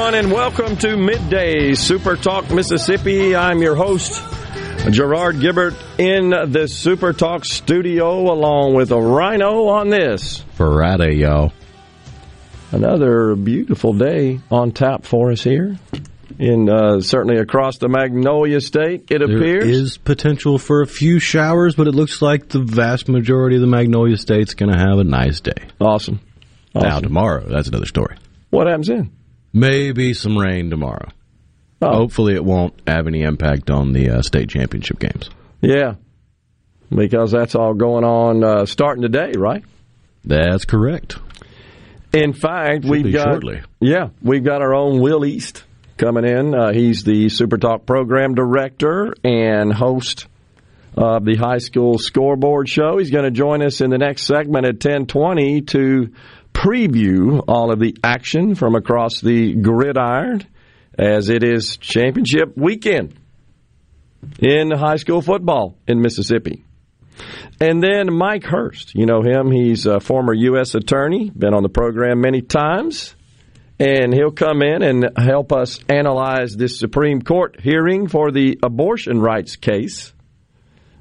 Everyone, and welcome to Midday Super Talk Mississippi. I'm your host, Gerard Gibert, in the Super Talk studio, along with a rhino on this. Friday, y'all. Another beautiful day on tap for us here, in uh, certainly across the Magnolia State. It There appears. is potential for a few showers, but it looks like the vast majority of the Magnolia State's going to have a nice day. awesome. Now, tomorrow, that's another story. What happens then? Maybe some rain tomorrow. Oh. Hopefully, it won't have any impact on the uh, state championship games. Yeah, because that's all going on uh, starting today, right? That's correct. In fact, we've be got shortly. yeah, we've got our own Will East coming in. Uh, he's the Super Talk program director and host of the high school scoreboard show. He's going to join us in the next segment at ten twenty to preview all of the action from across the gridiron as it is championship weekend in high school football in Mississippi. And then Mike Hurst, you know him. He's a former U.S. attorney, been on the program many times. And he'll come in and help us analyze this Supreme Court hearing for the abortion rights case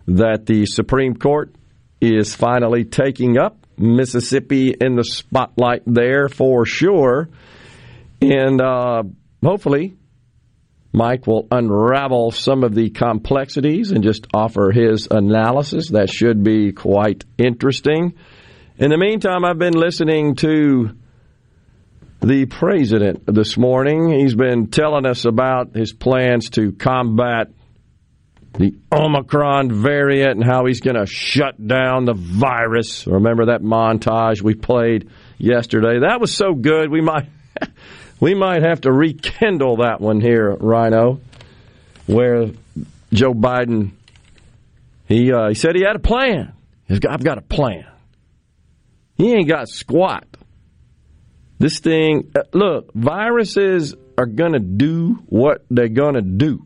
that the Supreme Court is finally taking up. Mississippi in the spotlight there for sure. And uh, hopefully, Mike will unravel some of the complexities and just offer his analysis. That should be quite interesting. In the meantime, I've been listening to the president this morning. He's been telling us about his plans to combat the Omicron variant and how he's going to shut down the virus. Remember that montage we played yesterday? That was so good. We might we might have to rekindle that one here, Rhino, where Joe Biden he uh, he said he had a plan. He's got, I've got a plan. He ain't got squat. This thing, uh, look, viruses are going to do what they're going to do.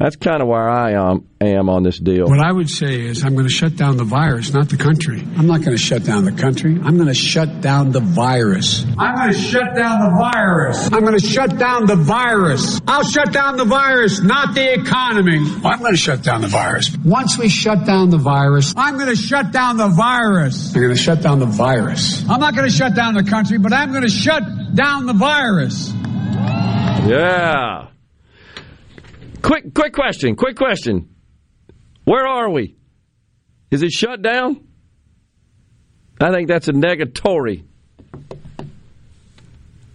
That's kind of where I am, am on this deal. What I would say is I'm going to shut down the virus, not the country. I'm not going to shut down the country. I'm going to shut down the virus. I'm going to shut down the virus. I'm going to shut down the virus. I'll shut down the virus, not the economy. I'm going to shut down the virus. Once we shut down the virus, I'm going to shut down the virus. I'm going to shut down the virus. I'm not going to shut down the country, but I'm going to shut down the virus. Yeah. Quick, quick question. Quick question. Where are we? Is it shut down? I think that's a negatory.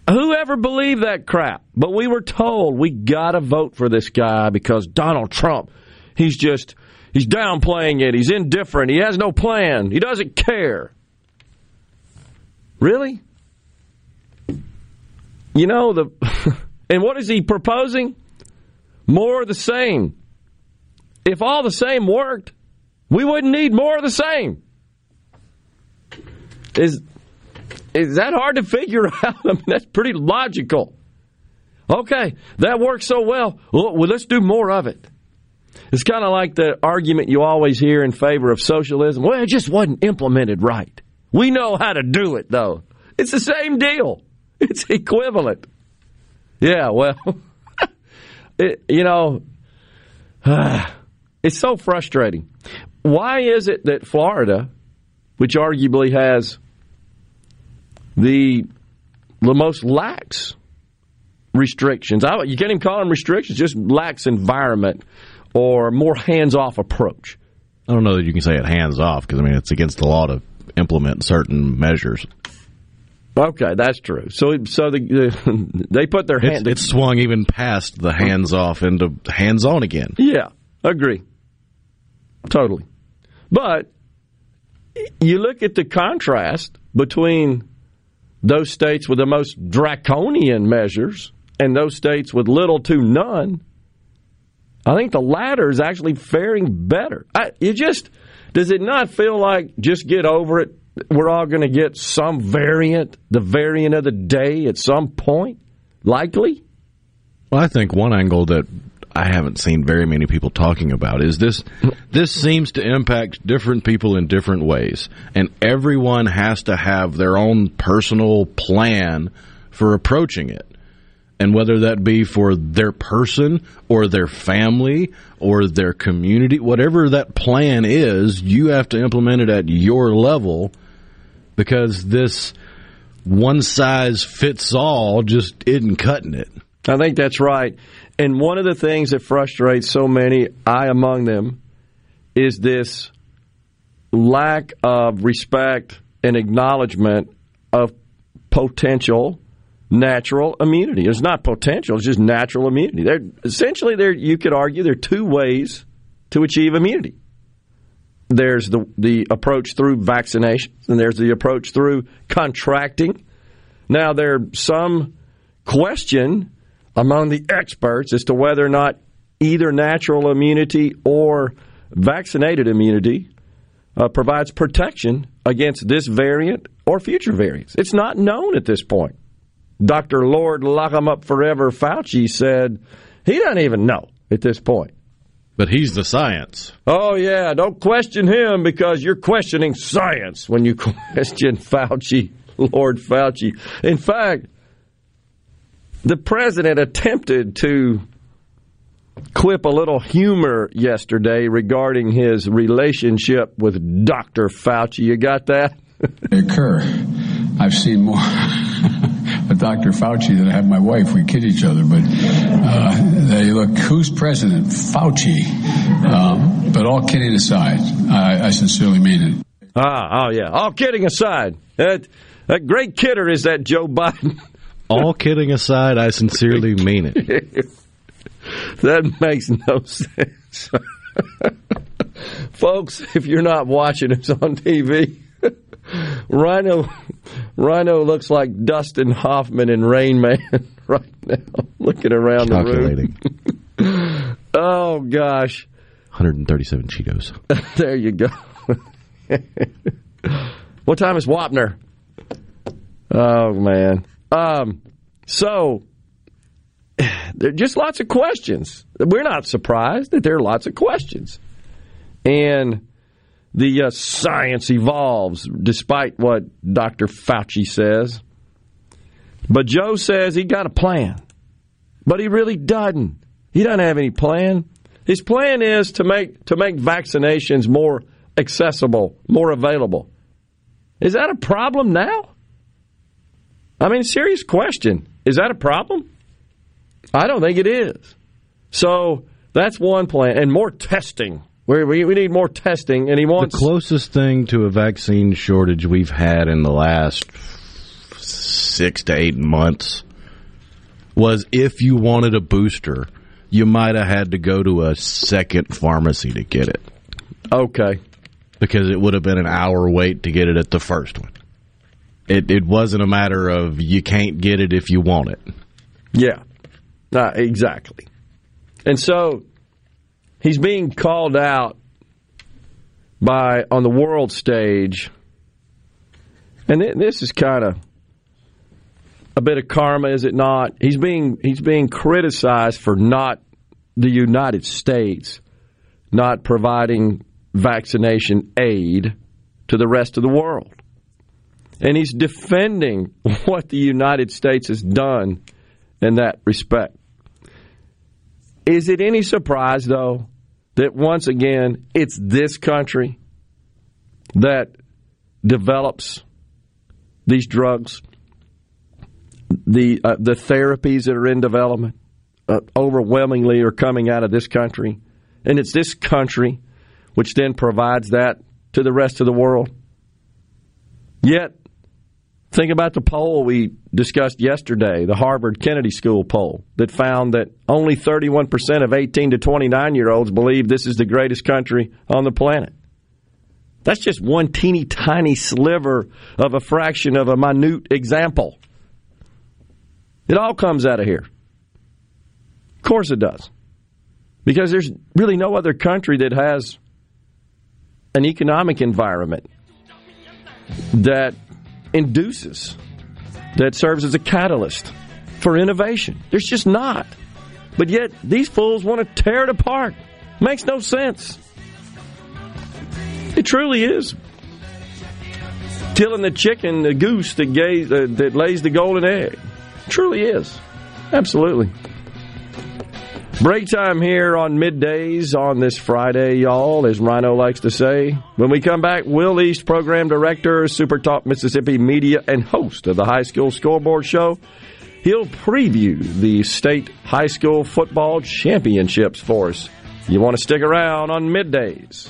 Whoever believed that crap? But we were told we got to vote for this guy because Donald Trump, he's just, he's downplaying it. He's indifferent. He has no plan. He doesn't care. Really? You know, the, and what is he proposing? More of the same. If all the same worked, we wouldn't need more of the same. Is is that hard to figure out? I mean, that's pretty logical. Okay, that works so well. Well, let's do more of it. It's kind of like the argument you always hear in favor of socialism. Well, it just wasn't implemented right. We know how to do it, though. It's the same deal. It's equivalent. Yeah, well, it, you know, it's so frustrating. Why is it that Florida, which arguably has the the most lax restrictions, I, you can't even call them restrictions, just lax environment or more hands off approach. I don't know that you can say it hands off because I mean it's against the law to implement certain measures. Okay, that's true. So, so the, the they put their It's, hand. it's swung even past the hands off into hands on again. Yeah, agree. Totally. But you look at the contrast between those states with the most draconian measures and those states with little to none. I think the latter is actually faring better. I, you just does it not feel like just get over it? We're all going to get some variant, the variant of the day at some point, likely. Well, I think one angle that I haven't seen very many people talking about is this this seems to impact different people in different ways and everyone has to have their own personal plan for approaching it. And whether that be for their person or their family or their community, whatever that plan is, you have to implement it at your level because this one size fits all just isn't cutting it. I think that's right. And one of the things that frustrates so many, I among them, is this lack of respect and acknowledgement of potential natural immunity. It's not potential, it's just natural immunity. There essentially there you could argue there are two ways to achieve immunity. There's the the approach through vaccination and there's the approach through contracting. Now there's some question among the experts as to whether or not either natural immunity or vaccinated immunity uh, provides protection against this variant or future variants. It's not known at this point. Dr. Lord Lock 'em Up Forever Fauci said he doesn't even know at this point. But he's the science. Oh, yeah, don't question him because you're questioning science when you question Fauci, Lord Fauci. In fact, the president attempted to quip a little humor yesterday regarding his relationship with Dr. Fauci. You got that? They occur. I've seen more with Dr. Fauci than I have my wife. We kid each other, but uh, they look, who's president? Fauci. Um, but all kidding aside, I, I sincerely mean it. Ah, oh, yeah. All kidding aside, that, that great kidder is that Joe Biden. All kidding aside, I sincerely mean it. that makes no sense. Folks, if you're not watching us on TV, Rhino Rhino looks like Dustin Hoffman in Rain Man right now, looking around the room. Calculating. Oh gosh. 137 Cheetos. there you go. what time is Wapner? Oh man. Um, so there are just lots of questions. We're not surprised that there are lots of questions, and the uh, science evolves despite what Dr. Fauci says. But Joe says he got a plan, but he really doesn't. He doesn't have any plan. His plan is to make to make vaccinations more accessible, more available. Is that a problem now? I mean, serious question. Is that a problem? I don't think it is. So that's one plan, and more testing. We, we, we need more testing, and he wants. The closest thing to a vaccine shortage we've had in the last six to eight months was if you wanted a booster, you might have had to go to a second pharmacy to get it okay, because it would have been an hour wait to get it at the first one. It, it wasn't a matter of you can't get it if you want it. yeah, uh, exactly. And so he's being called out by on the world stage, and this is kind of a bit of karma, is it not? He's being he's being criticized for not the United States not providing vaccination aid to the rest of the world. And he's defending what the United States has done in that respect. Is it any surprise, though, that once again it's this country that develops these drugs, the uh, the therapies that are in development, uh, overwhelmingly are coming out of this country, and it's this country which then provides that to the rest of the world. Yet, think about the poll we discussed yesterday, the Harvard Kennedy School poll, that found that only 31% of 18 to 29 year olds believe this is the greatest country on the planet. That's just one teeny tiny sliver of a fraction of a minute example. It all comes out of here. Of course it does. Because there's really no other country that has an economic environment that induces, that serves as a catalyst for innovation. There's just not. But yet, these fools want to tear it apart. Makes no sense. It truly is. Killing the chicken, the goose that, gaze, uh, that lays the golden egg. Truly is. Absolutely. Break time here on middays on this Friday, y'all, as Rhino likes to say. When we come back, Will East, Program Director, Super Talk Mississippi Media, and host of the High School Scoreboard Show, he'll preview the state high school football championships for us. You want to stick around on middays.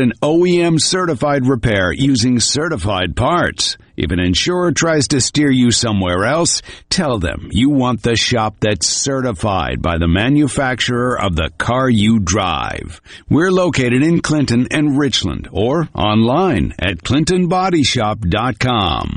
an OEM certified repair using certified parts? If an insurer tries to steer you somewhere else, tell them you want the shop that's certified by the manufacturer of the car you drive. We're located in Clinton and Richland or online at clintonbodyshop.com.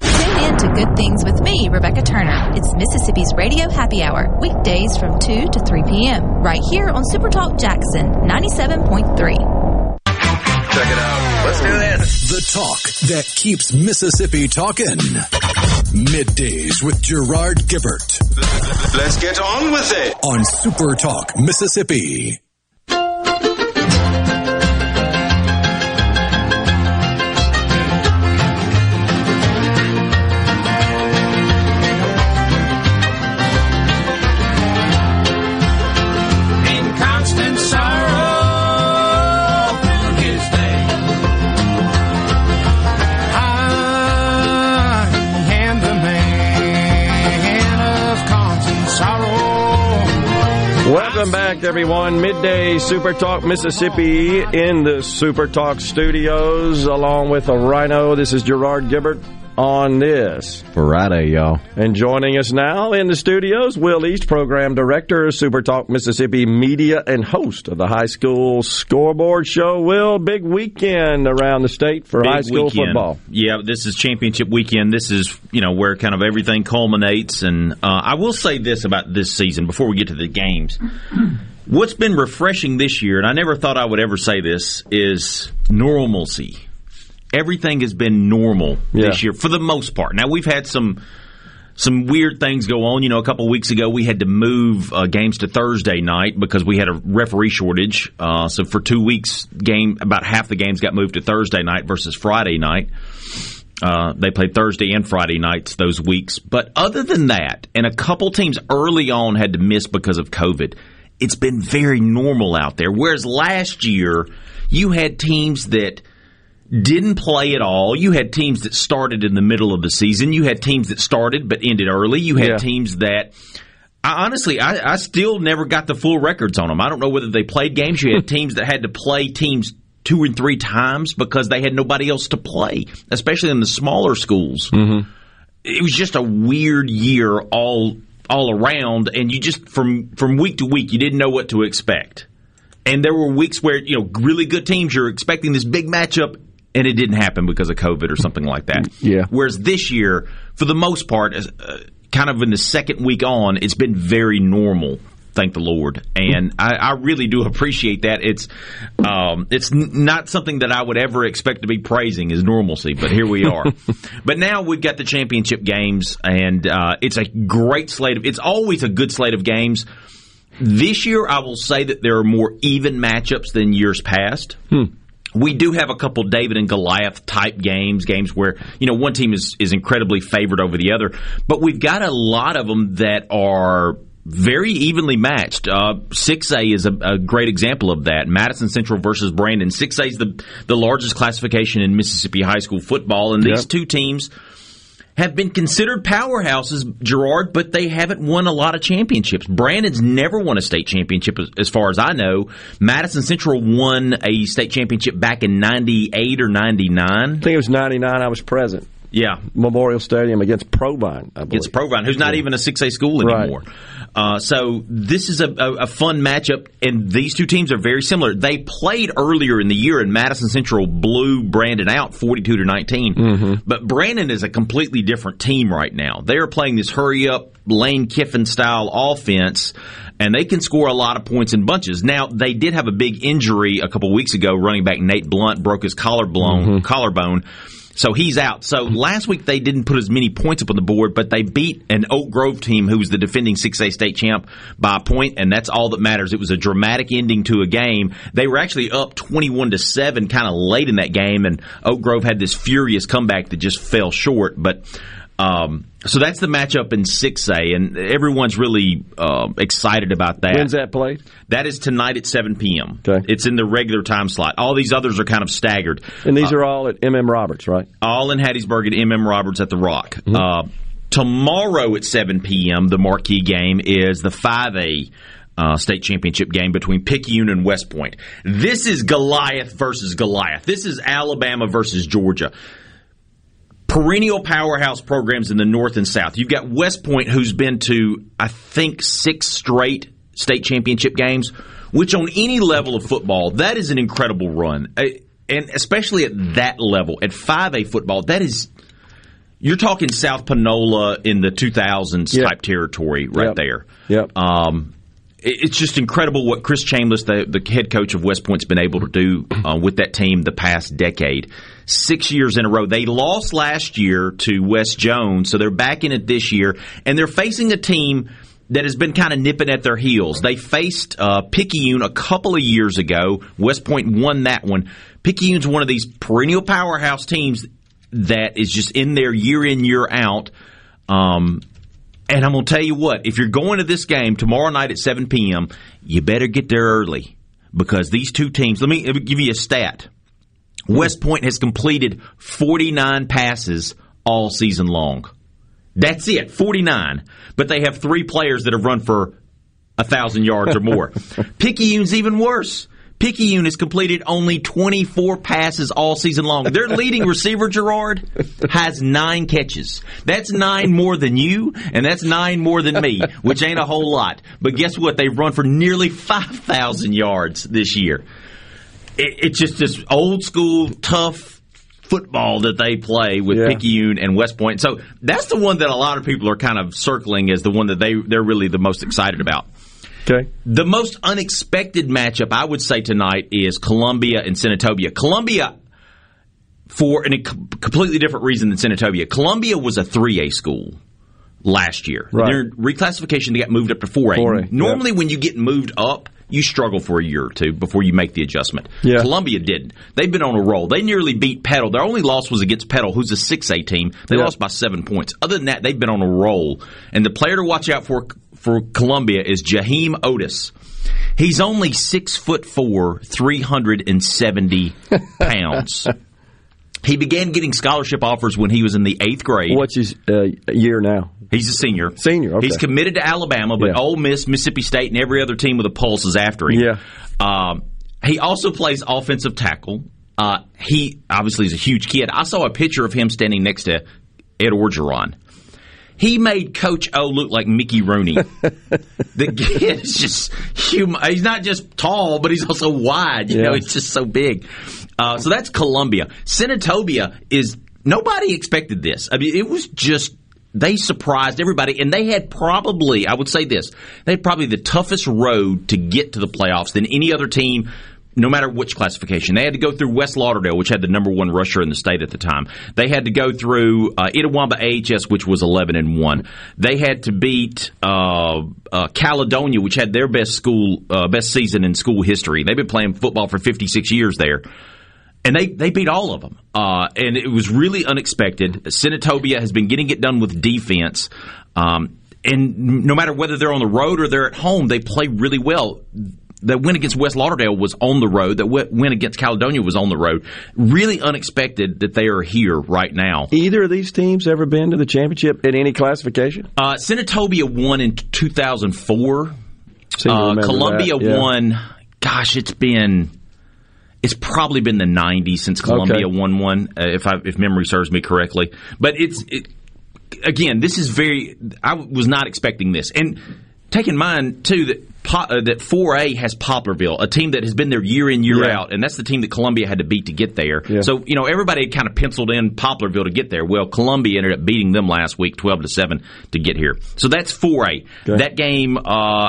Tune in to Good Things with me, Rebecca Turner. It's Mississippi's Radio Happy Hour, weekdays from 2 to 3 p.m., right here on Supertalk Jackson 97.3. Check it out. Let's do this. The talk that keeps Mississippi talking. Middays with Gerard Gibert. Let's get on with it. On Super Talk Mississippi. Welcome back, everyone. Midday Super Talk Mississippi in the Super Talk studios, along with a Rhino. This is Gerard Gibert on this Friday, y'all. And joining us now in the studios, Will East, Program Director, Super Talk Mississippi Media, and host of the High School Scoreboard Show. Will, big weekend around the state for Big high school weekend. football. Yeah, this is championship weekend. This is you know where kind of everything culminates. And uh, I will say this about this season before we get to the games. What's been refreshing this year, and I never thought I would ever say this, is normalcy. Everything has been normal Yeah. this year for the most part. Now we've had some some weird things go on. You know, a couple of weeks ago we had to move uh, games to Thursday night because we had a referee shortage. Uh, so for two weeks, game about half the games got moved to Thursday night versus Friday night. Uh, they played Thursday and Friday nights those weeks. But other than that, and a couple teams early on had to miss because of COVID, it's been very normal out there. Whereas last year, you had teams that didn't play at all. You had teams that started in the middle of the season. You had teams that started but ended early. You had Yeah. teams that. I, honestly, I, I still never got the full records on them. I don't know whether they played games. You had teams that had to play teams two and three times because they had nobody else to play, especially in the smaller schools. Mm-hmm. It was just a weird year all all around, and you just from from week to week you didn't know what to expect. And there were weeks where you know really good teams you're expecting this big matchup, and it didn't happen because of COVID or something like that. Yeah. Whereas this year, for the most part, uh, kind of in the second week on, it's been very normal. Thank the Lord, and I, I really do appreciate that. It's um, it's n- not something that I would ever expect to be praising as normalcy, but here we are. but now we've got the championship games, and uh, it's a great slate of. It's always a good slate of games. This year, I will say that there are more even matchups than years past. We do have a couple David and Goliath type games, games where you know one team is is incredibly favored over the other, but we've got a lot of them that are very evenly matched. Uh, 6A is a, a great example of that. Madison Central versus Brandon. 6A is the the largest classification in Mississippi high school football, and these Yep. two teams have been considered powerhouses, Gerard, but they haven't won a lot of championships. Brandon's never won a state championship, as, far as I know. Madison Central won a state championship back in '98 or '99. I think it was 99. I was present. Yeah, Memorial Stadium against Provine, I believe. against Provine, who's not even a 6A school Right. Uh, so this is a, a, a fun matchup, and these two teams are very similar. They played earlier in the year, and Madison Central blew Brandon out 42 to 19. Mm-hmm. But Brandon is a completely different team right now. They are playing this hurry up Lane Kiffin style offense, and they can score a lot of points in bunches. Now they did have a big injury a couple weeks ago. Running back Nate Blunt broke his collarbone. Mm-hmm. Collarbone. So he's out. So last week they didn't put as many points up on the board, but they beat an Oak Grove team who was the defending 6A state champ by a point, and that's all that matters. It was a dramatic ending to a game. They were actually up 21 to 7 kind of late in that game, and Oak Grove had this furious comeback that just fell short. But um, so that's the matchup in 6A, and everyone's really uh, excited about that. When's that played? That is tonight at 7 p.m. Okay. It's in the regular time slot. All these others are kind of staggered. And these Uh, are all at MM Roberts, right? all in Hattiesburg at MM Roberts at the Rock. Uh, tomorrow at 7 p.m., the marquee game is the 5A uh, state championship game between Picayune and West Point. This is Goliath versus Goliath. This is Alabama versus Georgia. Perennial powerhouse programs in the North and South. You've got West Point, who's been to, I think, six straight state championship games, which on any level of football, that is an incredible run. Uh, And especially at that level, at 5A football, that is you're talking South Panola in the 2000s Yep. type territory right Yep. there. Yep. Um, it's just incredible what Chris Chambless, the, the head coach of West Point's been able to do uh, with that team the past decade. Six years in a row. They lost last year to West Jones, so they're back in it this year, and they're facing a team that has been kind of nipping at their heels. They faced uh, Picayune a couple of years ago. West Point won that one. Picayune's one of these perennial powerhouse teams that is just in there year in year out. Um, and I'm going to tell you what, if you're going to this game tomorrow night at 7 p.m., you better get there early because these two teams, let me, let me give you a stat. West Point has completed 49 passes all season long. That's it, 49. But they have three players that have run for a thousand yards or more. Picayune's even worse. Picayune has completed only 24 passes all season long. Their leading receiver, Gerard, has nine catches. That's nine more than you, and that's nine more than me, which ain't a whole lot. But guess what? They've run for nearly 5,000 yards this year. It, it's just this old school, tough football that they play with Yeah. Picayune and West Point. So that's the one that a lot of people are kind of circling as the one that they, they're really the most excited about. Okay. The most unexpected matchup I would say tonight is Columbia and Senatobia. Columbia, for a completely different reason than Senatobia, Columbia was a 3A school last year. Right. Their reclassification, they got moved up to 4A. 4A, Normally, when you get moved up, you struggle for a year or two before you make the adjustment. Yeah. Columbia didn't. They've been on a roll. They nearly beat Petal. Their only loss was against Petal, who's a 6A team. They Yeah. lost by seven points. Other than that, they've been on a roll. And the player to watch out for for Columbia is Jaheim Oatis. He's only six foot four, three hundred and seventy pounds. He began getting scholarship offers when he was in the eighth grade. What's his uh, year now? He's a senior. Senior, okay. He's committed to Alabama, but Yeah. Ole Miss, Mississippi State, and every other team with a pulse is after him. Yeah. Um, he also plays offensive tackle. Uh, he obviously is a huge kid. I saw a picture of him standing next to Ed Orgeron. He made Coach O look like Mickey Rooney. the kid is just human. He's not just tall, but he's also wide. You Yeah. know, he's just so big. Uh, so that's Columbia. Senatobia is nobody expected this. I mean, it was just they surprised everybody, and they had probably, I would say this, they had probably the toughest road to get to the playoffs than any other team. No matter which classification, they had to go through West Lauderdale, which had the number one rusher in the state at the time. They had to go through uh, Itawamba AHS, which was eleven and one. They had to beat uh, uh, Caledonia, which had their best school uh, best season in school history. They've been playing football for fifty six years there and they, they beat all of them. Uh, and it was really unexpected. Senatobia has been getting it done with defense. Um, and no matter whether they're on the road or they're at home, they play really well. That win against West Lauderdale was on the road. That wi- win against Caledonia was on the road. Really unexpected that they are here right now. Either of these teams ever been to the championship in any classification? Uh, Senatobia won in 2004. Uh, Columbia yeah. won. Gosh, it's been. It's probably been the '90s since Columbia Okay. won one, uh, if I, if memory serves me correctly. But it's it, again, this is very. I was not expecting this, and take in mind too that Po- uh, that 4A has Poplarville, a team that has been there year in year Yeah. out, and that's the team that Columbia had to beat to get there. Yeah. So you know everybody kind of penciled in Poplarville to get there. Well, Columbia ended up beating them last week, 12 to seven, to get here. So that's 4A. Okay. That game, uh,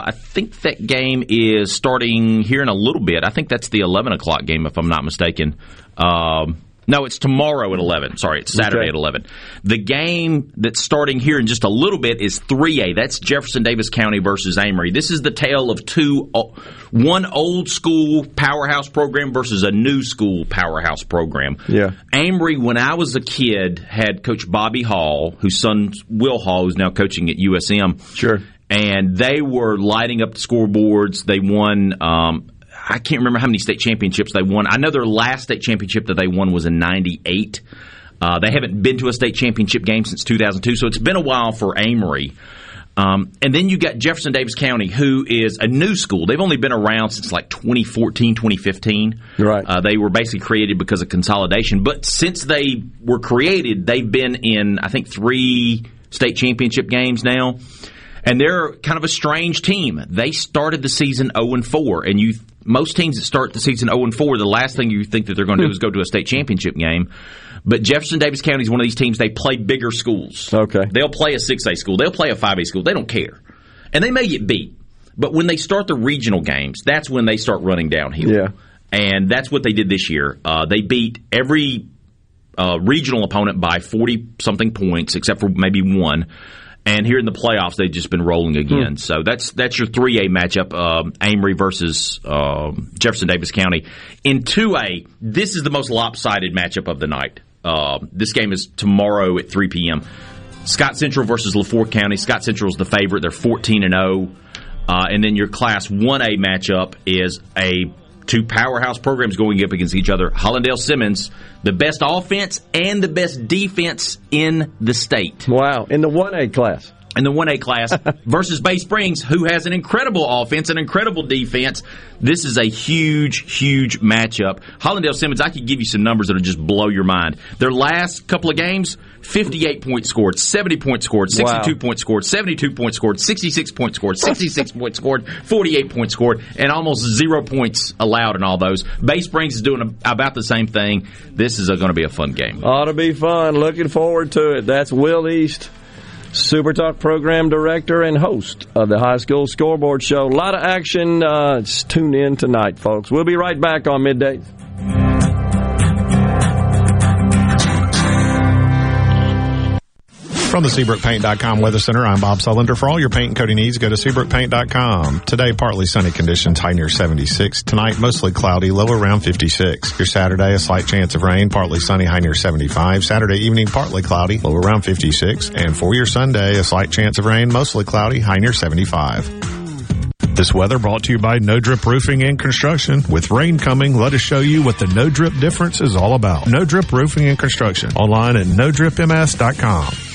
I think that game is starting here in a little bit. I think that's the 11 o'clock game, if I'm not mistaken. Um, no, it's tomorrow at 11. Sorry, it's Saturday Okay. at 11. The game that's starting here in just a little bit is 3A. That's Jefferson Davis County versus Amory. This is the tale of two one old school powerhouse program versus a new school powerhouse program. Yeah. Amory, when I was a kid, had Coach Bobby Hall, whose son Will Hall, who's now coaching at USM. Sure. And they were lighting up the scoreboards. They won. Um, I can't remember how many state championships they won. I know their last state championship that they won was in '98. Uh, they haven't been to a state championship game since 2002, so it's been a while for Amory. Um, and then you got Jefferson Davis County, who is a new school. They've only been around since like 2014, 2015. Right. Uh, they were basically created because of consolidation. But since they were created, they've been in, I think, three state championship games now. And they're kind of a strange team. They started the season 0 and 4, and you most teams that start the season 0 and 4, the last thing you think that they're going to do is go to a state championship game. But Jefferson Davis County is one of these teams. They play bigger schools. Okay. They'll play a 6A school. They'll play a 5A school. They don't care. And they may get beat. But when they start the regional games, that's when they start running downhill. Yeah. And that's what they did this year. Uh, they beat every uh, regional opponent by 40 something points, except for maybe one. And here in the playoffs, they've just been rolling again. So that's that's your 3A matchup, um, Amory versus um, Jefferson Davis County. In 2A, this is the most lopsided matchup of the night. Uh, this game is tomorrow at 3 p.m. Scott Central versus LaForte County. Scott Central is the favorite. They're 14 and 0. Uh, and then your Class 1A matchup is a two powerhouse programs going up against each other. Hollandale Simmons, the best offense and the best defense in the state. Wow. In the 1A class. in the 1A class versus Bay Springs, who has an incredible offense, an incredible defense. This is a huge, huge matchup. Hollandale Simmons, I could give you some numbers that'll just blow your mind. Their last couple of games, 58 points scored, 70 points scored, 62 Wow. points scored, 72 points scored, 66 points scored, 66 points scored, 48 points scored, and almost zero points allowed in all those. Bay Springs is doing about the same thing. This is going to be a fun game. Ought to be fun. Looking forward to it. That's Will East, Super Talk Program Director and host of the High School Scoreboard Show. A lot of action. Uh, just tune in tonight, folks. We'll be right back on midday. From the SeabrookPaint.com Weather Center, I'm Bob Sullender. For all your paint and coating needs, go to SeabrookPaint.com. Today, partly sunny conditions, high near 76. Tonight, mostly cloudy, low around 56. Your Saturday, a slight chance of rain, partly sunny, high near 75. Saturday evening, partly cloudy, low around 56. And for your Sunday, a slight chance of rain, mostly cloudy, high near 75. This weather brought to you by No Drip Roofing and Construction. With rain coming, let us show you what the No Drip difference is all about. No Drip Roofing and Construction. Online at NoDripMS.com.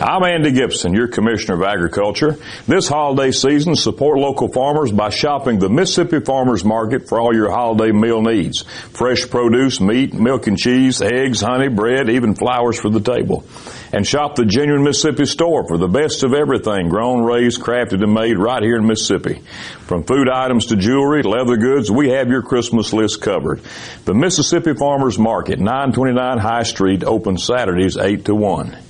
I'm Andy Gibson, your Commissioner of Agriculture. This holiday season, support local farmers by shopping the Mississippi Farmers Market for all your holiday meal needs. Fresh produce, meat, milk and cheese, eggs, honey, bread, even flowers for the table. And shop the Genuine Mississippi store for the best of everything grown, raised, crafted, and made right here in Mississippi. From food items to jewelry, leather goods, we have your Christmas list covered. The Mississippi Farmers Market, 929 High Street, open Saturdays 8 to 1.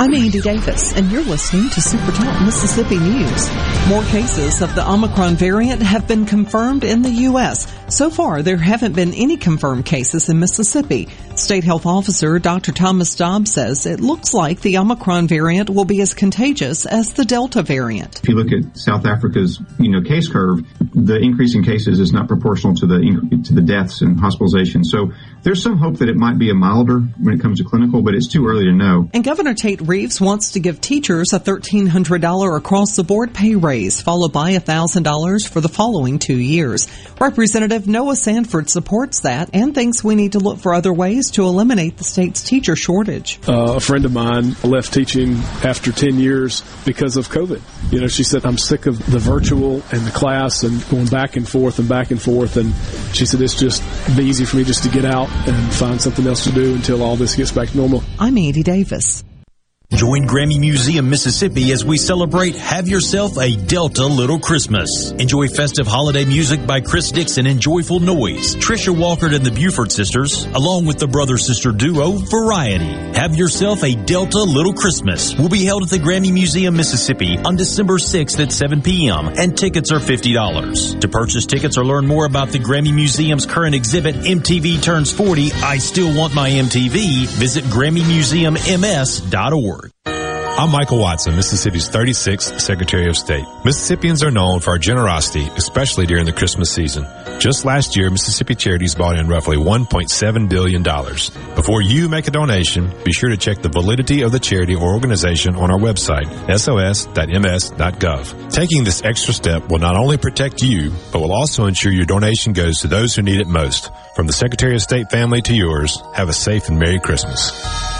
I'm Andy Davis, and you're listening to Super Talk Mississippi News. More cases of the Omicron variant have been confirmed in the U.S. So far, there haven't been any confirmed cases in Mississippi. State Health Officer Dr. Thomas Dobbs says it looks like the Omicron variant will be as contagious as the Delta variant. If you look at South Africa's, you know, case curve, the increase in cases is not proportional to the to the deaths and hospitalizations. So there's some hope that it might be a milder when it comes to clinical, but it's too early to know. And Governor Tate Reeves wants to give teachers a $1,300 across the board pay raise, followed by $1,000 for the following two years. Representative Noah Sanford supports that and thinks we need to look for other ways to eliminate the state's teacher shortage. Uh, a friend of mine left teaching after 10 years because of COVID. You know, she said, I'm sick of the virtual and the class and going back and forth and back and forth. And she said, it's just be easy for me just to get out and find something else to do until all this gets back to normal. I'm Andy Davis. Join Grammy Museum Mississippi as we celebrate Have Yourself a Delta Little Christmas. Enjoy festive holiday music by Chris Dixon and Joyful Noise, Trisha Walker and the Buford Sisters, along with the brother sister duo Variety. Have Yourself a Delta Little Christmas will be held at the Grammy Museum Mississippi on December 6th at 7 p.m. and tickets are $50. To purchase tickets or learn more about the Grammy Museum's current exhibit MTV Turns 40, I Still Want My MTV, visit GrammyMuseumMS.org. I'm Michael Watson, Mississippi's 36th Secretary of State. Mississippians are known for our generosity, especially during the Christmas season. Just last year, Mississippi Charities bought in roughly $1.7 billion. Before you make a donation, be sure to check the validity of the charity or organization on our website, sos.ms.gov. Taking this extra step will not only protect you, but will also ensure your donation goes to those who need it most. From the Secretary of State family to yours, have a safe and Merry Christmas.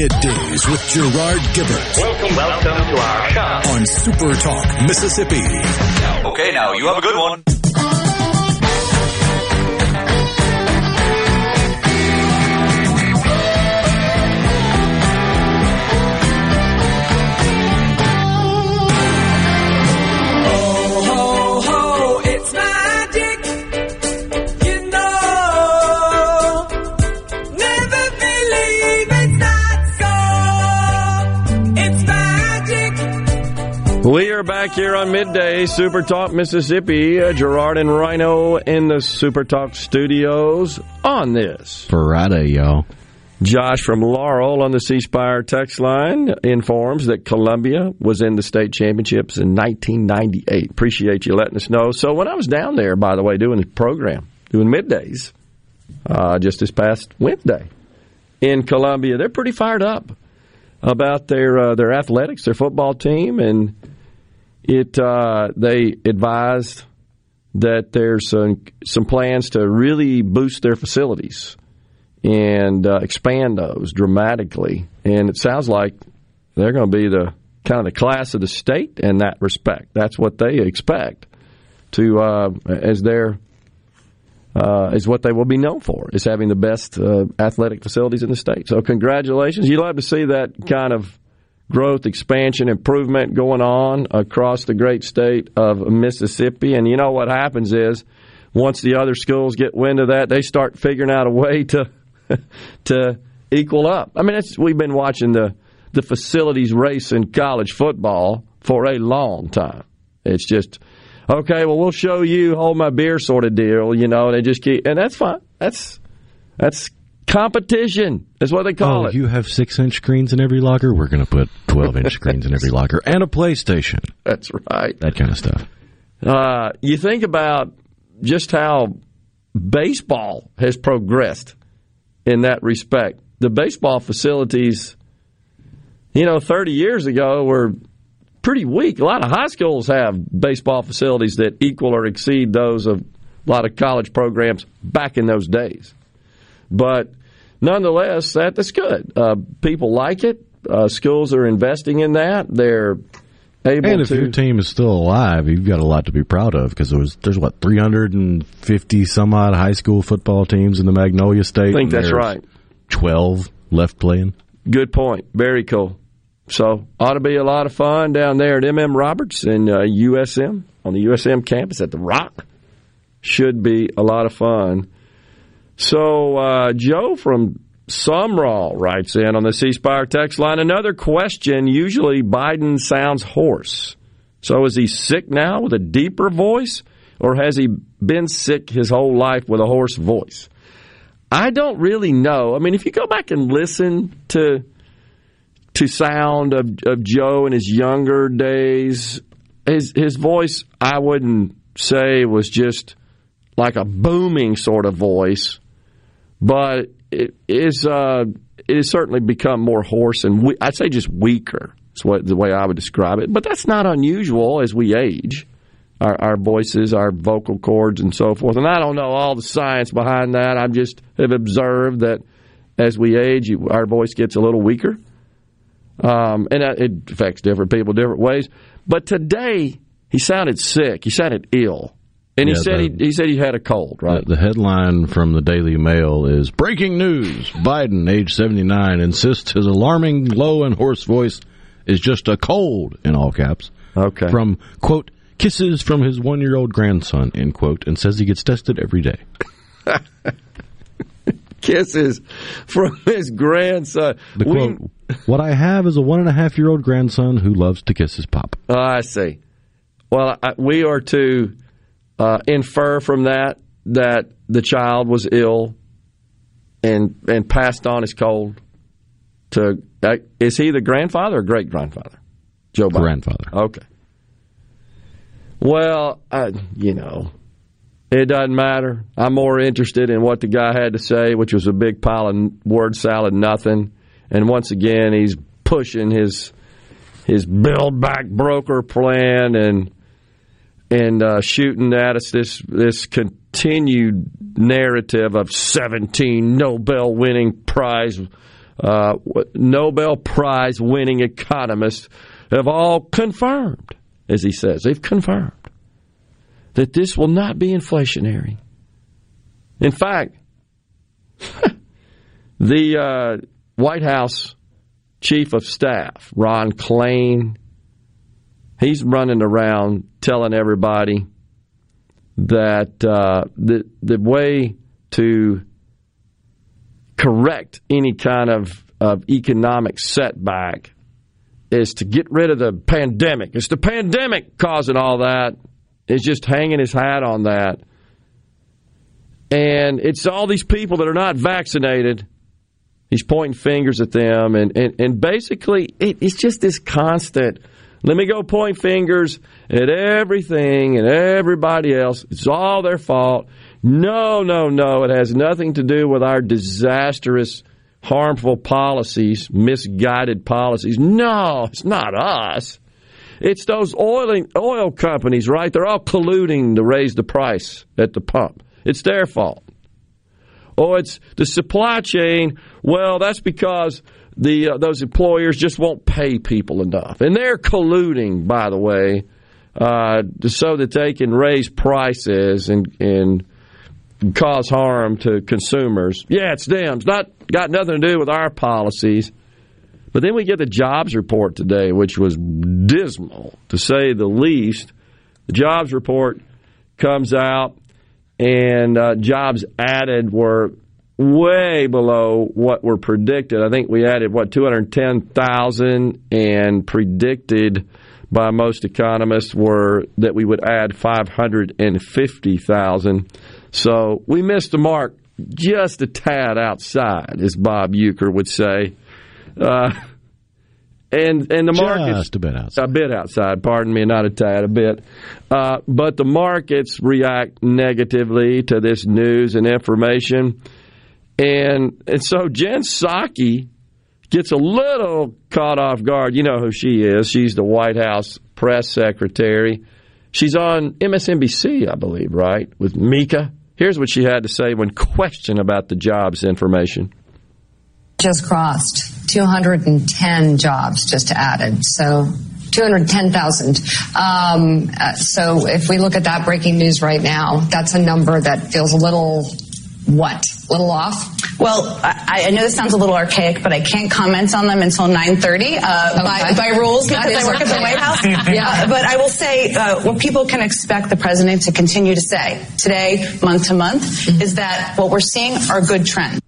Middays with Gerard Gibert. Welcome, welcome to our shop on Super Talk, Mississippi. Okay, now you have a good one. Are back here on midday, Super Talk Mississippi. Uh, Gerard and Rhino in the Super Talk studios on this Friday, y'all. Josh from Laurel on the C Spire text line informs that Columbia was in the state championships in 1998. Appreciate you letting us know. So when I was down there, by the way, doing the program, doing middays, uh, just this past Wednesday in Columbia, they're pretty fired up about their uh, their athletics, their football team, and it uh, they advised that there's some, some plans to really boost their facilities and uh, expand those dramatically. And it sounds like they're going to be the kind of the class of the state in that respect. That's what they expect to uh, as their uh, is what they will be known for is having the best uh, athletic facilities in the state. So congratulations! You'd love to see that kind of growth, expansion, improvement going on across the great state of Mississippi. And you know what happens is once the other schools get wind of that, they start figuring out a way to to equal up. I mean, we've been watching the the facilities race in college football for a long time. It's just okay. Well, we'll show you, hold my beer, sort of deal. You know, they just keep, and that's fine. That's that's competition. Is what they call oh, it. You have six inch screens in every locker. We're going to put twelve inch screens in every locker and a PlayStation. That's right. That kind of stuff. Uh, you think about just how baseball has progressed in that respect. The baseball facilities, you know, 30 years ago were pretty weak. A lot of high schools have baseball facilities that equal or exceed those of a lot of college programs back in those days. But nonetheless, that, that's good. Uh, people like it. Uh, schools are investing in that. They're able to and if to. your team is still alive, you've got a lot to be proud of because there was there's what 350 some odd high school football teams in the Magnolia State. I think that's right. 12 left playing. Good point. Very cool. So ought to be a lot of fun down there at MM Roberts and uh, USM on the USM campus at the Rock. Should be a lot of fun. So uh, Joe from Sumrall writes in on the C Spire text line another question. Usually Biden sounds hoarse. So is he sick now with a deeper voice, or has he been sick his whole life with a hoarse voice? I don't really know. I mean, if you go back and listen to to sound of, of Joe in his younger days, his his voice I wouldn't say was just like a booming sort of voice, but it is uh, it has certainly become more hoarse and we, I'd say just weaker. Is what the way I would describe it. But that's not unusual as we age. Our, our voices, our vocal cords, and so forth. And I don't know all the science behind that. I just have observed that as we age, you, our voice gets a little weaker, um, and it affects different people different ways. But today, he sounded sick. He sounded ill. And he Yeah, said the- he, he said he had a cold, right? The, the headline from the Daily Mail is Breaking news Biden, age 79, insists his alarming low and hoarse voice is just a cold, in all caps. Okay. From, quote, kisses from his one year old grandson, end quote, and says he gets tested every day. Kisses from his grandson. The We- quote, What I have is a one and a half year old grandson who loves to kiss his pop. Oh, I see. Well, I, we are to uh, infer from that that the child was ill and and passed on his cold. To uh, is he the grandfather or great grandfather? Joe Biden. Grandfather. Okay. Well, I, you know, it doesn't matter. I'm more interested in what the guy had to say, which was a big pile of word salad, nothing. And once again, he's pushing his his build back broker plan and and uh, shooting at us this this continued narrative of 17 Nobel winning prize uh, Nobel Prize winning economists have all confirmed, as he says, they've confirmed that this will not be inflationary. In fact, the uh, White House chief of staff, Ron Klain, he's running around telling everybody that uh, the the way to correct any kind of, of economic setback is to get rid of the pandemic. It's the pandemic causing all that. He's just hanging his hat on that. And it's all these people that are not vaccinated. He's pointing fingers at them. And, and, and basically, it, it's just this constant let me go point fingers at everything and everybody else. It's all their fault. No, no, no. It has nothing to do with our disastrous, harmful policies, misguided policies. No, it's not us. It's those oil, oil companies, right? They're all colluding to raise the price at the pump. It's their fault. Oh, it's the supply chain. Well, that's because the uh, those employers just won't pay people enough, and they're colluding, by the way, uh, so that they can raise prices and and cause harm to consumers. Yeah, it's them. It's not got nothing to do with our policies. But then we get the jobs report today, which was dismal to say the least. The jobs report comes out, and uh, jobs added were way below what were predicted. I think we added what 210,000 and predicted by most economists were that we would add 550,000. So we missed the mark just a tad outside, as Bob Uecker would say. Uh, and and the markets Just a bit outside. a bit outside. Pardon me, not a tad, a bit. Uh, but the markets react negatively to this news and information, and and so Jen Psaki gets a little caught off guard. You know who she is? She's the White House press secretary. She's on MSNBC, I believe, right, with Mika. Here's what she had to say when questioned about the jobs information. just crossed 210 jobs just added. So 210,000. Um, uh, so if we look at that breaking news right now, that's a number that feels a little what? A little off? Well, I, I know this sounds a little archaic, but I can't comment on them until 9:30 uh, by, Okay. by rules That because I work at the. White House. Yeah. Uh, but I will say uh, what people can expect the president to continue to say today, month to month, Mm-hmm. is that what we're seeing are good trends.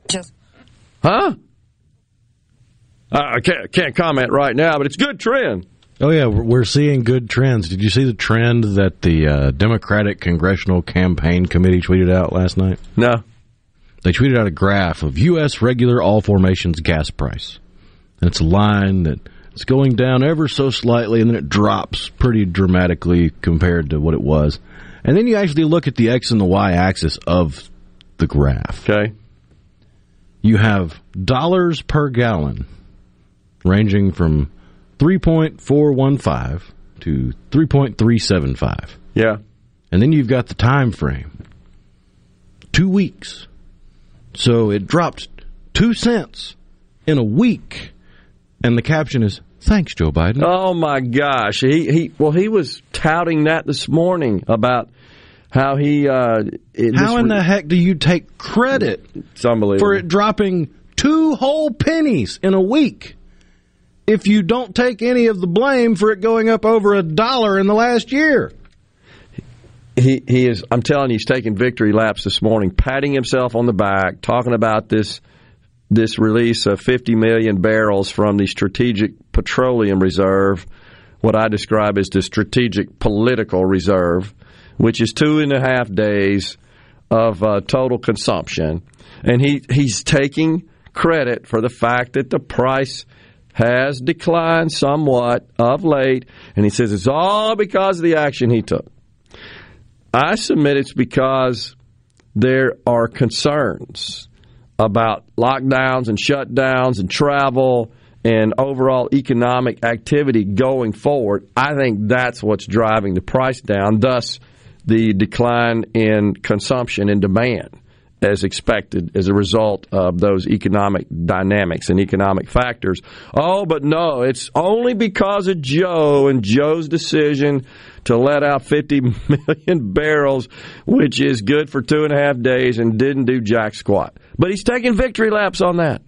Huh? I can't, can't comment right now, but it's good trend. Oh yeah, we're we're seeing good trends. Did you see the trend that the uh, Democratic Congressional Campaign Committee tweeted out last night? No. They tweeted out a graph of U.S. regular all formulations gas price, and it's a line that it's going down ever so slightly, and then it drops pretty dramatically compared to what it was. And then you actually look at the x and the y axis of the graph. Okay. you have dollars per gallon ranging from 3.415 to 3.375. Yeah. And then you've got the time frame. 2 weeks. So it dropped 2 cents in a week. And the caption is thanks Joe Biden. Oh my gosh. He he well he was touting that this morning about how he uh it, How in re- the heck do you take credit it's unbelievable. for it dropping two whole pennies in a week if you don't take any of the blame for it going up over a dollar in the last year? He he is I'm telling you he's taking victory laps this morning, patting himself on the back, talking about this this release of 50 million barrels from the Strategic Petroleum Reserve, what I describe as the Strategic Political Reserve, which is two and a half days of uh, total consumption, and he he's taking credit for the fact that the price has declined somewhat of late, and he says it's all because of the action he took. I submit it's because there are concerns about lockdowns and shutdowns and travel and overall economic activity going forward. I think that's what's driving the price down, thus the decline in consumption and demand as expected as a result of those economic dynamics and economic factors. Oh, but no, it's only because of Joe and Joe's decision to let out 50 million barrels, which is good for two and a half days and didn't do jack squat. But he's taking victory laps on that.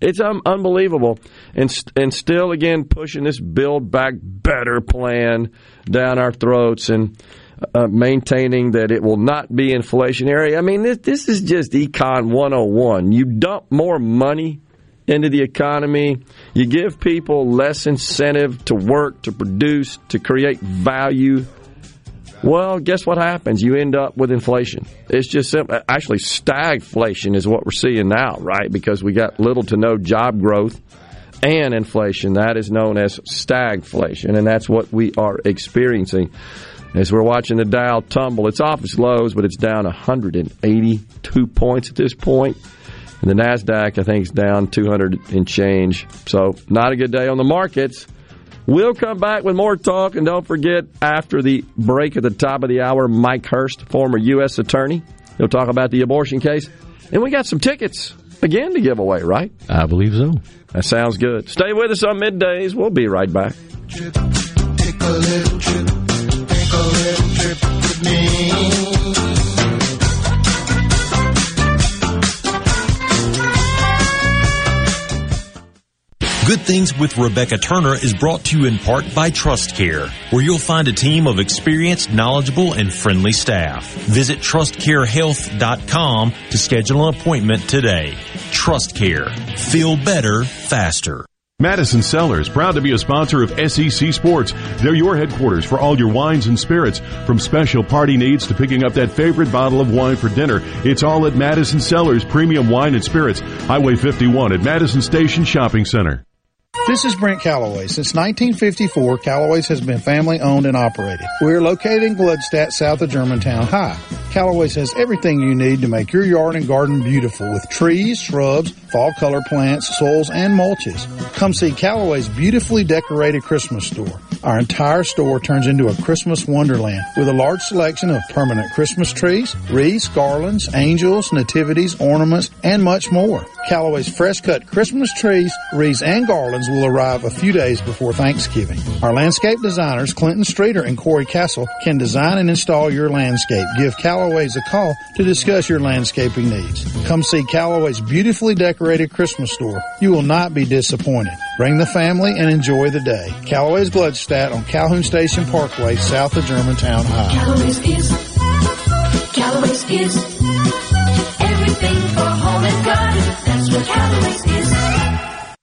It's um, unbelievable, and and still again pushing this build back better plan down our throats and uh, maintaining that it will not be inflationary. I mean, this this is just econ 101. You dump more money into the economy, you give people less incentive to work, to produce, to create value. Well, guess what happens? You end up with inflation. It's just simple. Actually, stagflation is what we're seeing now, right? Because we got little to no job growth and inflation. That is known as stagflation, and that's what we are experiencing as we're watching the Dow tumble. It's off its lows, but it's down 182 points at this point. And the NASDAQ, I think, is down 200 and change. So, not a good day on the markets. We'll come back with more talk, and don't forget, after the break at the top of the hour, Mike Hurst, former U.S. attorney, he'll talk about the abortion case. And we got some tickets again to give away, right? I believe so. That sounds good. Stay with us on middays. We'll be right back. Take a little trip, take a little trip with me. Good Things with Rebecca Turner is brought to you in part by Trust Care, where you'll find a team of experienced, knowledgeable, and friendly staff. Visit trustcarehealth.com to schedule an appointment today. Trust Care. Feel better, faster. Madison Cellars, proud to be a sponsor of SEC Sports. They're your headquarters for all your wines and spirits. From special party needs to picking up that favorite bottle of wine for dinner, it's all at Madison Cellars Premium Wine and Spirits, Highway 51 at Madison Station Shopping Center. This is Brent Calloway. Since 1954, Calloway's has been family owned and operated. We are located in Gluckstadt, south of Germantown High. Calloway's has everything you need to make your yard and garden beautiful with trees, shrubs, fall color plants, soils, and mulches. Come see Calloway's beautifully decorated Christmas store. Our entire store turns into a Christmas wonderland with a large selection of permanent Christmas trees, wreaths, garlands, angels, nativities, ornaments, and much more. Callaway's fresh cut Christmas trees, wreaths, and garlands will arrive a few days before Thanksgiving. Our landscape designers, Clinton Streeter and Corey Castle, can design and install your landscape. Give Callaway's a call to discuss your landscaping needs. Come see Callaway's beautifully decorated Christmas store. You will not be disappointed. Bring the family and enjoy the day. Callaway's Gluckstadt on Calhoun Station Parkway, south of Germantown High. Callaway's is, Callaway's is everything for home and garden. That's what Callaway's is.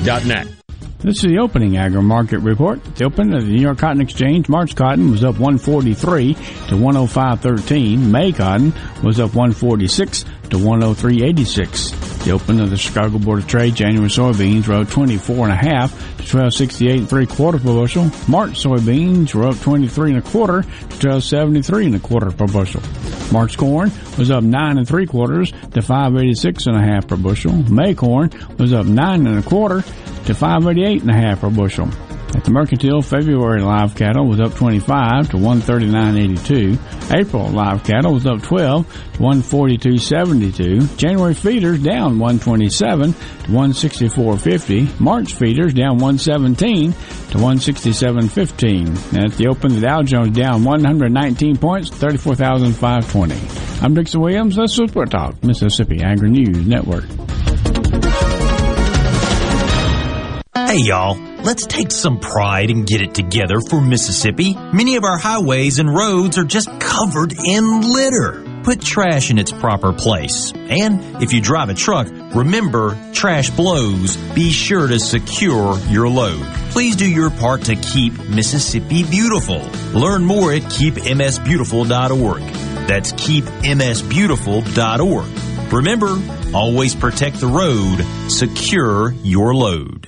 esisupply.net. This is the opening agri market report. The open of the New York Cotton Exchange, March cotton was up 143 to 105.13. May cotton was up 146 to 103.86. The open of the Chicago Board of Trade, January soybeans rose 24 and a half to 12.68 and three quarter per bushel. March soybeans were up 23 and a quarter to 12.73 and a quarter per bushel. March corn was up nine and three quarters to 5.86 and a half per bushel. May corn was up nine and a quarter to 588 and a half per bushel. At the Mercantile, February live cattle was up 25 to 139.82. April live cattle was up 12 to 142.72. January feeders down 127 to 164.50. March feeders down 117 to 167.15. And at the open, the Dow Jones down 119 points, 34,520. I'm Dixon Williams, the Super Talk, Mississippi Agri News Network. Hey y'all, let's take some pride and get it together for Mississippi. Many of our highways and roads are just covered in litter. Put trash in its proper place. And if you drive a truck, remember trash blows. Be sure to secure your load. Please do your part to keep Mississippi beautiful. Learn more at keepmsbeautiful.org. That's keepmsbeautiful.org. Remember, always protect the road, secure your load.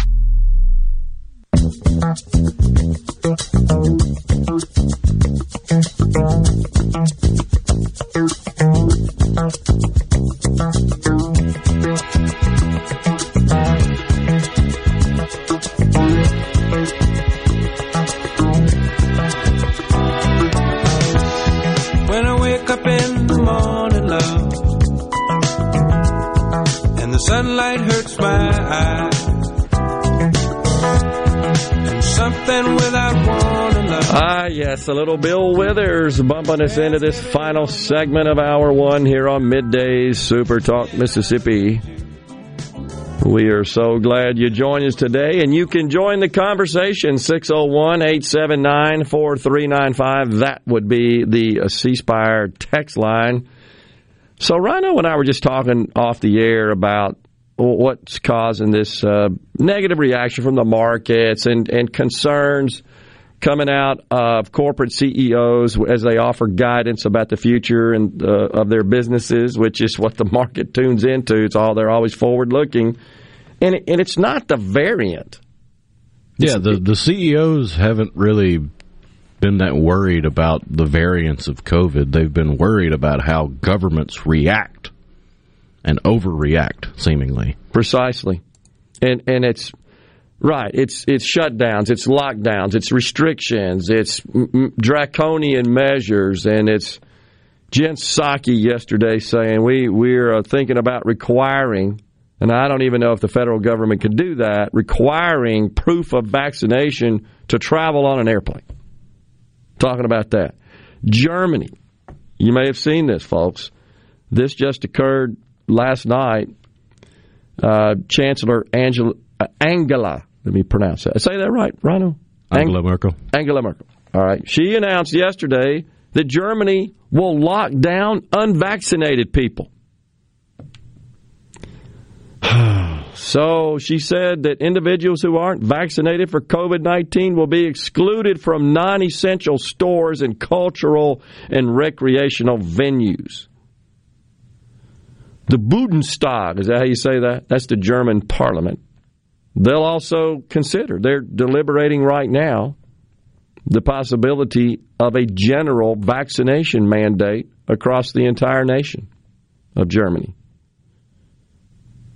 Sunlight hurts my eyes, Ah, yes, a little Bill Withers bumping us into this final segment of hour one here on Middays Super Talk Mississippi. We are so glad you joined us today, and you can join the conversation 601 879 4395. That would be the C Spire text line. So, Rhino and I were just talking off the air about what's causing this uh, negative reaction from the markets and, and concerns coming out of corporate CEOs as they offer guidance about the future and uh, of their businesses, which is what the market tunes into. It's all they're always forward looking, and and it's not the variant. Yeah, the the CEOs haven't really been that worried about the variants of COVID. They've been worried about how governments react and overreact, seemingly. Precisely, and and it's right. It's it's shutdowns, it's lockdowns, it's restrictions, it's m- draconian measures, and it's Jen Psaki yesterday saying we we're uh, thinking about requiring. And I don't even know if the federal government could do that, requiring proof of vaccination to travel on an airplane. Talking about that. Germany. You may have seen this, folks. This just occurred last night. Uh, Chancellor Angela, uh, Angela, let me pronounce that. Say that right, Rhino? Angela Merkel. Angela Merkel. All right. She announced yesterday that Germany will lock down unvaccinated people. So she said that individuals who aren't vaccinated for COVID 19 will be excluded from non essential stores and cultural and recreational venues. The Bundestag, is that how you say that? That's the German parliament. They'll also consider, they're deliberating right now, the possibility of a general vaccination mandate across the entire nation of Germany.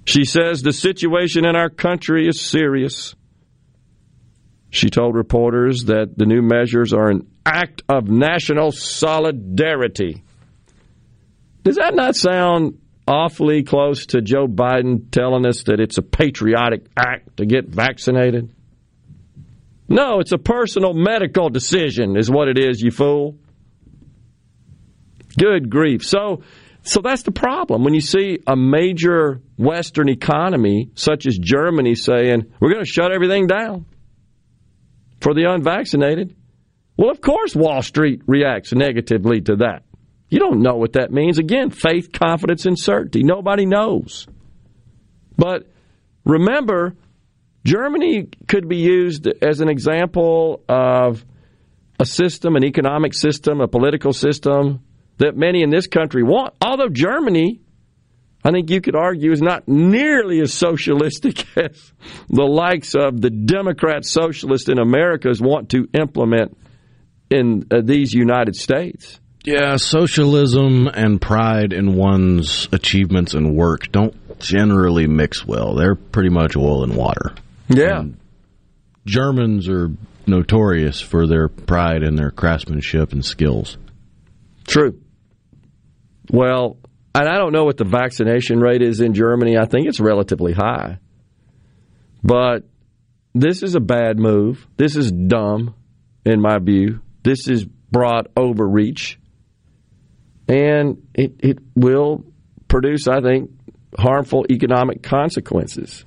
She says the situation in our country is serious. She told reporters that the new measures are an act of national solidarity. Does that not sound awfully close to Joe Biden telling us that it's a patriotic act to get vaccinated? No, it's a personal medical decision, is what it is, you fool. Good grief. So, so that's the problem. When you see a major Western economy, such as Germany, saying, we're going to shut everything down for the unvaccinated, well, of course, Wall Street reacts negatively to that. You don't know what that means. Again, faith, confidence, and certainty. Nobody knows. But remember, Germany could be used as an example of a system, an economic system, a political system that many in this country want. Although Germany, I think you could argue, is not nearly as socialistic as the likes of the Democrat socialists in Americas want to implement in uh, these United States. Yeah, socialism and pride in one's achievements and work don't generally mix well. They're pretty much oil and water. Yeah. And Germans are notorious for their pride in their craftsmanship and skills. True. Well, and I don't know what the vaccination rate is in Germany. I think it's relatively high. But this is a bad move. This is dumb, in my view. This is broad overreach. And it, it will produce, I think, harmful economic consequences.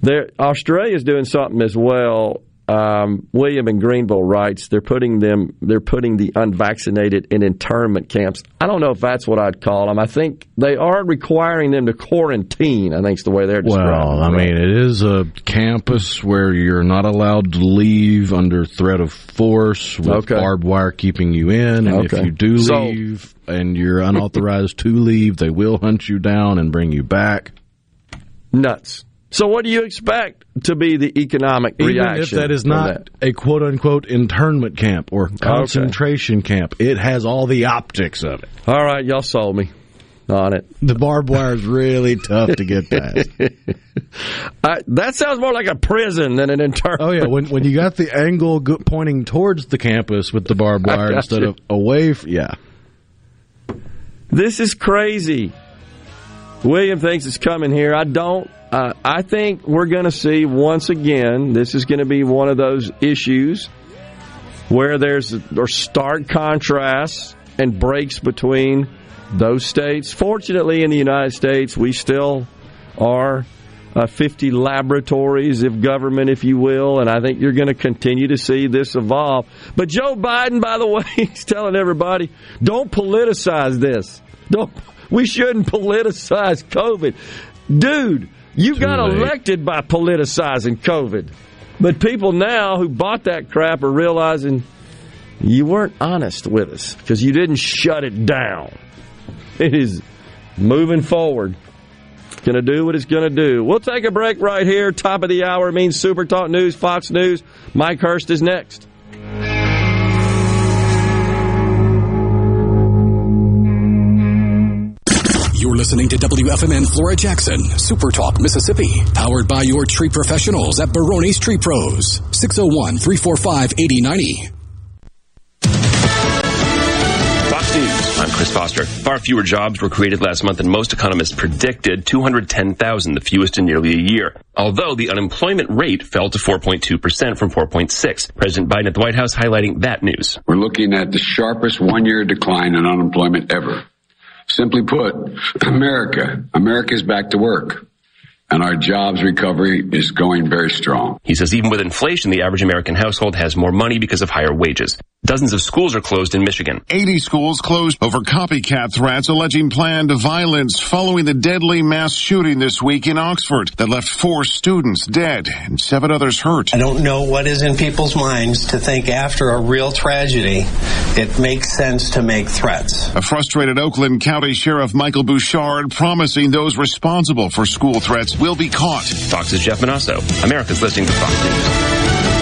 There, Australia is doing something as well um, William in Greenville writes they're putting them they're putting the unvaccinated in internment camps. I don't know if that's what I'd call them. I think they are requiring them to quarantine. I think is the way they're describing. Well, I mean, it is a campus where you're not allowed to leave under threat of force with Okay. barbed wire keeping you in, and if you do So- leave and you're unauthorized to leave, they will hunt you down and bring you back. nuts. So what do you expect to be the economic Even reaction? if that is from not a quote unquote internment camp or concentration camp, it has all the optics of it. All right, y'all sold me on it. The barbed wire is really tough to get past. I, that sounds more like a prison than an internment. Oh yeah, when when you got the angle pointing towards the campus with the barbed wire instead you. of away, f- yeah. This is crazy. William thinks it's coming here. I don't. Uh, I think we're going to see once again. This is going to be one of those issues where there's or stark contrasts and breaks between those states. Fortunately, in the United States, we still are uh, 50 laboratories of government, if you will, and I think you're going to continue to see this evolve. But Joe Biden, by the way, he's telling everybody, don't politicize this. Don't. We shouldn't politicize COVID, dude. You got late. elected by politicizing COVID, but people now who bought that crap are realizing you weren't honest with us because you didn't shut it down. It is moving forward. Going to do what it's going to do. We'll take a break right here. Top of the hour means Super Talk News, Fox News. Mike Hurst is next. You're listening to WFMN Flora Jackson, Super Talk, Mississippi, powered by your tree professionals at Baroni's Tree Pros, 601 345 8090. Fox News. I'm Chris Foster. Far fewer jobs were created last month than most economists predicted 210,000, the fewest in nearly a year. Although the unemployment rate fell to 4.2% from 4.6. President Biden at the White House highlighting that news. We're looking at the sharpest one year decline in unemployment ever. Simply put, America, America is back to work. and our jobs recovery is going very strong. He says even with inflation, the average American household has more money because of higher wages. Dozens of schools are closed in Michigan. 80 schools closed over copycat threats alleging planned violence following the deadly mass shooting this week in Oxford that left four students dead and seven others hurt. I don't know what is in people's minds to think after a real tragedy, it makes sense to make threats. A frustrated Oakland County Sheriff Michael Bouchard promising those responsible for school threats will be caught. Fox's Jeff Monosso. America's listening to Fox News.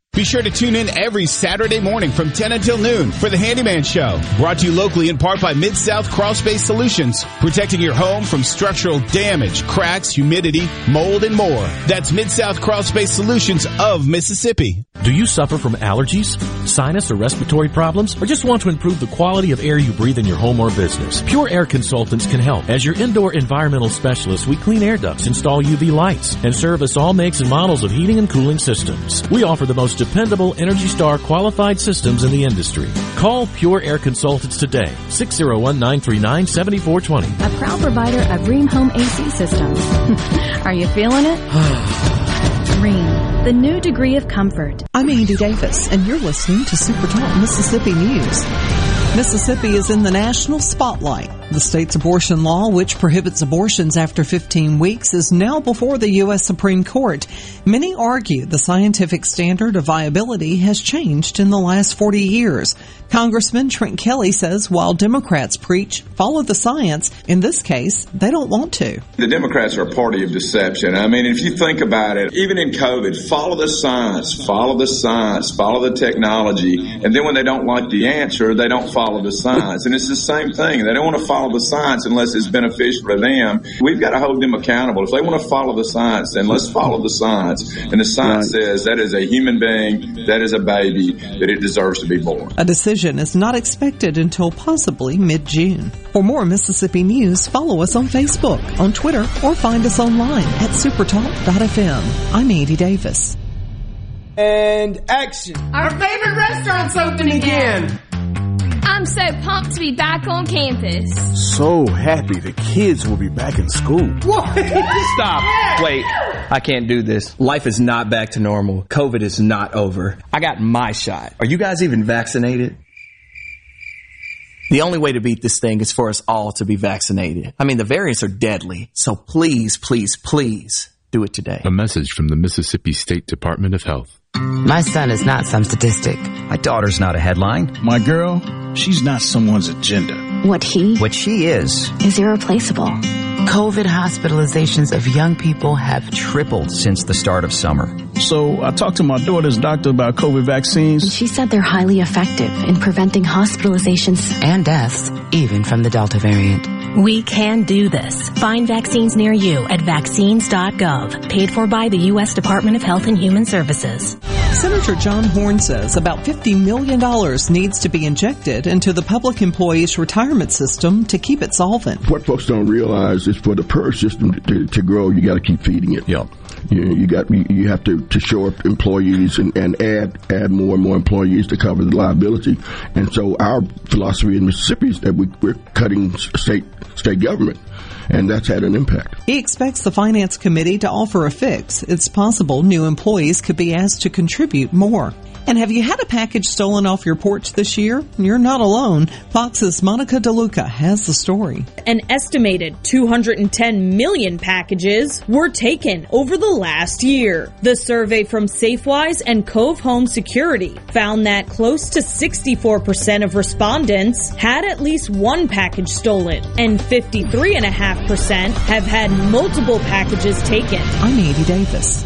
Be sure to tune in every Saturday morning from 10 until noon for the Handyman Show. Brought to you locally in part by Mid-South Crawl Space Solutions. Protecting your home from structural damage, cracks, humidity, mold, and more. That's Mid-South Crawl Space Solutions of Mississippi. Do you suffer from allergies, sinus, or respiratory problems, or just want to improve the quality of air you breathe in your home or business? Pure Air Consultants can help. As your indoor environmental specialist, we clean air ducts, install UV lights, and service all makes and models of heating and cooling systems. We offer the most dependable Energy Star qualified systems in the industry. Call Pure Air Consultants today, 601-939-7420. A proud provider of Rheem Home AC systems. Are you feeling it? Rheem, the new degree of comfort. I'm Andy Davis, and you're listening to Super Talk Mississippi News. Mississippi is in the national spotlight. The state's abortion law, which prohibits abortions after 15 weeks, is now before the U.S. Supreme Court. Many argue the scientific standard of viability has changed in the last 40 years. Congressman Trent Kelly says while Democrats preach follow the science, in this case, they don't want to. The Democrats are a party of deception. I mean, if you think about it, even in COVID, follow the science, follow the science, follow the technology, and then when they don't like the answer, they don't follow the science. And it's the same thing. They don't want to follow the science unless it's beneficial to them. We've got to hold them accountable. If they want to follow the science, then let's follow the science. And the science right. says that is a human being, that is a baby, that it deserves to be born. A decision is not expected until possibly mid-June. For more Mississippi news, follow us on Facebook, on Twitter, or find us online at supertalk.fm. I'm Andy Davis. And action. Our favorite restaurant's open again. I'm so pumped to be back on campus. So happy the kids will be back in school. What? Stop. Wait, I can't do this. Life is not back to normal. COVID is not over. I got my shot. Are you guys even vaccinated? The only way to beat this thing is for us all to be vaccinated. I mean, the variants are deadly. So please, please, please do it today. A message from the Mississippi State Department of Health. My son is not some statistic. My daughter's not a headline. My girl, she's not someone's agenda. What he? What she is. Is irreplaceable. COVID hospitalizations of young people have tripled since the start of summer. So I talked to my daughter's doctor about COVID vaccines. She said they're highly effective in preventing hospitalizations and deaths, even from the Delta variant. We can do this. Find vaccines near you at vaccines.gov, paid for by the U.S. Department of Health and Human Services. Senator John Horhn says about $50 million needs to be injected into the public employees retirement system to keep it solvent. What folks don't realize is for the PERS system to, to grow, you got to keep feeding it. Yeah. You, you got you have to, to shore up employees and, and add add more and more employees to cover the liability. And so our philosophy in Mississippi is that we, we're cutting state state government and that's had an impact. He expects the Finance Committee to offer a fix. It's possible new employees could be asked to contribute more. And have you had a package stolen off your porch this year? You're not alone. Fox's Monica DeLuca has the story. An estimated 210 million packages were taken over the last year. The survey from Safewise and Cove Home Security found that close to 64% of respondents had at least one package stolen, and 53.5% have had multiple packages taken. I'm Andy Davis.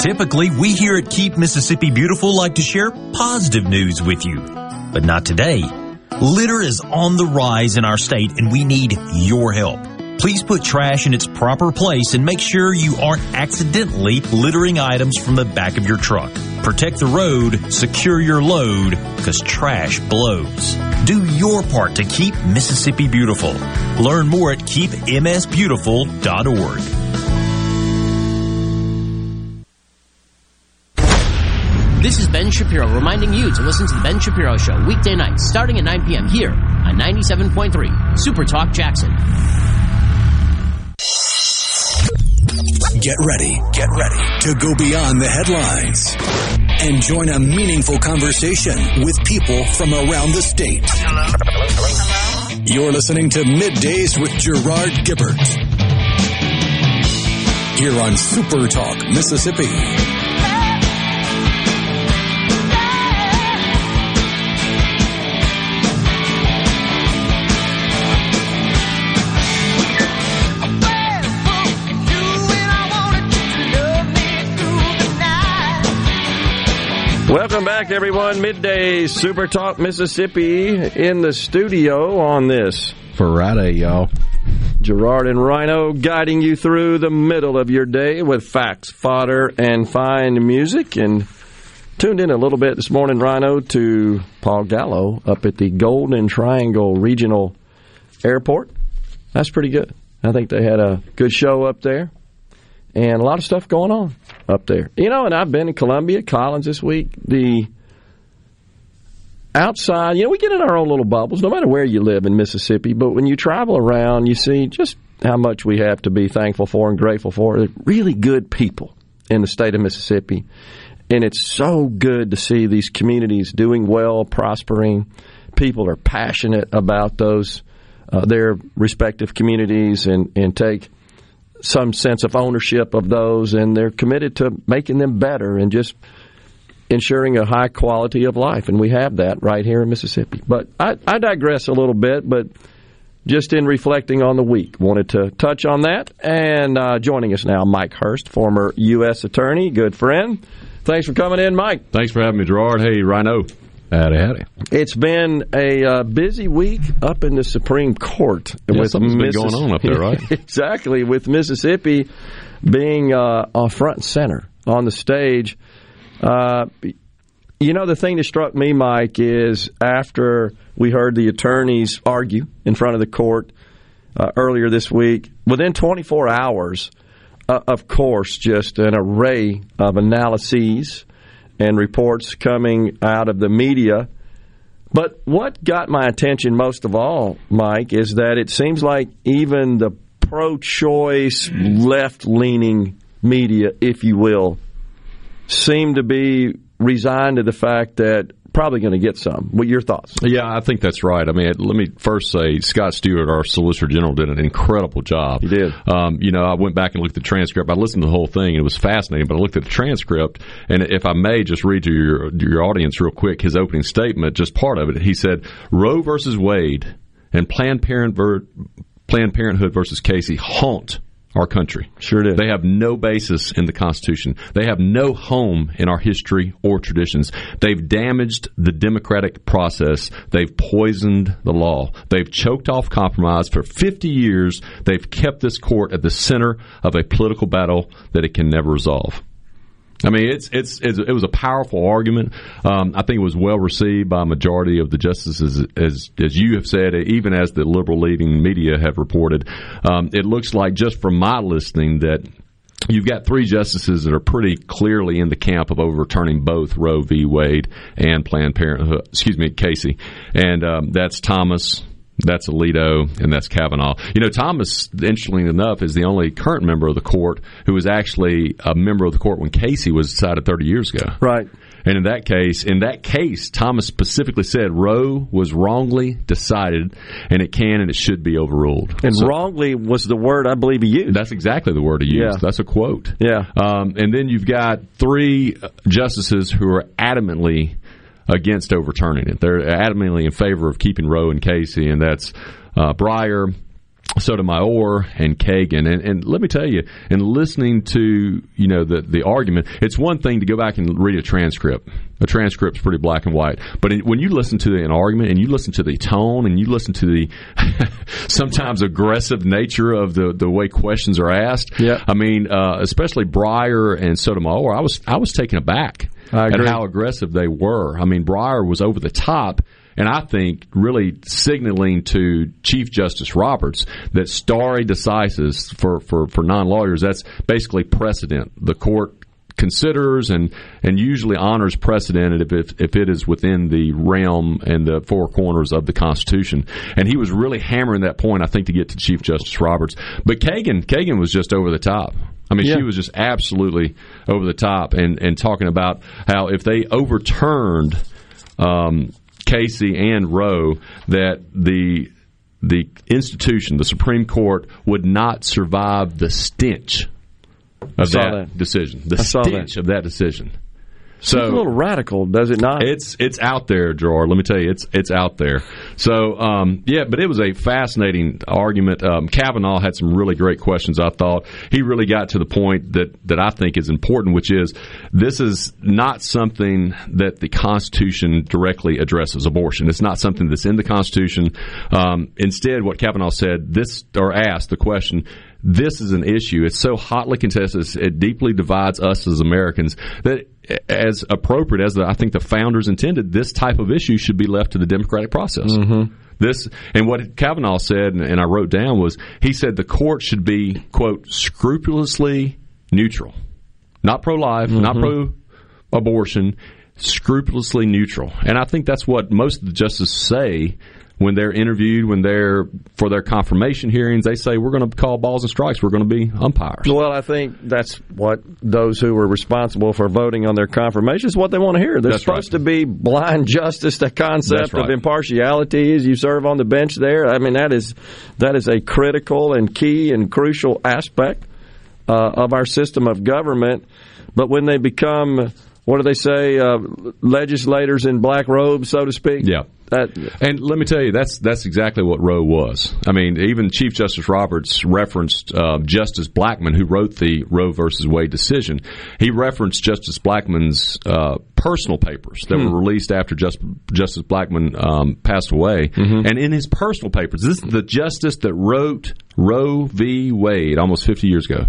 Typically, we here at Keep Mississippi Beautiful like to share positive news with you. But not today. Litter is on the rise in our state and we need your help. Please put trash in its proper place and make sure you aren't accidentally littering items from the back of your truck. Protect the road, secure your load, because trash blows. Do your part to keep Mississippi beautiful. Learn more at keepmsbeautiful.org. Shapiro reminding you to listen to The Ben Shapiro Show weekday nights starting at 9 p.m. here on 97.3 Super Talk Jackson. Get ready, get ready to go beyond the headlines and join a meaningful conversation with people from around the state. You're listening to Middays with Gerard Gibert here on Super Talk, Mississippi. Welcome back, everyone. Midday Super Talk Mississippi in the studio on this Friday, y'all. Gerard and Rhino guiding you through the middle of your day with facts, fodder, and fine music. And tuned in a little bit this morning, Rhino, to Paul Gallo up at the Golden Triangle Regional Airport. That's pretty good. I think they had a good show up there and a lot of stuff going on up there. You know, and I've been in Columbia, Collins this week. The outside, you know, we get in our own little bubbles, no matter where you live in Mississippi. But when you travel around, you see just how much we have to be thankful for and grateful for. They're really good people in the state of Mississippi. And it's so good to see these communities doing well, prospering. People are passionate about those, uh, their respective communities and, and take some sense of ownership of those, and they're committed to making them better and just ensuring a high quality of life. And we have that right here in Mississippi. But I, I digress a little bit, but just in reflecting on the week, wanted to touch on that. And uh, joining us now, Mike Hurst, former U.S. Attorney, good friend. Thanks for coming in, Mike. Thanks for having me, Gerard. Hey, Rhino. Howdy, howdy. It's been a uh, busy week up in the Supreme Court. Yeah, with something's Missis- been going on up there, right? exactly, with Mississippi being uh, front and center on the stage. Uh, you know, the thing that struck me, Mike, is after we heard the attorneys argue in front of the court uh, earlier this week, within 24 hours, uh, of course, just an array of analyses and reports coming out of the media. But what got my attention most of all, Mike, is that it seems like even the pro choice, left leaning media, if you will, seem to be resigned to the fact that probably going to get some. What your thoughts? Yeah, I think that's right. I mean, let me first say Scott Stewart, our Solicitor General, did an incredible job. He did. Um, you know, I went back and looked at the transcript. I listened to the whole thing, and it was fascinating. But I looked at the transcript, and if I may just read to your your audience real quick his opening statement, just part of it. He said, "Roe versus Wade and Planned Parenthood, Planned Parenthood versus Casey haunt." Our country. Sure did. They have no basis in the Constitution. They have no home in our history or traditions. They've damaged the democratic process. They've poisoned the law. They've choked off compromise for 50 years. They've kept this court at the center of a political battle that it can never resolve. I mean, it's, it's, it's it was a powerful argument. Um, I think it was well received by a majority of the justices, as as you have said, even as the liberal leading media have reported. Um, it looks like just from my listening that you've got three justices that are pretty clearly in the camp of overturning both Roe v. Wade and Planned Parenthood. Excuse me, Casey, and um, that's Thomas, That's Alito, and that's Kavanaugh. You know, Thomas, interestingly enough, is the only current member of the court who was actually a member of the court when Casey was decided 30 years ago. Right. And in that case, in that case, Thomas specifically said Roe was wrongly decided, and it can and it should be overruled. And so, wrongly was the word I believe he used. That's exactly the word he used. Yeah. That's a quote. Yeah. Um, and then you've got three justices who are adamantly against overturning it. They're adamantly in favor of keeping Roe and Casey, and that's uh, Breyer, Sotomayor and Kagan. And, and let me tell you, in listening to you know the the argument, it's one thing to go back and read a transcript. A transcript's pretty black and white, but when you listen to an argument and you listen to the tone and you listen to the sometimes aggressive nature of the the way questions are asked, yeah. I mean, uh, especially Breyer and Sotomayor, I was I was taken aback at how aggressive they were. I mean, Breyer was over the top and I think really signaling to Chief Justice Roberts that stare decisis for, for, for non lawyers, that's basically precedent. The court considers and, and usually honors precedent if it, if it is within the realm and the four corners of the Constitution. And he was really hammering that point, I think, to get to Chief Justice Roberts. But Kagan, Kagan was just over the top. I mean, yeah. she was just absolutely over the top and, and talking about how if they overturned um, Casey and Roe that the the institution, the Supreme Court, would not survive the stench of that, that, decision. The stench that. of that decision. So it's a little radical, does it not? It's it's out there, Gerard. Let me tell you, it's it's out there. So um, yeah, but it was a fascinating argument. Um, Kavanaugh had some really great questions. I thought he really got to the point that that I think is important, which is this is not something that the Constitution directly addresses. Abortion. It's not something that's in the Constitution. Um, instead, what Kavanaugh said, this or asked the question this is an issue. It's so hotly contested. It deeply divides us as Americans that, as appropriate as the, I think the founders intended, this type of issue should be left to the democratic process. Mm-hmm. This and what Kavanaugh said, and I wrote down was he said the court should be quote scrupulously neutral, not pro life, mm-hmm. not pro abortion, scrupulously neutral. And I think that's what most of the justices say when they're interviewed, when they're for their confirmation hearings, they say we're going to call balls and strikes. We're going to be umpires. Well, I think that's what those who were responsible for voting on their confirmation is what they want to hear. They're that's supposed right. to be blind justice. The concept right. of impartiality as you serve on the bench there. I mean, that is that is a critical and key and crucial aspect uh, of our system of government. But when they become what do they say? Uh, legislators in black robes, so to speak. Yeah. That, and let me tell you, that's that's exactly what Roe was. I mean, even Chief Justice Roberts referenced uh, Justice Blackmun, who wrote the Roe versus Wade decision. He referenced Justice Blackmun's uh, personal papers that Hmm. were released after Just, Justice Blackmun um, passed away. Mm-hmm. And in his personal papers, this is the justice that wrote Roe v. Wade almost 50 years ago.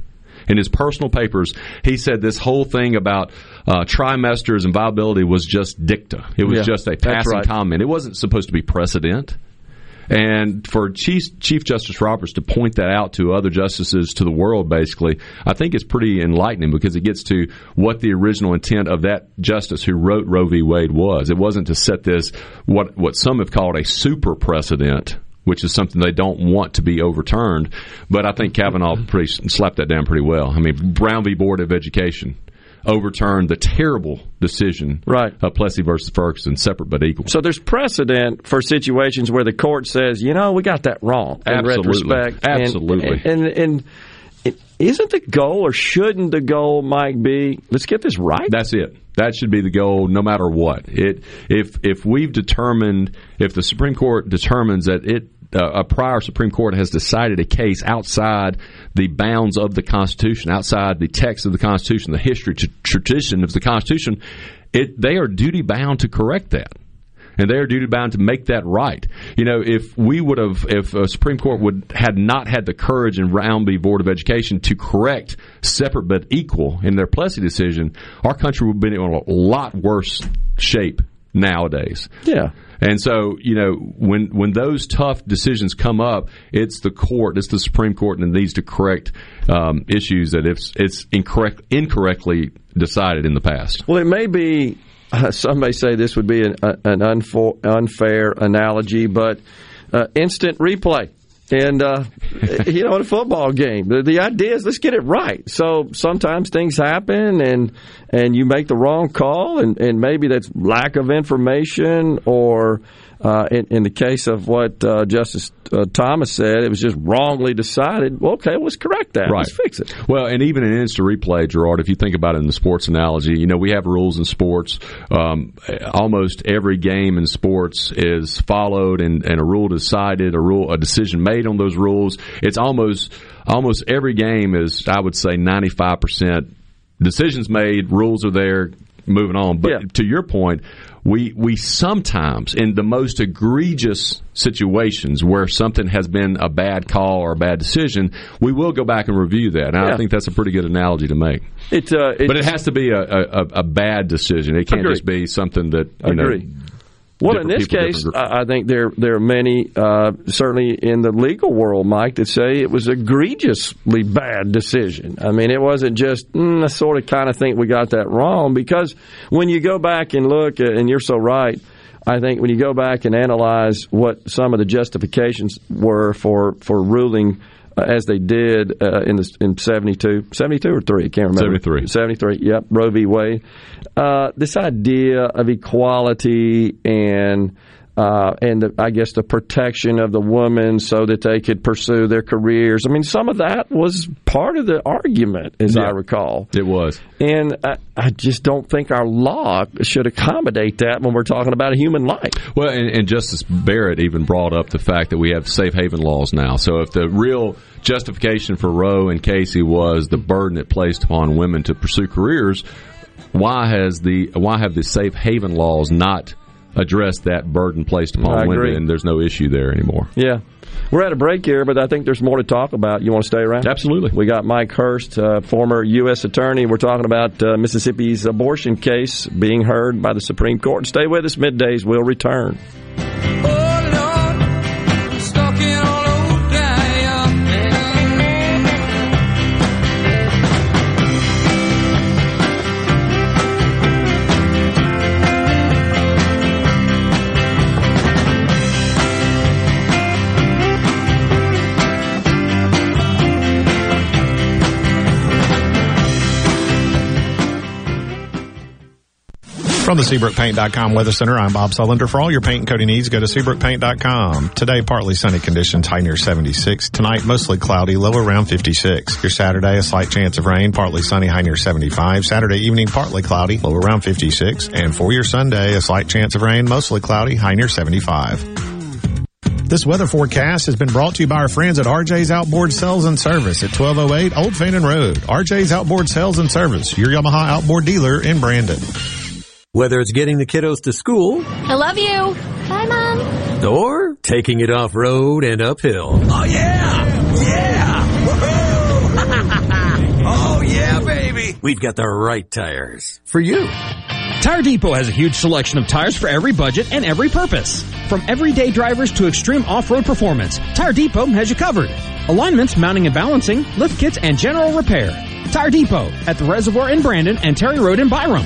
In his personal papers, he said this whole thing about uh, trimesters and viability was just dicta. It was Yeah, just a passing right. comment. It wasn't supposed to be precedent. And for Chief, Chief Justice Roberts to point that out to other justices, to the world, basically, I think is pretty enlightening because it gets to what the original intent of that justice who wrote Roe v. Wade was. It wasn't to set this, what, what some have called a super precedent, which is something they don't want to be overturned. But I think Kavanaugh pretty slapped that down pretty well. I mean, Brown v. Board of Education overturned the terrible decision right. of Plessy versus Ferguson, separate but equal. So there's precedent for situations where the court says, you know, we got that wrong in Absolutely. retrospect. Absolutely. And, and, and it, isn't the goal, or shouldn't the goal, Mike, be let's get this right? That's it. That should be the goal, no matter what. It if if we've determined, if the Supreme Court determines that it Uh, a prior Supreme Court has decided a case outside the bounds of the Constitution, outside the text of the Constitution, the history, t- tradition of the Constitution, it they are duty bound to correct that. And they are duty bound to make that right. You know, if we would have, if a Supreme Court would had not had the courage in Brown v. Board of Education to correct separate but equal in their Plessy decision, our country would have been in a lot worse shape nowadays. Yeah. And so, you know, when when those tough decisions come up, it's the court, it's the Supreme Court, and it needs to correct um, issues that it's it's incorrect incorrectly decided in the past. Well, it may be. Uh, some may say this would be an, uh, an unfair analogy, but uh, instant replay. And uh, you know, in a football game, the, the idea is let's get it right. So sometimes things happen, and and you make the wrong call, and, and maybe that's lack of information or uh, in, in, the case of what uh, Justice uh, Thomas said, it was just wrongly decided. Well, okay, let's correct that. Right. Let's fix it. Well, and even in instant replay, Gerard, if you think about it in the sports analogy, you know, we have rules in sports. Um, almost every game in sports is followed and, and a rule decided, a rule, a decision made on those rules. It's almost, almost every game is, I would say, 95% decisions made, rules are there, moving on. But yeah. to your point, we we sometimes in the most egregious situations where something has been a bad call or a bad decision, we will go back and review that. And yeah. I think that's a pretty good analogy to make. It, uh, but it has to be a, a, a bad decision. It can't agree. just be something that you agree. know well, in this case, I think there there are many, uh, certainly in the legal world, Mike, that say it was egregiously bad decision. I mean, it wasn't just mm, I sort of kind of think we got that wrong because when you go back and look, and you're so right. I think when you go back and analyze what some of the justifications were for for ruling uh, as they did uh, in the in 72, 72 or 3, I can't remember. 73. 73, yep, Roe v. Wade. Uh, this idea of equality and uh, and the, I guess the protection of the woman so that they could pursue their careers. I mean, some of that was part of the argument, as yeah, I recall. It was. And I, I, just don't think our law should accommodate that when we're talking about a human life. Well, and, and Justice Barrett even brought up the fact that we have safe haven laws now. So if the real justification for Roe and Casey was the burden it placed upon women to pursue careers, why has the why have the safe haven laws not address that burden placed upon women, and there's no issue there anymore. Yeah. We're at a break here, but I think there's more to talk about. You want to stay around? Absolutely. We got Mike Hurst, uh, former U.S. attorney. We're talking about uh, Mississippi's abortion case being heard by the Supreme Court. Stay with us. Middays will return. From the SeabrookPaint.com Weather Center, I'm Bob Sullender. For all your paint and coating needs, go to SeabrookPaint.com. Today, partly sunny conditions, high near 76. Tonight, mostly cloudy, low around 56. Your Saturday, a slight chance of rain, partly sunny, high near 75. Saturday evening, partly cloudy, low around 56. And for your Sunday, a slight chance of rain, mostly cloudy, high near 75. This weather forecast has been brought to you by our friends at RJ's Outboard Sales and Service at 1208 Old Fannin Road. RJ's Outboard Sales and Service, your Yamaha outboard dealer in Brandon. Whether it's getting the kiddos to school. I love you. Bye, Mom. Or taking it off road and uphill. Oh, yeah! Yeah! oh, yeah, baby! We've got the right tires for you. Tire Depot has a huge selection of tires for every budget and every purpose. From everyday drivers to extreme off-road performance, Tire Depot has you covered. Alignments, mounting and balancing, lift kits, and general repair. Tire Depot at the Reservoir in Brandon and Terry Road in Byram.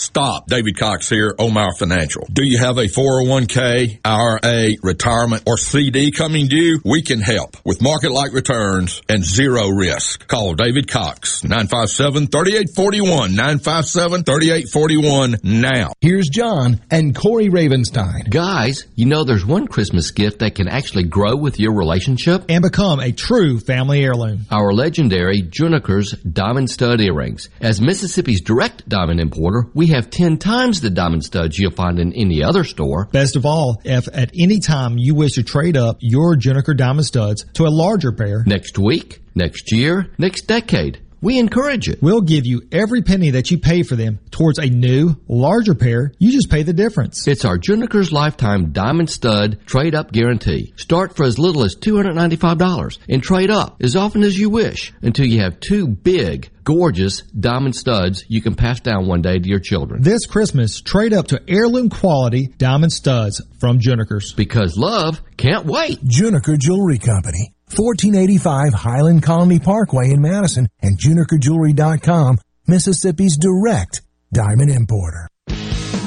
Stop. David Cox here, Omar Financial. Do you have a 401k, IRA, retirement, or CD coming due? We can help with market-like returns and zero risk. Call David Cox, 957-3841, 957-3841 now. Here's John and Corey Ravenstein. Guys, you know there's one Christmas gift that can actually grow with your relationship and become a true family heirloom. Our legendary Juniker's diamond stud earrings. As Mississippi's direct diamond importer, we have 10 times the diamond studs you'll find in any other store. Best of all, if at any time you wish to trade up your Juniker diamond studs to a larger pair next week, next year, next decade, we encourage it. We'll give you every penny that you pay for them towards a new, larger pair. You just pay the difference. It's our Juniker's Lifetime Diamond Stud Trade Up Guarantee. Start for as little as $295 and trade up as often as you wish until you have two big, gorgeous diamond studs you can pass down one day to your children. This Christmas, trade up to heirloom quality diamond studs from Junikers. Because love can't wait. Juniker Jewelry Company. 1485 Highland Colony Parkway in Madison and JunikerJewelry.com, Mississippi's direct diamond importer.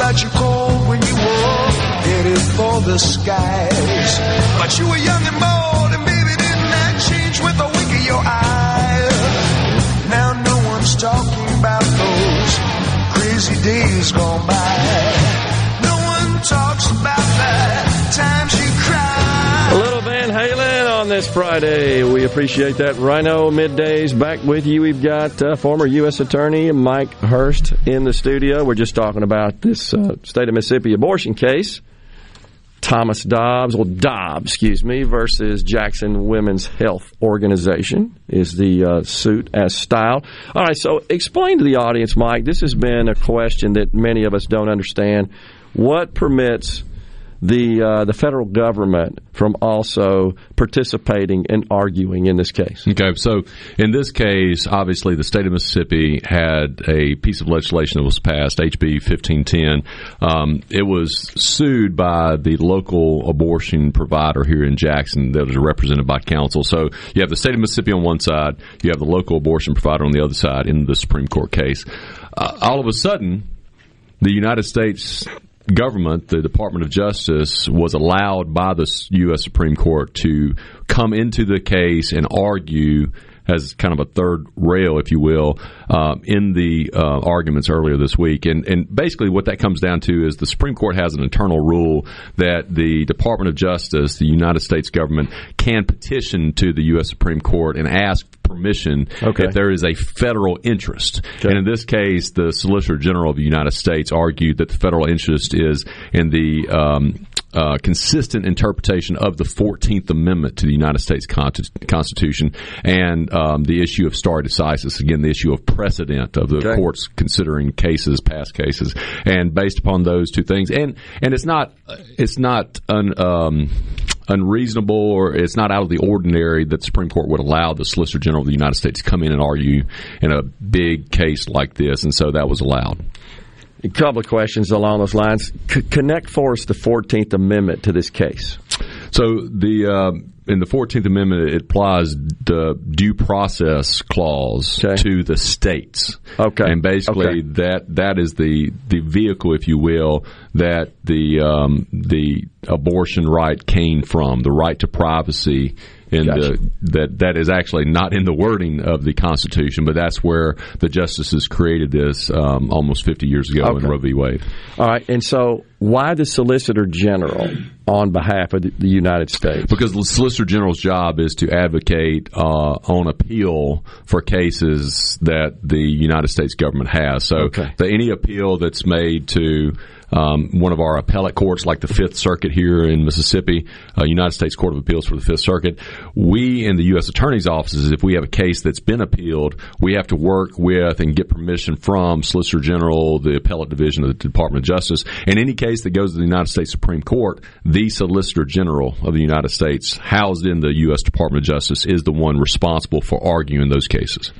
About you cold when you were headed for the skies. But you were young and bold, and baby, didn't that change with a wink of your eye? Now no one's talking about those crazy days gone by. No one talks about the times you cried. Little Van Halen this Friday. We appreciate that. Rhino Middays back with you. We've got uh, former U.S. Attorney Mike Hurst in the studio. We're just talking about this uh, state of Mississippi abortion case. Thomas Dobbs, well, Dobbs, excuse me, versus Jackson Women's Health Organization is the uh, suit as styled. All right, so explain to the audience, Mike. This has been a question that many of us don't understand. What permits the uh, the federal government from also participating and arguing in this case? Okay, so in this case, obviously, the state of Mississippi had a piece of legislation that was passed, HB 1510. Um, it was sued by the local abortion provider here in Jackson that was represented by counsel. So you have the state of Mississippi on one side, you have the local abortion provider on the other side in the Supreme Court case. Uh, all of a sudden, the United States government, the Department of Justice, was allowed by the U.S. Supreme Court to come into the case and argue as kind of a third rail, if you will, uh, in the uh, arguments earlier this week. And, and basically, what that comes down to is the Supreme Court has an internal rule that the Department of Justice, the United States government, can petition to the U.S. Supreme Court and ask permission Okay. if there is a federal interest. And in this case, the Solicitor General of the United States argued that the federal interest is in the um, uh, consistent interpretation of the 14th Amendment to the United States Con- Constitution and um, the issue of stare decisis, again, the issue of precedent of the courts considering cases, past cases, and based upon those two things. And and it's not it's not un, um, unreasonable or it's not out of the ordinary that the Supreme Court would allow the Solicitor General of the United States to come in and argue in a big case like this, and so that was allowed. A couple of questions along those lines. C- connect for us the 14th Amendment to this case. So the uh, in the Fourteenth Amendment, it applies the due process clause to the states. Okay, and basically Okay. that that is the the vehicle, if you will, that the um, the abortion right came from, the right to privacy. And the, that that is actually not in the wording of the Constitution, but that's where the justices created this um, almost 50 years ago in Roe v. Wade. All right, and so why the Solicitor General on behalf of the, United States? Because the Solicitor General's job is to advocate uh, on appeal for cases that the United States government has. So the, any appeal that's made to um, one of our appellate courts, like the Fifth Circuit here in Mississippi, uh, United States Court of Appeals for the Fifth Circuit. We in the U.S. Attorney's offices, if we have a case that's been appealed, we have to work with and get permission from Solicitor General, the Appellate Division of the Department of Justice. In any case that goes to the United States Supreme Court, the Solicitor General of the United States, housed in the U.S. Department of Justice, is the one responsible for arguing those cases.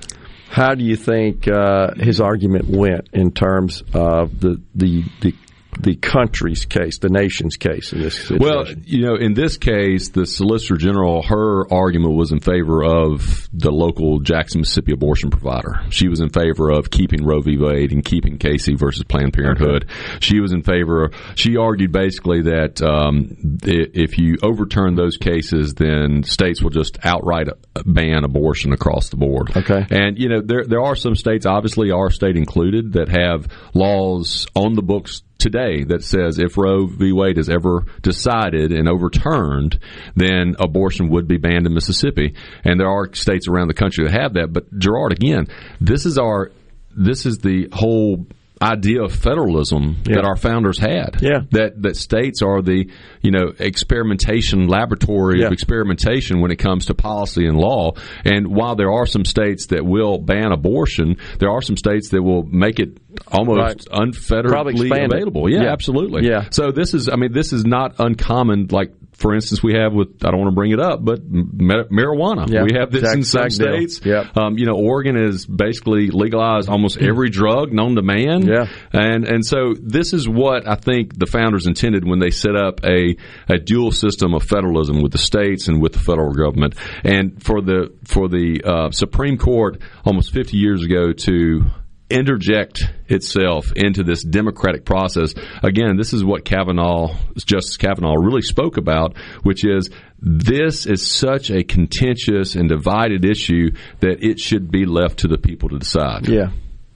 How do you think uh, his argument went in terms of the the, the the country's case, the nation's case in this situation? Well, you know, in this case, the Solicitor General, her argument was in favor of the local Jackson, Mississippi abortion provider. She was in favor of keeping Roe v. Wade and keeping Casey versus Planned Parenthood. Okay. She was in favor. Of, she argued basically that um, if you overturn those cases, then states will just outright ban abortion across the board. Okay. And you know, there there are some states, obviously our state included, that have laws on the books today that says if Roe v. Wade is ever decided and overturned, then abortion would be banned in Mississippi. And there are states around the country that have that. But Gerard, again, this is our this is the whole idea of federalism yeah. that our founders had. Yeah. That that states are the you know experimentation laboratory yeah. of experimentation when it comes to policy and law. And while there are some states that will ban abortion, there are some states that will make it almost right. unfetteredly available. Yeah, yeah, absolutely. Yeah. So this is I mean this is not uncommon like for instance, we have with I don't want to bring it up, but marijuana. Yeah. We have this exact, in some states. Yep. Um, you know, Oregon is basically legalized almost every drug known to man. Yeah. And and so this is what I think the founders intended when they set up a a dual system of federalism with the states and with the federal government. And for the for the uh, Supreme Court almost 50 years ago to interject itself into this democratic process. Again, this is what Kavanaugh, Justice Kavanaugh, really spoke about, which is this is such a contentious and divided issue that it should be left to the people to decide. Yeah.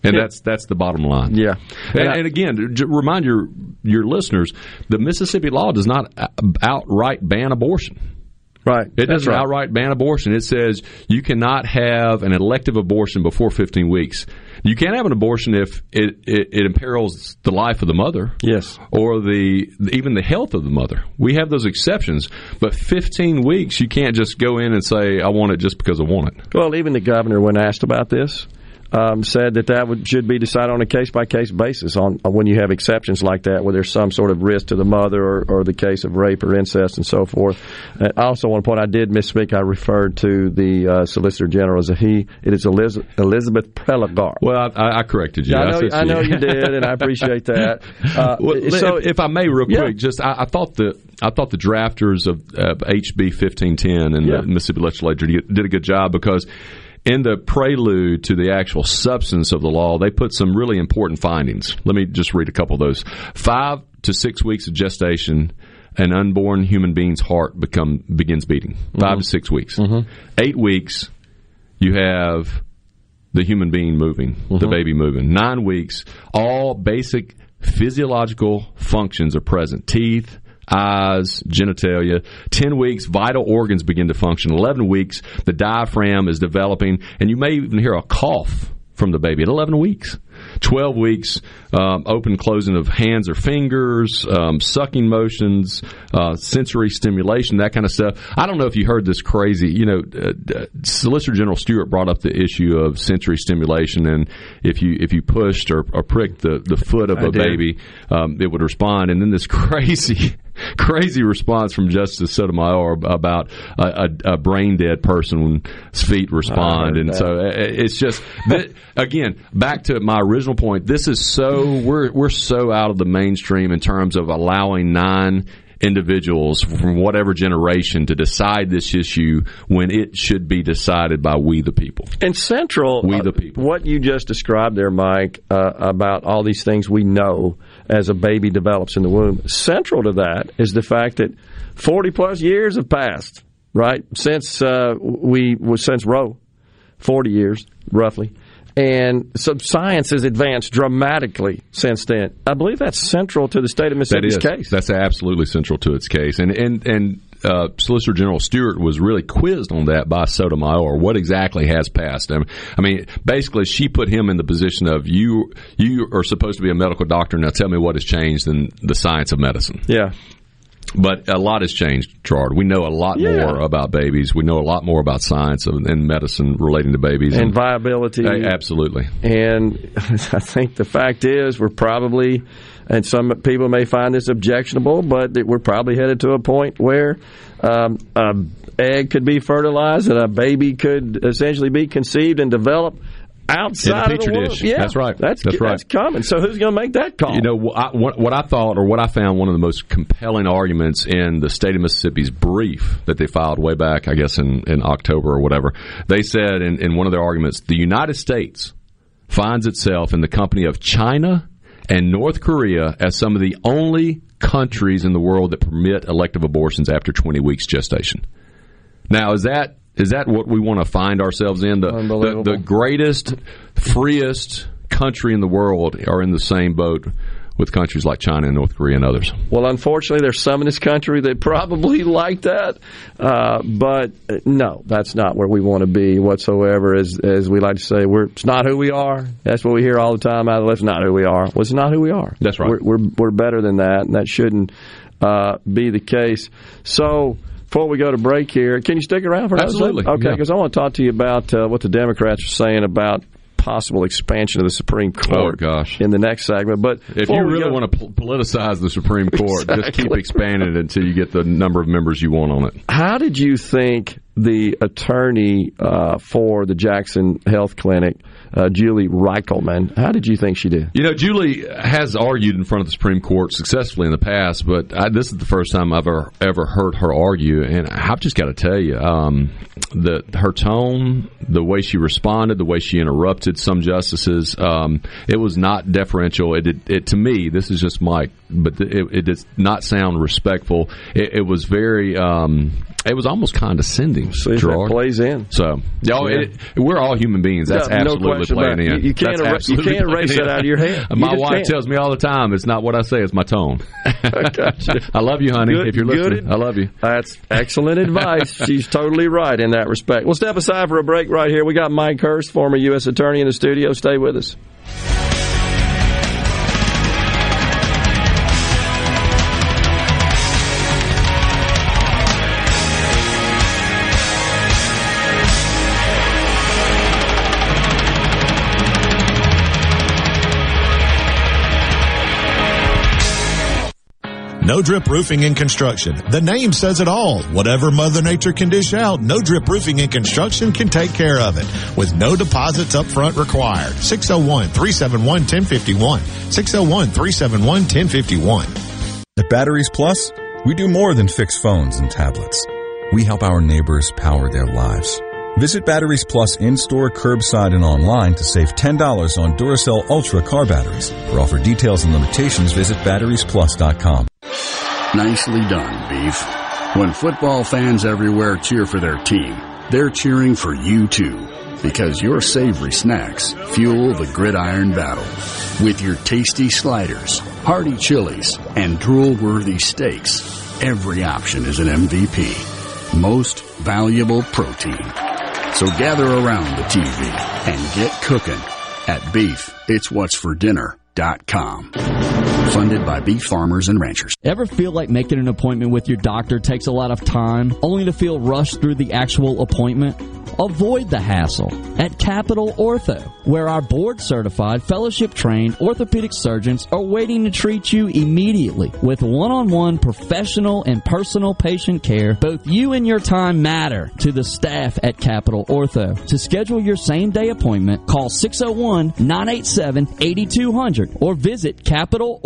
And that's that's the bottom line. Yeah, and, and, and again, remind your your listeners, the Mississippi law does not uh, outright ban abortion. Right. It doesn't right. outright ban abortion. It says you cannot have an elective abortion before 15 weeks. You can't have an abortion if it, it, it, imperils the life of the mother. Yes. Or the even the health of the mother. We have those exceptions, but 15 weeks you can't just go in and say I want it just because I want it. Well, even the governor when asked about this um, said that that would, should be decided on a case by case basis on, on, when you have exceptions like that, where there's some sort of risk to the mother or, or the case of rape or incest and so forth. Uh, I also want to point I did misspeak. I referred to the uh, Solicitor General as a he. It is Elizabeth, Elizabeth Prelogar. Well, I, I corrected you. I know, I, I know you did, and I appreciate that. Uh, well, so, if, if, I may, real yeah. quick, just I, I, thought the I thought the drafters of HB 1510 and yeah. the Mississippi Legislature did a good job because in the prelude to the actual substance of the law, they put some really important findings. Let me just read a couple of those. Five to six weeks of gestation, an unborn human being's heart become begins beating. 5 mm-hmm. to six weeks. Mm-hmm. Eight weeks, you have the human being moving, mm-hmm. the baby moving. Nine weeks, all basic physiological functions are present. Teeth, eyes, genitalia. 10 weeks, vital organs begin to function. 11 weeks, the diaphragm is developing, and you may even hear a cough from the baby at 11 weeks. 12 weeks, um, open closing of hands or fingers, um, sucking motions, uh, sensory stimulation, that kind of stuff. I don't know if you heard this crazy, you know, uh, Solicitor General Stewart brought up the issue of sensory stimulation, and if you if you pushed or, or pricked the, the foot of I a did. baby, um, it would respond. And then this crazy crazy response from Justice Sotomayor about a, a, a brain dead person's feet respond, and that. so uh, it's just that, again back to my original point. This is so we're we're so out of the mainstream in terms of allowing nine individuals from whatever generation to decide this issue when it should be decided by we the people. And central, we the people. Uh, what you just described there, Mike, uh, about all these things we know as a baby develops in the womb. Central to that is the fact that 40 plus years have passed, right, since uh, we was since Roe, 40 years roughly. And so science has advanced dramatically since then. I believe that's central to the state of Mississippi's that is, case. That's absolutely central to its case. And and and uh, Solicitor General Stewart was really quizzed on that by Sotomayor. What exactly has passed? I mean, I mean, basically, she put him in the position of you. You are supposed to be a medical doctor. Now, tell me what has changed in the science of medicine. Yeah. But a lot has changed, Gerard. We know a lot Yeah. more about babies. We know a lot more about science and and medicine relating to babies and viability. Uh, absolutely. And I think the fact is, we're probably, and some people may find this objectionable, but we're probably headed to a point where um, a egg could be fertilized and a baby could essentially be conceived and develop outside In the petri womb. dish. Yeah, That's right. That's That's right. That's coming. So who's going to make that call? You know, I, what, what I thought or what I found one of the most compelling arguments in the state of Mississippi's brief that they filed way back, I guess, in, in October or whatever. They said in, in one of their arguments, the United States finds itself in the company of China and North Korea as some of the only countries in the world that permit elective abortions after 20 weeks gestation. Now, is that is that what we want to find ourselves in? The, the, the greatest, freest country in the world are in the same boat with countries like China and North Korea and others. Well, unfortunately, there's some in this country that probably like that, uh, but uh, no, that's not where we want to be whatsoever. As as we like to say, we're it's not who we are. That's what we hear all the time. Out of it's not who we are. Well, it's not who we are. That's right. We're we're, we're better than that, and that shouldn't uh, be the case. So. Before we go to break here, can you stick around for another Absolutely? Okay, yeah. because I want to talk to you about uh, what the Democrats are saying about possible expansion of the Supreme oh, Court. Oh, gosh. In the next segment, but If you really go- want to politicize the Supreme Court, just keep expanding it until you get the number of members you want on it. How did you think the attorney uh, for the Jackson Health Clinic, uh, Julie Rikelman, how did you think she did? You know, Julie has argued in front of the Supreme Court successfully in the past, but I, this is the first time I've ever, ever heard her argue, and I've just got to tell you, um, the her tone, the way she responded, the way she interrupted some justices, um, it was not deferential. It, did, it to me, this is just Mike, but it, it did not sound respectful. It, it was very. Um, it was almost condescending. See Gerard. plays in. So, y'all, Yeah. it, we're all human beings. That's Yeah, no absolutely question playing in. You- you can't erase- you can't erase that out of your head. You My wife can't. tells me all the time, it's not what I say, it's my tone. I love you, honey. Good- if you're good listening, I love you. That's excellent advice. She's totally right in that respect. We'll step aside for a break right here. We got Mike Hurst, former U.S. Attorney, in the studio. Stay with us. No Drip Roofing and Construction. The name says it all. Whatever Mother Nature can dish out, No Drip Roofing and Construction can take care of it with no deposits up front required. 601-371-1051. 601-371-1051. At Batteries Plus, we do more than fix phones and tablets. We help our neighbors power their lives. Visit Batteries Plus in-store, curbside, and online to save $10 on Duracell Ultra car batteries. For offer details and limitations, visit batteriesplus.com. Nicely done, Beef. When football fans everywhere cheer for their team, they're cheering for you too. Because your savory snacks fuel the gridiron battle. With your tasty sliders, hearty chilies, and drool-worthy steaks, every option is an MVP. Most valuable protein. So gather around the TV and get cooking at Beef Funded by beef farmers and ranchers. Ever feel like making an appointment with your doctor takes a lot of time, only to feel rushed through the actual appointment? Avoid the hassle at Capital Ortho, where our board certified, fellowship trained orthopedic surgeons are waiting to treat you immediately with one on one professional and personal patient care. Both you and your time matter to the staff at Capital Ortho. To schedule your same day appointment, call 601 987 8200 or visit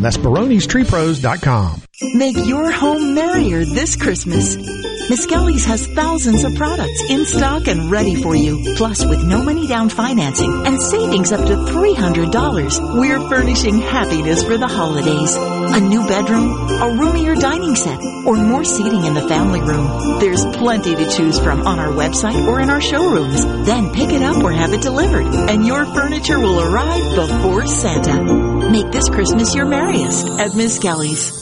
That's baronestreepros.com. Make your home merrier this Christmas. Miss Kelly's has thousands of products in stock and ready for you. Plus, with no money down financing and savings up to $300, we're furnishing happiness for the holidays. A new bedroom, a roomier dining set, or more seating in the family room. There's plenty to choose from on our website or in our showrooms. Then pick it up or have it delivered, and your furniture will arrive before Santa. Make this Christmas your merriest at Miss Kelly's.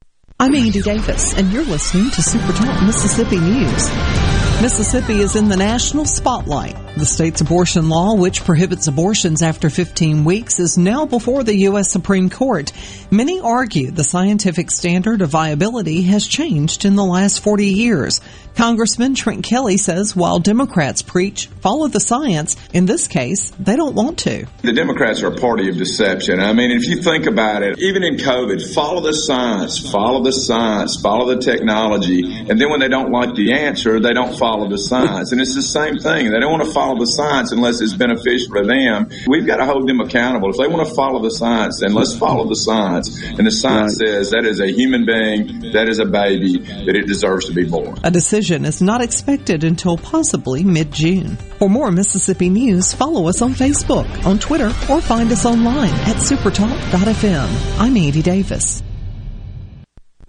I'm Andy Davis, and you're listening to Super Talk Mississippi News. Mississippi is in the national spotlight. The state's abortion law, which prohibits abortions after 15 weeks, is now before the U.S. Supreme Court. Many argue the scientific standard of viability has changed in the last 40 years. Congressman Trent Kelly says while Democrats preach follow the science, in this case, they don't want to. The Democrats are a party of deception. I mean, if you think about it, even in COVID, follow the science, follow the science, follow the technology, and then when they don't like the answer, they don't follow the science. And it's the same thing. They don't want to follow the science unless it's beneficial to them. We've got to hold them accountable. If they want to follow the science, then let's follow the science. And the science right. says that is a human being, that is a baby, that it deserves to be born. A decision is not expected until possibly mid-June. For more Mississippi news, follow us on Facebook, on Twitter, or find us online at supertalk.fm. I'm Andy Davis.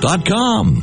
Autoshop.com.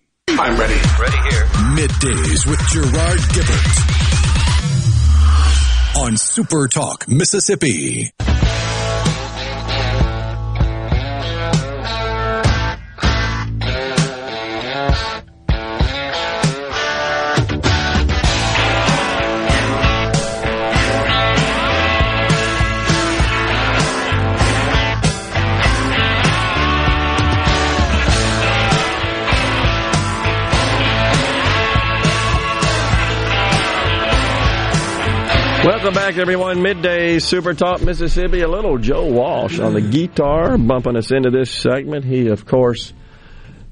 I'm ready. Ready here. Middays with Gerard Gibert on Super Talk Mississippi. Welcome back, everyone. Midday Super Talk Mississippi. A little Joe Walsh on the guitar, bumping us into this segment. He, of course,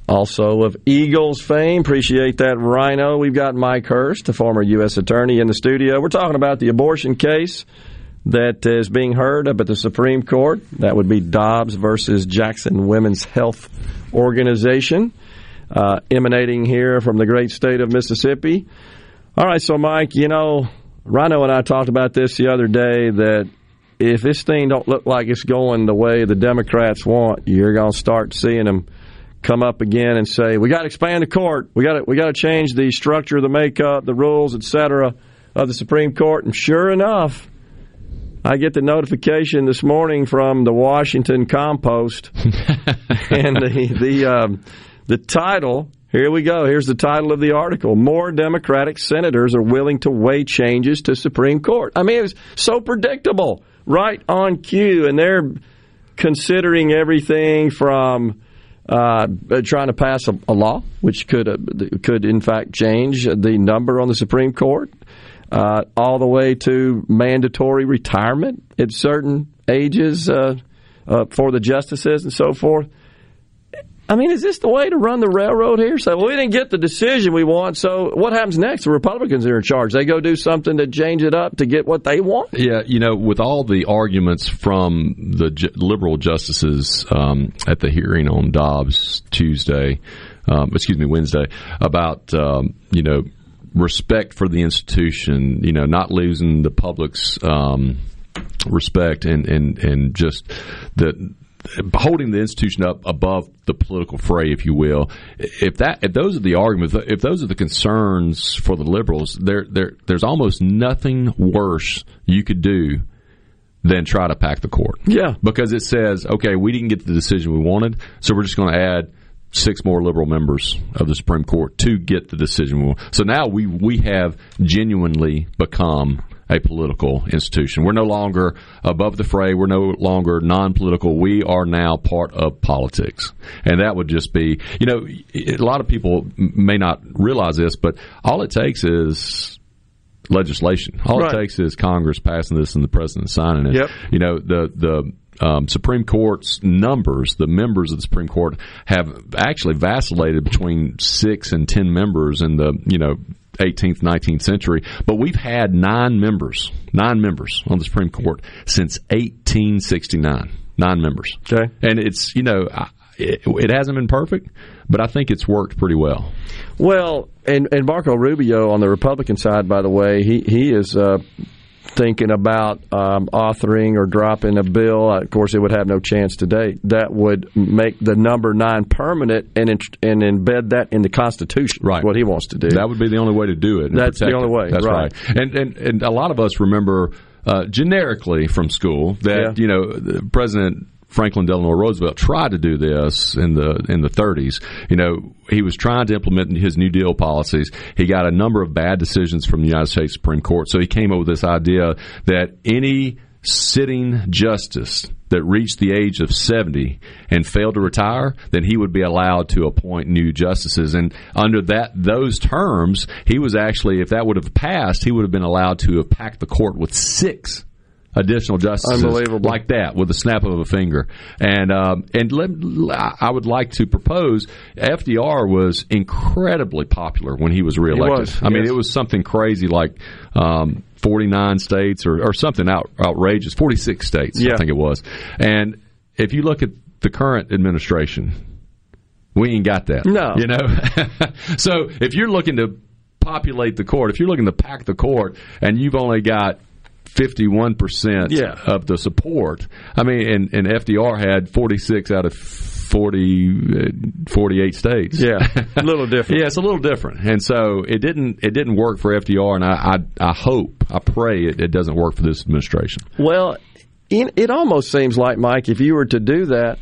also of Eagles fame. Appreciate that, Rhino. We've got Mike Hurst, the former U.S. attorney, in the studio. We're talking about the abortion case that is being heard up at the Supreme Court. That would be Dobbs versus Jackson Women's Health Organization, uh, emanating here from the great state of Mississippi. All right, so Mike, you know, Rhino and I talked about this the other day that if this thing don't look like it's going the way the Democrats want, you're going to start seeing them come up again and say, "We got to expand the court. We got to we got to change the structure, the makeup, the rules, etc." of the Supreme Court." And sure enough, I get the notification this morning from the Washington Compost and the the um, The title, here we go. Here's the title of the article. More Democratic senators are willing to weigh changes to Supreme Court. I mean, it was so predictable, right on cue, and they're considering everything from uh, trying to pass a, a law, which could uh, could in fact change the number on the Supreme Court, uh, all the way to mandatory retirement at certain ages uh, uh, for the justices and so forth. I mean, is this the way to run the railroad here? So well, we didn't get the decision we want. So what happens next? The Republicans are in charge. They go do something to change it up to get what they want. Yeah, you know, with all the arguments from the liberal justices um, at the hearing on Dobbs Tuesday, um, excuse me, Wednesday, about um, you know respect for the institution, you know, not losing the public's um, respect and and and just the holding the institution up above the political fray, if you will. If that, if those are the arguments, if those are the concerns for the liberals, there, there, there's almost nothing worse you could do than try to pack the court. Yeah, because it says, okay, we didn't get the decision we wanted, so we're just going to add six more liberal members of the Supreme Court to get the decision we want. So now we we have genuinely become a political institution. We're no longer above the fray. We're no longer non political. We are now part of politics. And that would just be, you know, a lot of people may not realize this, but all it takes is legislation. All Right. it takes is Congress passing this and the president signing it. Yep. You know, the, the, um, Supreme Court's numbers, the members of the Supreme Court have actually vacillated between six and ten members in the, you know, 18th, 19th century, but we've had nine members, nine members on the Supreme Court since 1869. Nine members. Okay. And it's, you know, I- it, it hasn't been perfect, but I think it's worked pretty well. Well, and and Marco Rubio on the Republican side, by the way, he he is uh, thinking about um, authoring or dropping a bill. Uh, Of course, it would have no chance today. That would make the number nine permanent and int- and embed that in the Constitution. Right, what he wants to do. That would be the only way to do it. That's the only it. way, That's right. right. And, and and a lot of us remember uh, generically from school that you know the President Franklin Delano Roosevelt tried to do this in the in the 30s. You know, he was trying to implement his New Deal policies. He got a number of bad decisions from the United States Supreme Court, so he came up with this idea that any sitting justice that reached the age of 70 and failed to retire, then he would be allowed to appoint new justices. And under that those terms, he was actually, if that would have passed, he would have been allowed to have packed the court with six additional justices Unbelievable. like that with a snap of a finger. And um, and let, I would like to propose FDR was incredibly popular when he was reelected. was, I mean, it was something crazy like um, 49 states or, or something out, outrageous, 46 states, Yeah. I think it was. And if you look at the current administration, we ain't got that. No. You know? so if you're looking to populate the court, if you're looking to pack the court and you've only got 51% Yeah. of the support, I mean, and, and FDR had 46 out of 40, uh, 48 states. Yeah, a little different. yeah, it's a little different. And so it didn't, it didn't work for FDR and I, I, I hope, I pray it, it doesn't work for this administration. Well, it almost seems like Mike, if you were to do that,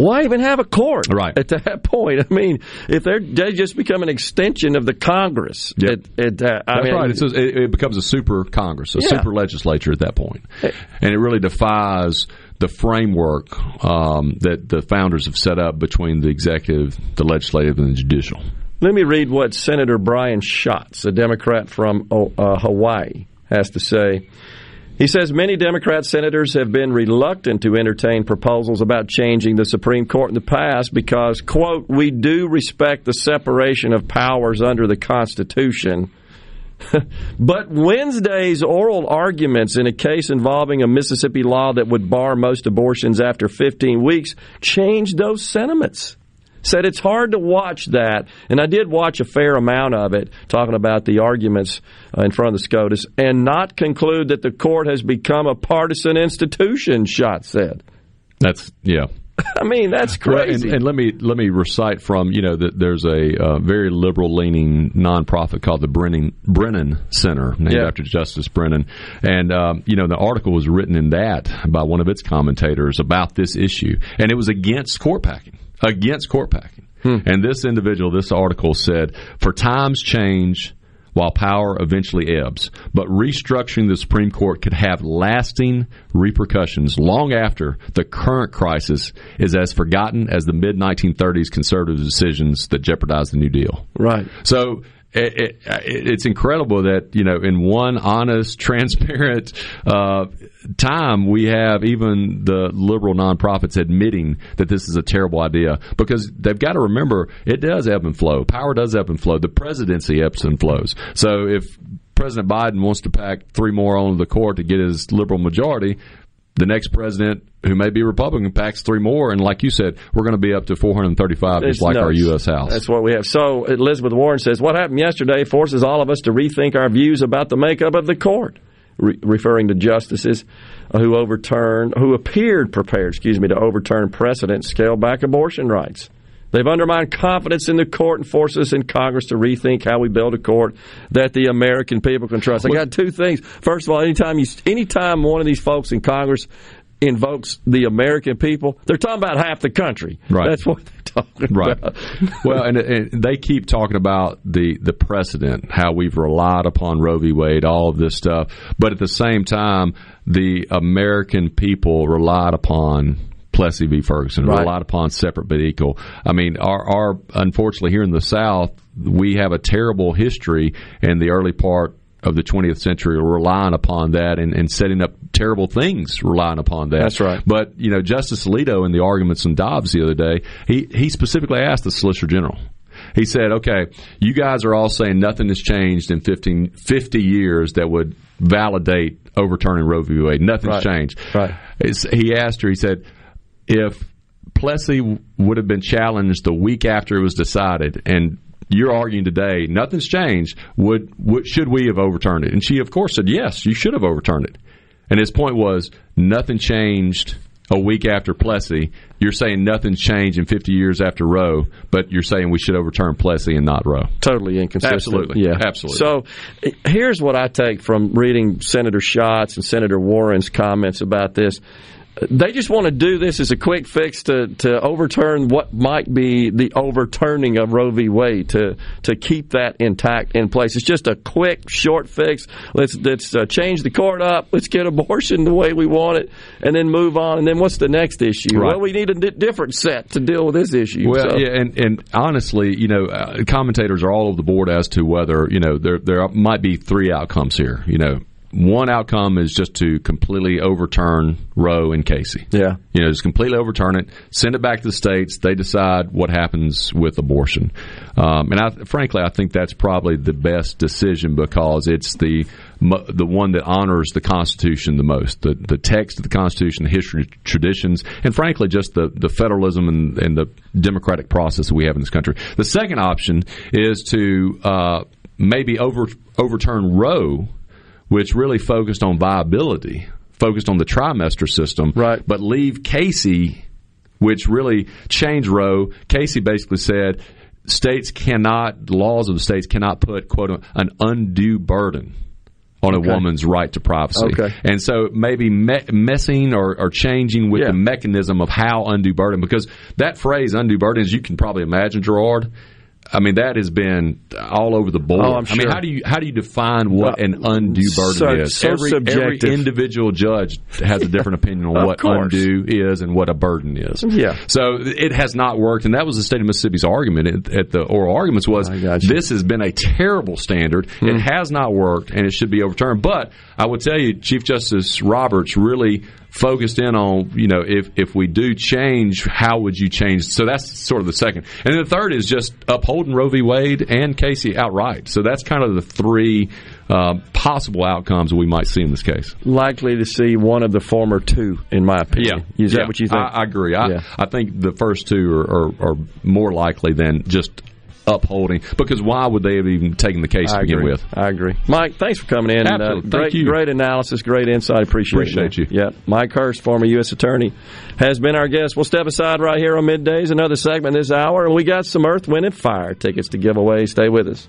why even have a court? Right at that point. I mean, if they're they just become an extension of the Congress. It, it, uh, I That's mean, right. It's a, it, becomes a super Congress, a Yeah. super legislature at that point, and it really defies the framework um, that the founders have set up between the executive, the legislative, and the judicial. Let me read what Senator Brian Schatz, a Democrat from uh, Hawaii, has to say. He says many Democrat senators have been reluctant to entertain proposals about changing the Supreme Court in the past because, quote, we do respect the separation of powers under the Constitution. but Wednesday's oral arguments in a case involving a Mississippi law that would bar most abortions after 15 weeks changed those sentiments said it's hard to watch that, and I did watch a fair amount of it, talking about the arguments uh, in front of the SCOTUS, and not conclude that the court has become a partisan institution. Schatz said. That's yeah. I mean, that's Well, crazy. and, and let me let me recite from you know that there's a uh, very liberal leaning nonprofit called the Brennan Brennan Center named Yeah. after Justice Brennan, and um, you know the article was written in that by one of its commentators about this issue, and it was against court packing, against court packing. Hmm. And this individual, this article said, for times change while power eventually ebbs. But restructuring the Supreme Court could have lasting repercussions long after the current crisis is as forgotten as the mid 1930s conservative decisions that jeopardized the New Deal. Right. So it, it, it's incredible that you know in one honest, transparent uh, time we have even the liberal nonprofits admitting that this is a terrible idea because they've got to remember it does ebb and flow. Power does ebb and flow. The presidency ebbs and flows. So if President Biden wants to pack three more on the court to get his liberal majority, the next president who may be Republican packs three more, and like you said, we're going to be up to 435, just It's like our. U.S. House. That's what we have. So Elizabeth Warren says, "What happened yesterday forces all of us to rethink our views about the makeup of the court." Re- referring to justices who overturned, who appeared prepared, excuse me, to overturn precedent, scale back abortion rights. They've undermined confidence in the court and forced us in Congress to rethink how we build a court that the American people can trust. I got two things. First of all, anytime you, anytime one of these folks in Congress invokes the American people, they're talking about half the country. Right. That's what they're talking Right. about. well, and, and they keep talking about the the precedent, how we've relied upon Roe v. Wade, all of this stuff, but at the same time, the American people relied upon. Plessy v. Ferguson Right. relied upon separate but equal. I mean, our, our unfortunately here in the South, we have a terrible history in the early part of the 20th century relying upon that and, and setting up terrible things relying upon that. That's right. But you know, Justice Alito in the arguments in Dobbs the other day, he he specifically asked the Solicitor General. He said, "Okay, you guys are all saying nothing has changed in 15, 50 years that would validate overturning Roe v. Wade. Nothing's Right. changed." Right. It's- he asked her. He said, "If Plessy would have been challenged the week after it was decided, and you're arguing today nothing's changed, would, would should we have overturned it?" And she, of course, said, "Yes, you should have overturned it." And his point was nothing changed a week after Plessy. You're saying nothing's changed in 50 years after Roe, but you're saying we should overturn Plessy and not Roe. Totally inconsistent. Absolutely. Yeah. Absolutely. So here's what I take from reading Senator Schatz and Senator Warren's comments about this. They just want to do this as a quick fix to, to overturn what might be the overturning of Roe v. Wade to to keep that intact in place. It's just a quick, short fix. Let's let's uh, change the court up. Let's get abortion the way we want it, and then move on. And then what's the next issue? Right. Well, we need a different set to deal with this issue. Well, So- yeah, and, and honestly, you know, uh, commentators are all over the board as to whether you know there there might be three outcomes here. You know, one outcome is just to completely overturn Roe and Casey. Yeah. You know, just completely overturn it, send it back to the states. They decide what happens with abortion. Um, and I, frankly, I think that's probably the best decision because it's the the one that honors the Constitution the most, the the text of the Constitution, the history, traditions, and frankly, just the the federalism and, and the democratic process that we have in this country. The second option is to uh, maybe over overturn Roe which really focused on viability, focused on the trimester system, right? But leave Casey, which really changed Roe. Casey basically said states cannot, laws of the states cannot put quote an undue burden on Okay. a woman's right to privacy. Okay. And so maybe me- messing or, or changing with the mechanism of how undue burden, because that phrase undue burden, as you can probably imagine, Gerard. I mean that has been all over the board. Oh, I'm I mean, how do you how do you define what Uh, an undue burden so- is? so every, every individual judge has a different opinion on what course. undue is and what a burden is. Yeah. So it has not worked, and that was the state of Mississippi's argument at, at the oral arguments was this has been a terrible standard. Hmm. It has not worked, and it should be overturned. But I would tell you, Chief Justice Roberts really focused in on you know if if we do change, how would you change? So that's sort of the second, and then the third is just upholding Roe v. Wade and Casey outright. So that's kind of the three uh, possible outcomes we might see in this case. likely to see one of the former two, in my opinion. Yeah. Is that Yeah. what you think? I, I agree. I, Yeah. I think the first two are, are, are more likely than just upholding because why would they have even taken the case I to begin with? I agree. Mike, thanks for coming in. and, uh, Absolutely. Thank great, you. great analysis, great insight. Appreciate, it. Appreciate it. you. Yeah. Mike Hurst, former U.S. Attorney, has been our guest. We'll step aside right here on middays, another segment this hour, and we got some Earth, Wind, and Fire tickets to give away. Stay with us.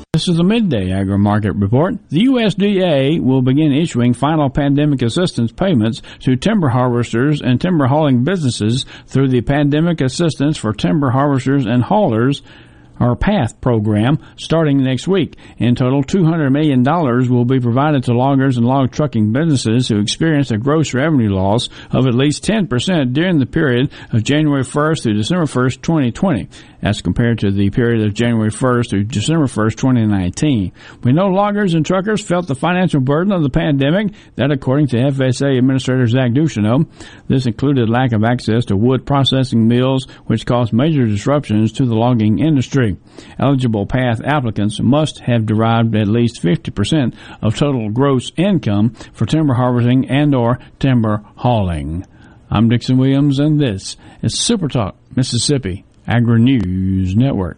This is a midday agri market report. The USDA will begin issuing final pandemic assistance payments to timber harvesters and timber hauling businesses through the Pandemic Assistance for Timber Harvesters and Haulers our PATH program starting next week. In total, $200 million will be provided to loggers and log trucking businesses who experience a gross revenue loss of at least 10% during the period of January 1st through December 1st, 2020 as compared to the period of January 1st through December 1st, 2019. We know loggers and truckers felt the financial burden of the pandemic, that according to FSA Administrator Zach Ducheneaux. This included lack of access to wood processing mills, which caused major disruptions to the logging industry. Eligible PATH applicants must have derived at least 50% of total gross income for timber harvesting and or timber hauling. I'm Dixon Williams and this is Super Talk Mississippi Agri News Network.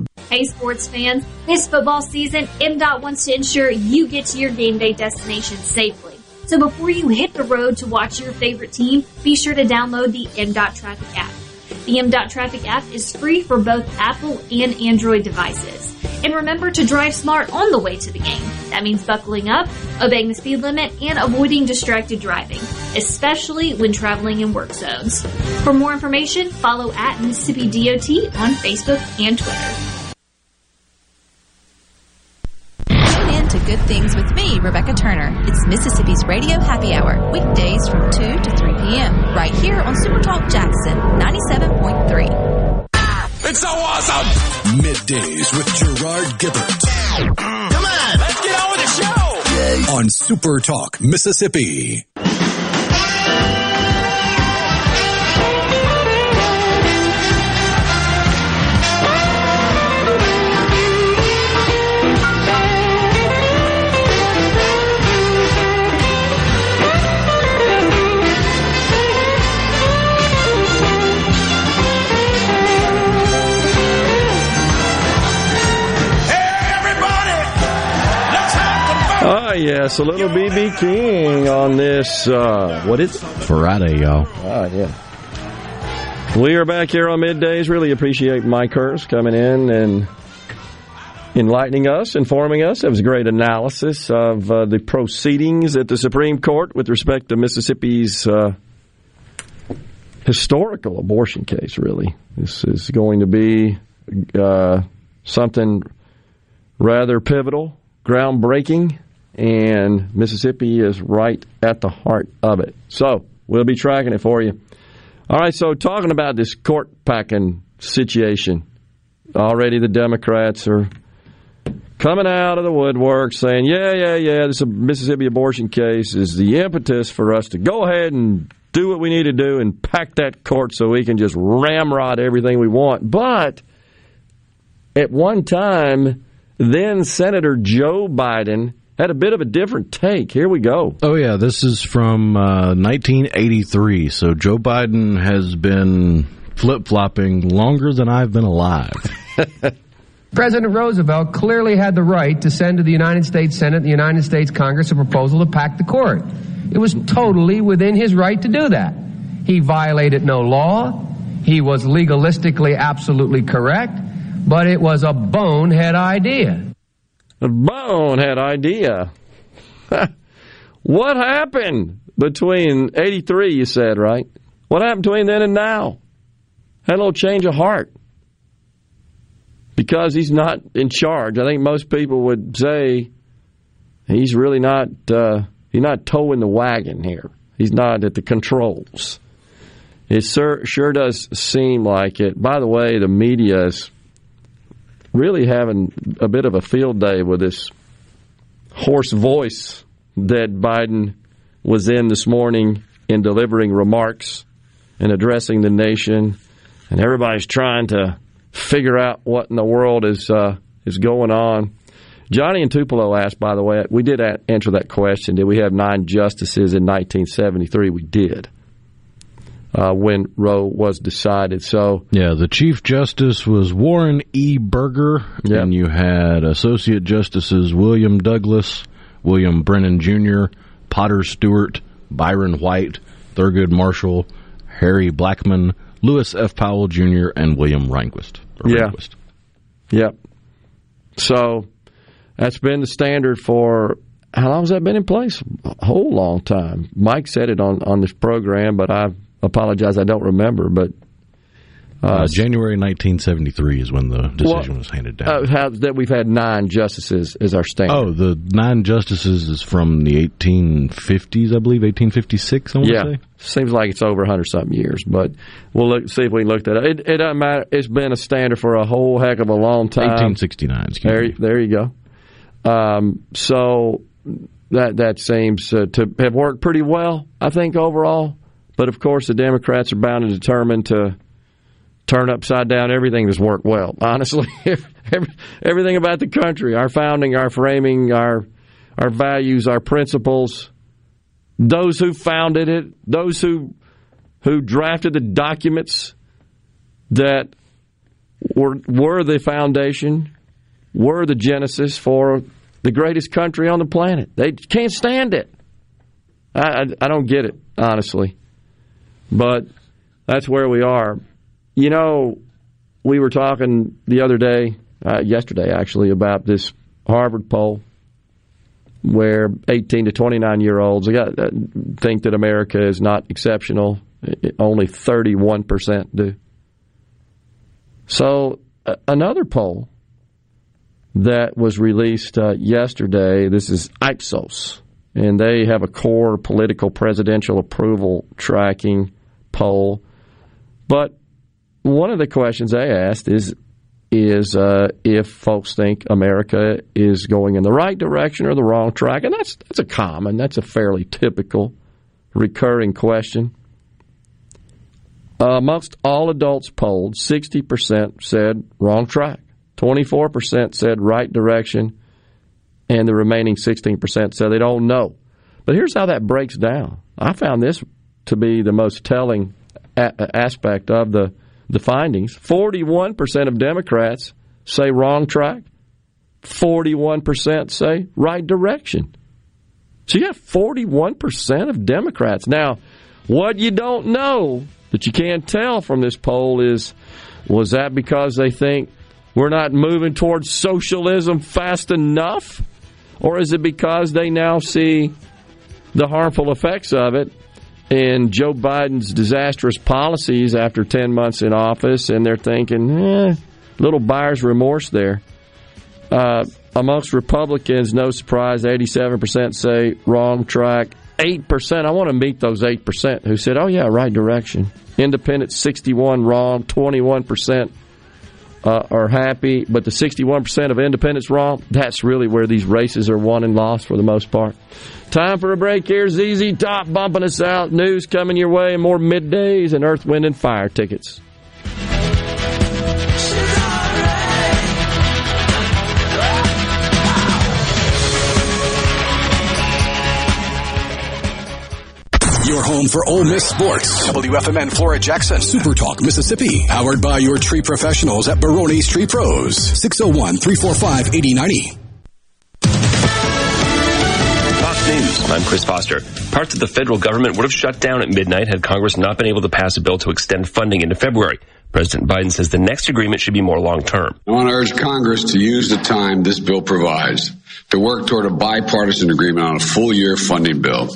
Hey, sports fans. This football season, MDOT wants to ensure you get to your game day destination safely. So before you hit the road to watch your favorite team, be sure to download the MDOT Traffic app. The MDOT Traffic app is free for both Apple and Android devices. And remember to drive smart on the way to the game. That means buckling up, obeying the speed limit, and avoiding distracted driving, especially when traveling in work zones. For more information, follow at Mississippi DOT on Facebook and Twitter. Tune in to Good Things with me, Rebecca Turner. It's Mississippi's Radio Happy Hour, weekdays from 2 to 3 p.m., right here on Super Talk Jackson 97.3. It's so awesome! Middays with Gerard Gibert. Come on, let's get on with the show! On Super Talk, Mississippi. Ah, yes, a little BB King on this, uh, what is it? Friday, y'all. Ah, yeah. We are back here on middays. Really appreciate Mike Hurst coming in and enlightening us, informing us. It was a great analysis of uh, the proceedings at the Supreme Court with respect to Mississippi's uh, historical abortion case, really. This is going to be uh, something rather pivotal, groundbreaking, and Mississippi is right at the heart of it. So we'll be tracking it for you. All right, so talking about this court packing situation, already the Democrats are coming out of the woodwork saying, yeah, yeah, yeah, this Mississippi abortion case is the impetus for us to go ahead and do what we need to do and pack that court so we can just ramrod everything we want. But at one time, then Senator Joe Biden had a bit of a different take. Here we go. Oh, yeah, this is from uh, 1983. So Joe Biden has been flip flopping longer than I've been alive. President Roosevelt clearly had the right to send to the United States Senate and the United States Congress a proposal to pack the court. It was totally within his right to do that. He violated no law. He was legalistically absolutely correct, but it was a bonehead idea. A bonehead idea. what happened between 83, you said, right? What happened between then and now? Had a little change of heart. Because he's not in charge. I think most people would say he's really not uh, he's not towing the wagon here. He's not at the controls. It sure, sure does seem like it. By the way, the media is really having a bit of a field day with this hoarse voice that Biden was in this morning in delivering remarks and addressing the nation, and everybody's trying to figure out what in the world is uh, is going on. Johnny and Tupelo asked, by the way, we did answer that question. Did we have nine justices in 1973? We did. Uh, when Roe was decided. So yeah, the Chief Justice was Warren E. Burger, yep. and you had Associate Justices William Douglas, William Brennan Jr., Potter Stewart, Byron White, Thurgood Marshall, Harry Blackmun, Lewis F. Powell Jr., and William Rehnquist. Yeah. Rehnquist. Yep. So that's been the standard for how long has that been in place? A whole long time. Mike said it on, on this program, but I apologize, I don't remember. But uh, uh, January 1973 is when the decision well, was handed down. Uh, how, that we've had nine justices as our standard. Oh, the nine justices is from the 1850s, I believe, 1856. I want yeah, to say. seems like it's over 100 something years, but we'll look, see if we can look that up. It, it doesn't matter. It's been a standard for a whole heck of a long time. 1869. There, there you go. Um, so that that seems uh, to have worked pretty well, I think overall. But of course, the Democrats are bound and determined to turn upside down everything that's worked well. Honestly, everything about the country, our founding, our framing, our our values, our principles, those who founded it, those who who drafted the documents that were were the foundation, were the genesis for the greatest country on the planet. They can't stand it. I, I, I don't get it, honestly. But that's where we are. You know, we were talking the other day, uh, yesterday actually, about this Harvard poll where 18 to 29 year olds uh, think that America is not exceptional. Only 31% do. So, uh, another poll that was released uh, yesterday, this is Ipsos, and they have a core political presidential approval tracking poll. But one of the questions they asked is is uh, if folks think America is going in the right direction or the wrong track, and that's that's a common, that's a fairly typical, recurring question. Uh, amongst all adults polled, sixty percent said wrong track, twenty four percent said right direction, and the remaining sixteen percent said they don't know. But here's how that breaks down. I found this to be the most telling a- aspect of the the findings. 41% of Democrats say wrong track. 41% say right direction. So you have 41% of Democrats. Now, what you don't know that you can't tell from this poll is was that because they think we're not moving towards socialism fast enough? Or is it because they now see the harmful effects of it in Joe Biden's disastrous policies after 10 months in office and they're thinking, eh, little buyer's remorse there? Uh, amongst Republicans, no surprise, 87% say wrong track. 8%, I want to meet those 8% who said, oh, yeah, right direction. Independent, 61 wrong, 21% uh, are happy, but the 61% of independents wrong, that's really where these races are won and lost for the most part. Time for a break here. ZZ Top bumping us out. News coming your way and more middays and Earth, Wind, and Fire tickets. Your home for Ole Miss sports. WFMN Flora Jackson. Super Talk Mississippi. Powered by your tree professionals at Baroni's Tree Pros. 601 345 8090. Fox News. I'm Chris Foster. Parts of the federal government would have shut down at midnight had Congress not been able to pass a bill to extend funding into February. President Biden says the next agreement should be more long term. I want to urge Congress to use the time this bill provides to work toward a bipartisan agreement on a full year funding bill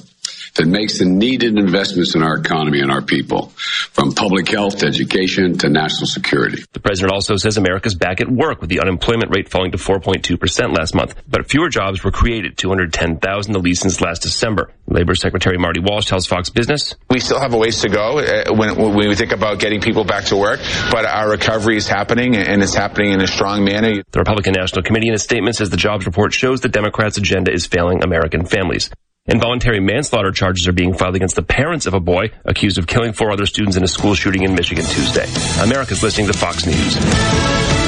that makes the needed investments in our economy and our people, from public health to education to national security. The president also says America's back at work with the unemployment rate falling to 4.2% last month, but fewer jobs were created, 210,000 the least since last December. Labor Secretary Marty Walsh tells Fox Business. We still have a ways to go uh, when, when we think about getting people back to work, but our recovery is happening and it's happening in a strong manner. The Republican National Committee in a statement says the jobs report shows the Democrats' agenda is failing American families. Involuntary manslaughter charges are being filed against the parents of a boy accused of killing four other students in a school shooting in Michigan Tuesday. America's listening to Fox News.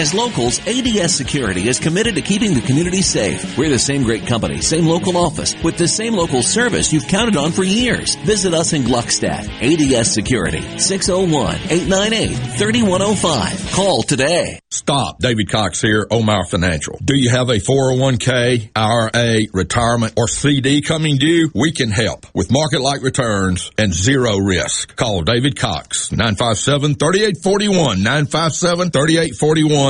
As locals, ADS Security is committed to keeping the community safe. We're the same great company, same local office, with the same local service you've counted on for years. Visit us in Gluckstadt. ADS Security, 601-898-3105. Call today. Stop. David Cox here, Omar Financial. Do you have a 401k, IRA, retirement, or CD coming due? We can help with market-like returns and zero risk. Call David Cox, 957-3841, 957-3841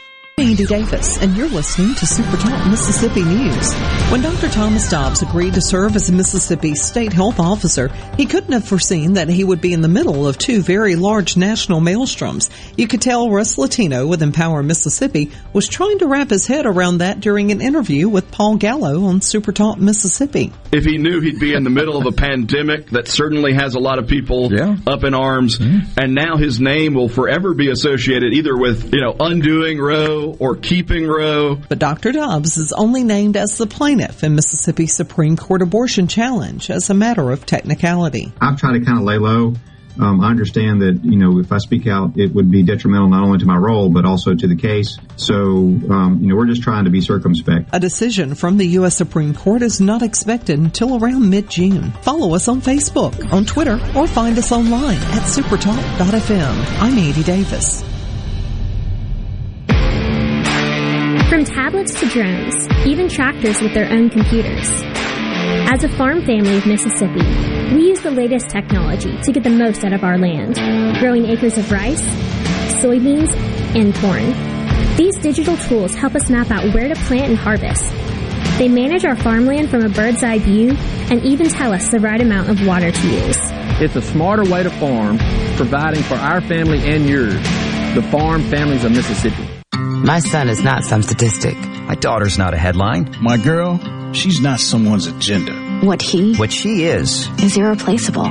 Andy Davis, and you're listening to Super Talk Mississippi News. When Dr. Thomas Dobbs agreed to serve as a Mississippi state health officer, he couldn't have foreseen that he would be in the middle of two very large national maelstroms. You could tell Russ Latino with Empower Mississippi was trying to wrap his head around that during an interview with Paul Gallo on Super Talk Mississippi. If he knew he'd be in the middle of a pandemic that certainly has a lot of people yeah. up in arms, mm-hmm. and now his name will forever be associated either with, you know, undoing Roe or keeping Roe. But Dr. Dobbs is only named as the plaintiff in Mississippi Supreme Court abortion challenge as a matter of technicality. I've tried to kind of lay low. Um, I understand that you know if I speak out, it would be detrimental not only to my role but also to the case. So um, you know we're just trying to be circumspect. A decision from the U.S. Supreme Court is not expected until around mid-June. Follow us on Facebook, on Twitter, or find us online at supertalk.fm. I'm Andy Davis. Tablets to drones, even tractors with their own computers. As a farm family of Mississippi, we use the latest technology to get the most out of our land, growing acres of rice, soybeans, and corn. These digital tools help us map out where to plant and harvest. They manage our farmland from a bird's eye view and even tell us the right amount of water to use. It's a smarter way to farm, providing for our family and yours, the farm families of Mississippi. My son is not some statistic. My daughter's not a headline. My girl, she's not someone's agenda. What he? What she is. Is irreplaceable.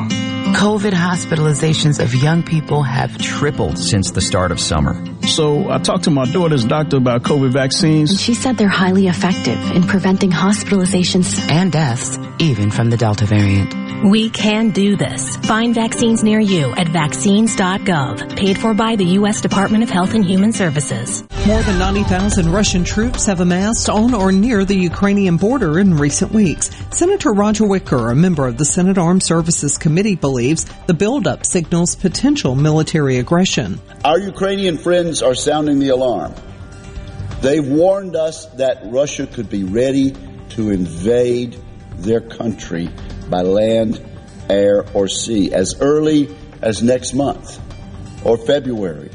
COVID hospitalizations of young people have tripled since the start of summer. So I talked to my daughter's doctor about COVID vaccines. And she said they're highly effective in preventing hospitalizations and deaths, even from the Delta variant. We can do this. Find vaccines near you at vaccines.gov, paid for by the U.S. Department of Health and Human Services. More than 90,000 Russian troops have amassed on or near the Ukrainian border in recent weeks. Senator Roger Wicker, a member of the Senate Armed Services Committee, believes the buildup signals potential military aggression. Our Ukrainian friends are sounding the alarm. They've warned us that Russia could be ready to invade their country by land, air, or sea as early as next month or February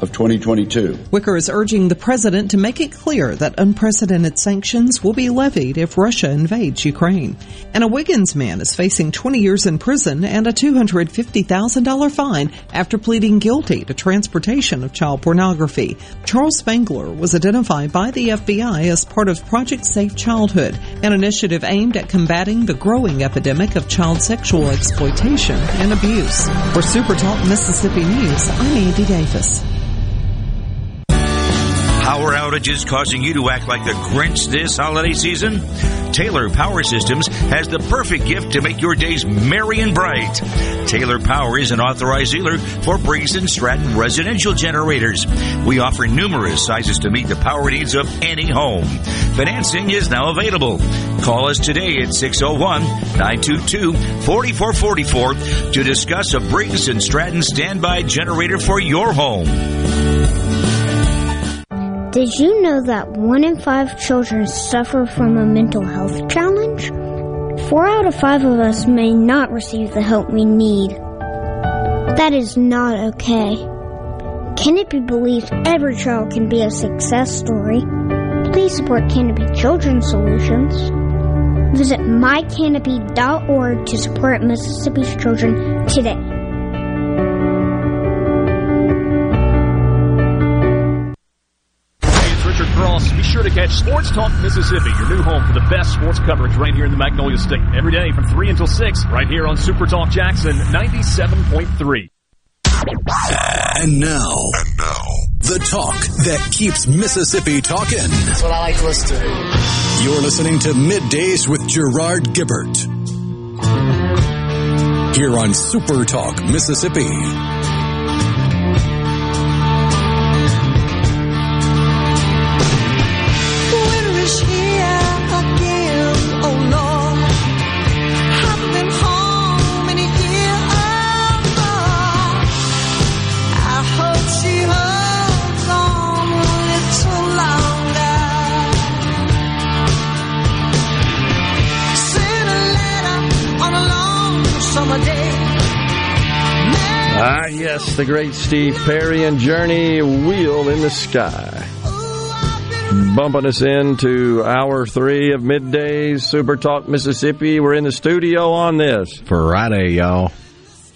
of 2022. Wicker is urging the president to make it clear that unprecedented sanctions will be levied if Russia invades Ukraine. And a Wiggins man is facing 20 years in prison and a $250,000 fine after pleading guilty to transportation of child pornography. Charles Spangler was identified by the FBI as part of Project Safe Childhood, an initiative aimed at combating the growing epidemic of child sexual exploitation and abuse. For Super Talk Mississippi News, I'm Andy Davis. Power outages causing you to act like the Grinch this holiday season? Taylor Power Systems has the perfect gift to make your days merry and bright. Taylor Power is an authorized dealer for Briggs & Stratton residential generators. We offer numerous sizes to meet the power needs of any home. Financing is now available. Call us today at 601-922-4444 to discuss a Briggs & Stratton standby generator for your home. Did you know that one in five children suffer from a mental health challenge? Four out of five of us may not receive the help we need. That is not okay. Can it be believed every child can be a success story? Please support Canopy Children's Solutions. Visit mycanopy.org to support Mississippi's children today. To catch Sports Talk Mississippi, your new home for the best sports coverage right here in the Magnolia State. Every day from 3 until 6, right here on Super Talk Jackson 97.3. And now, and now, the talk that keeps Mississippi talking. That's what I like to listen to. You're listening to Middays with Gerard Gibert. Here on Super Talk Mississippi. The great Steve Perry and Journey Wheel in the Sky. Bumping us into hour three of middays, Super Talk Mississippi. We're in the studio on this. Friday, y'all.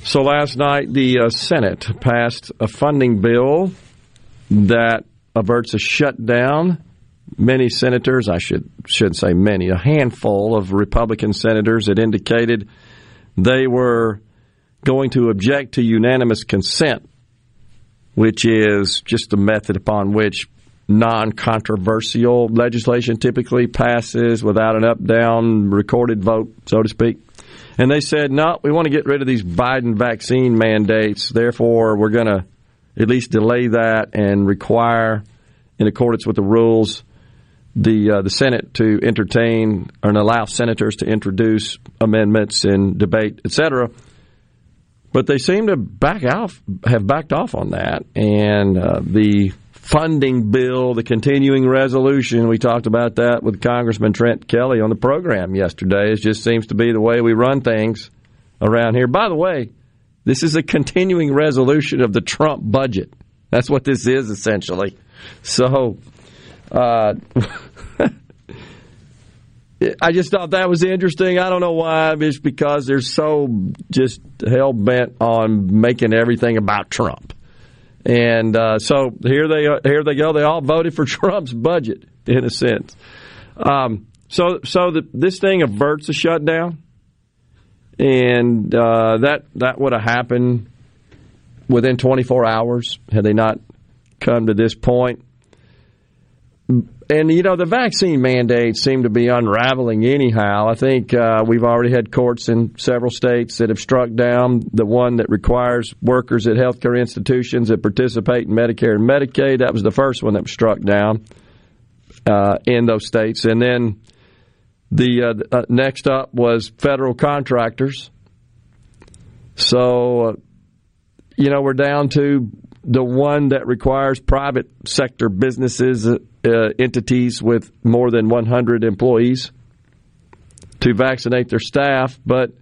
So last night, the uh, Senate passed a funding bill that averts a shutdown. Many senators, I should should say many, a handful of Republican senators had indicated they were going to object to unanimous consent, which is just a method upon which non controversial legislation typically passes without an up down recorded vote, so to speak. And they said, no, we want to get rid of these Biden vaccine mandates. Therefore, we're going to at least delay that and require, in accordance with the rules, the uh, the Senate to entertain and allow senators to introduce amendments and debate, etc. But they seem to back off, have backed off on that, and uh, the funding bill, the continuing resolution, we talked about that with Congressman Trent Kelly on the program yesterday. It just seems to be the way we run things around here. By the way, this is a continuing resolution of the Trump budget. That's what this is essentially. So, uh, I just thought that was interesting. I don't know why. It's because they're so just hell bent on making everything about Trump. And uh, so here they here they go. They all voted for Trump's budget in a sense. Um, so so the, this thing averts a shutdown, and uh, that that would have happened within 24 hours had they not come to this point. And you know the vaccine mandates seem to be unraveling anyhow. I think uh, we've already had courts in several states that have struck down the one that requires workers at healthcare institutions that participate in Medicare and Medicaid. That was the first one that was struck down uh, in those states, and then the uh, uh next up was federal contractors. So, uh, you know, we're down to the one that requires private sector businesses, uh, entities with more than 100 employees to vaccinate their staff. But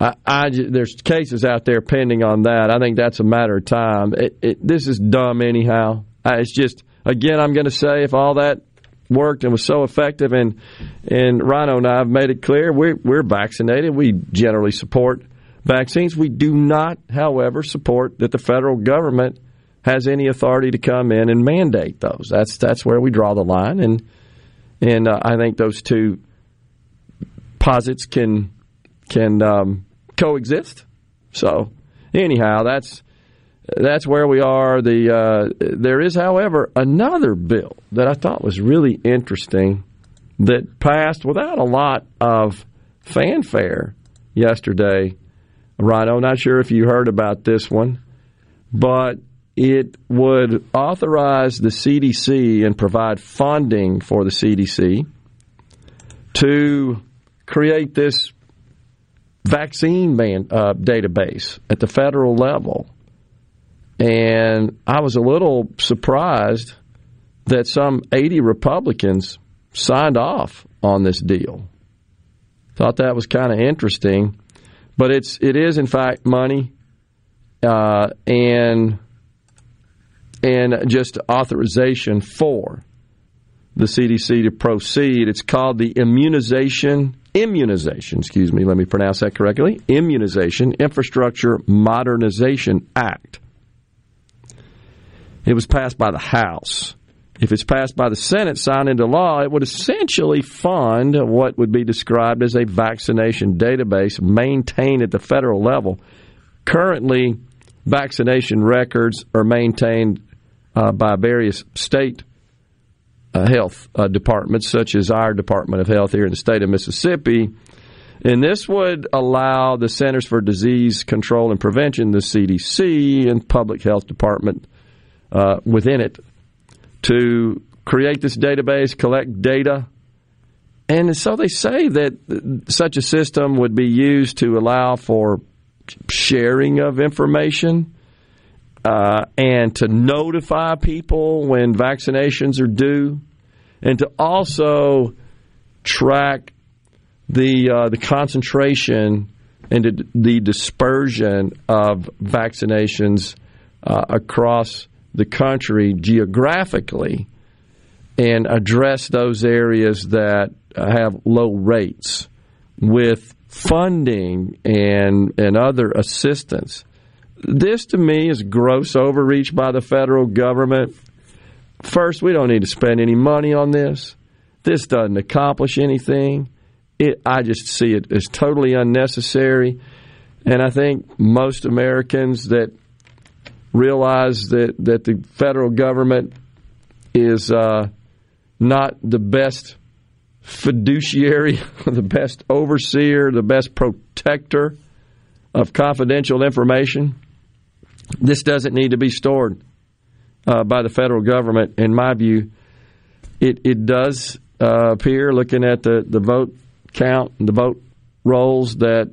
I, I, there's cases out there pending on that. I think that's a matter of time. It, it, this is dumb anyhow. It's just, again, I'm going to say if all that worked and was so effective, and and Rhino and I have made it clear we're, we're vaccinated. We generally support vaccines. We do not, however, support that the federal government has any authority to come in and mandate those. That's that's where we draw the line, and and uh, I think those two posits can can um, coexist. So anyhow, that's that's where we are. The uh, there is, however, another bill that I thought was really interesting that passed without a lot of fanfare yesterday Rhino. Not sure if you heard about this one, but it would authorize the CDC and provide funding for the CDC to create this vaccine man, uh, database at the federal level. And I was a little surprised that some 80 Republicans signed off on this deal. Thought that was kind of interesting. But it's it is in fact money, uh, and and just authorization for the CDC to proceed. It's called the immunization immunization. Excuse me, let me pronounce that correctly. Immunization Infrastructure Modernization Act. It was passed by the House. If it's passed by the Senate, signed into law, it would essentially fund what would be described as a vaccination database maintained at the federal level. Currently, vaccination records are maintained uh, by various state uh, health uh, departments, such as our Department of Health here in the state of Mississippi. And this would allow the Centers for Disease Control and Prevention, the CDC, and Public Health Department uh, within it to create this database, collect data. And so they say that such a system would be used to allow for sharing of information uh, and to notify people when vaccinations are due, and to also track the uh, the concentration and the dispersion of vaccinations uh, across the country geographically and address those areas that have low rates with funding and and other assistance. This to me is gross overreach by the federal government. First, we don't need to spend any money on this. This doesn't accomplish anything. It, I just see it as totally unnecessary. And I think most Americans that realize that, that the federal government is uh, not the best fiduciary, the best overseer, the best protector of confidential information. This doesn't need to be stored uh, by the federal government, in my view. It, it does uh, appear, looking at the, the vote count and the vote rolls, that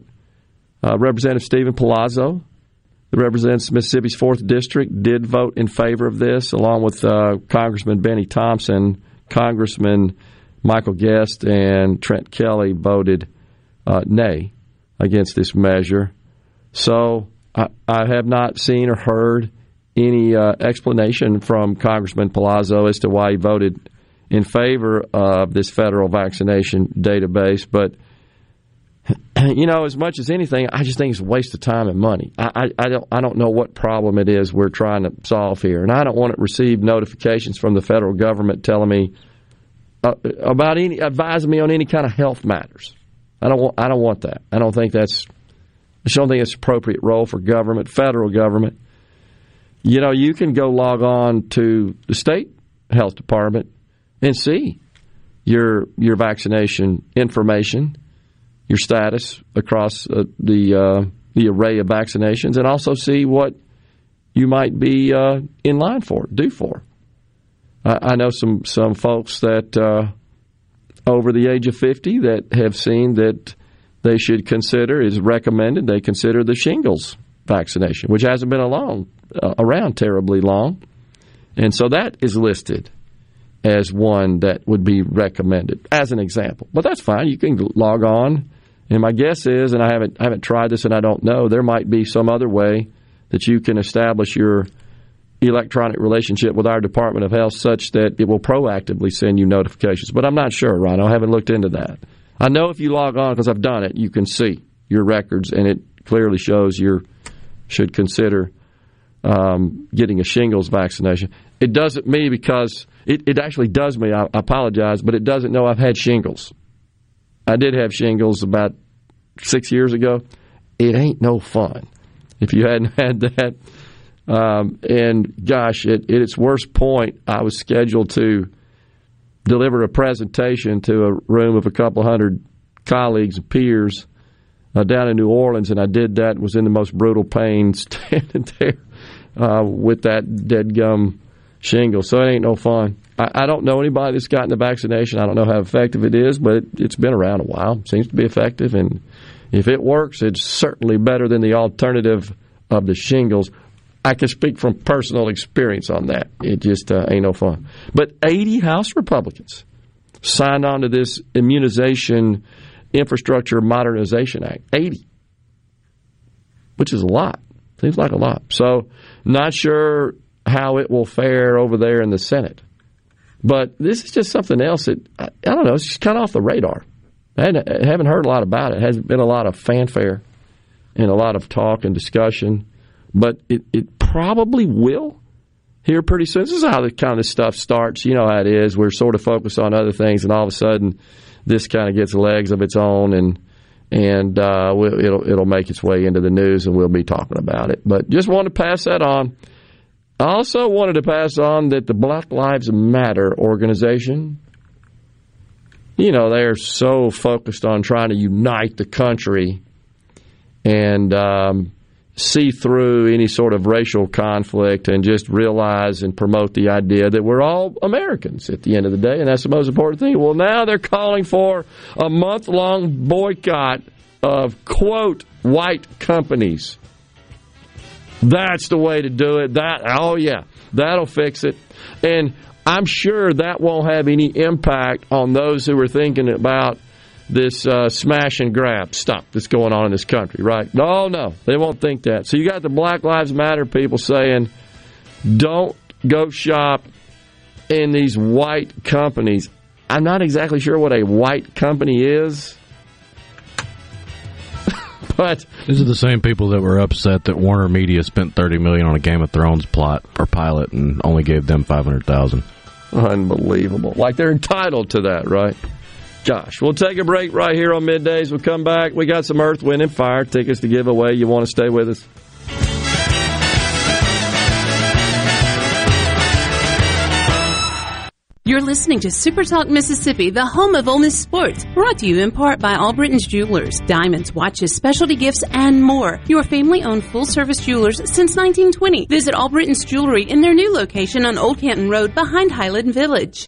uh, Representative Steven Palazzo that represents Mississippi's 4th District did vote in favor of this, along with uh, Congressman Benny Thompson. Congressman Michael Guest and Trent Kelly voted uh, nay against this measure. So I, have not seen or heard any uh, explanation from Congressman Palazzo as to why he voted in favor of this federal vaccination database. But you know, as much as anything, I just think it's a waste of time and money. I, I, I, don't I don't know what problem it is we're trying to solve here, and I don't want to receive notifications from the federal government telling me uh, about any advising me on any kind of health matters. I don't want I don't want that. I don't think that's I don't think it's appropriate role for government, federal government. You know, you can go log on to the state health department and see your your vaccination information, your status across uh, the uh, the array of vaccinations, and also see what you might be uh, in line for, due for. I, I know some some folks that uh, over the age of fifty that have seen that they should consider is recommended they consider the shingles vaccination, which hasn't been along, uh, around terribly long, and so that is listed as one that would be recommended as an example. But that's fine. You can log on, and my guess is, and I haven't I haven't tried this, and I don't know. There might be some other way that you can establish your electronic relationship with our Department of Health such that it will proactively send you notifications. But I'm not sure, Rhino. I haven't looked into that. I know if you log on because I've done it, you can see your records, and it clearly shows you should consider um, getting a shingles vaccination. It doesn't me because it, it actually does me. I, I apologize, but it doesn't know I've had shingles. I did have shingles about six years ago. It ain't no fun if you hadn't had that. Um, and gosh, at, at its worst point, I was scheduled to deliver a presentation to a room of a couple hundred colleagues and peers uh, down in New Orleans, and I did that. Was in the most brutal pain, standing there uh, with that dead gum shingle. So it ain't no fun. I, I, don't know anybody that's gotten the vaccination. I don't know how effective it is, but it, has been around a while. Seems to be effective, and if it works, it's certainly better than the alternative of the shingles. I can speak from personal experience on that. It just uh, ain't no fun. But 80 House Republicans signed on to this Immunization Infrastructure Modernization Act. 80. Which is a lot. Seems like a lot. So, not sure how it will fare over there in the Senate. But this is just something else that, I, I don't know, it's just kind of off the radar. I haven't heard a lot about it. Hasn't been a lot of fanfare and a lot of talk and discussion but it, it probably will here pretty soon. This is how the kind of stuff starts. You know how it is. We're sort of focused on other things, and all of a sudden, this kind of gets legs of its own, and and uh, we'll, it'll it'll make its way into the news, and we'll be talking about it. But just wanted to pass that on. I also wanted to pass on that the Black Lives Matter organization, you know, they're so focused on trying to unite the country, and um, see through any sort of racial conflict and just realize and promote the idea that we're all Americans at the end of the day, and that's the most important thing. Well, now they're calling for a month long boycott of, quote, white companies. That's the way to do it. That oh yeah, that'll fix it. And I'm sure that won't have any impact on those who are thinking about this uh, smash and grab stuff that's going on in this country, right? No, no, they won't think that. So you got the Black Lives Matter people saying, don't go shop in these white companies. I'm not exactly sure what a white company is. but these are the same people that were upset that Warner Media spent 30 million on a Game of Thrones plot or pilot and only gave them 500,000. Unbelievable. Like they're entitled to that, right? Gosh, we'll take a break right here on middays. We'll come back. We got some Earth, Wind, and Fire tickets to give away. You want to stay with us? You're listening to Super Talk Mississippi, the home of Ole Miss sports, brought to you in part by Albritton's Jewelers, diamonds, watches, specialty gifts, and more. Your family-owned full-service jewelers since 1920. Visit Albritton's Jewelry in their new location on Old Canton Road behind Highland Village.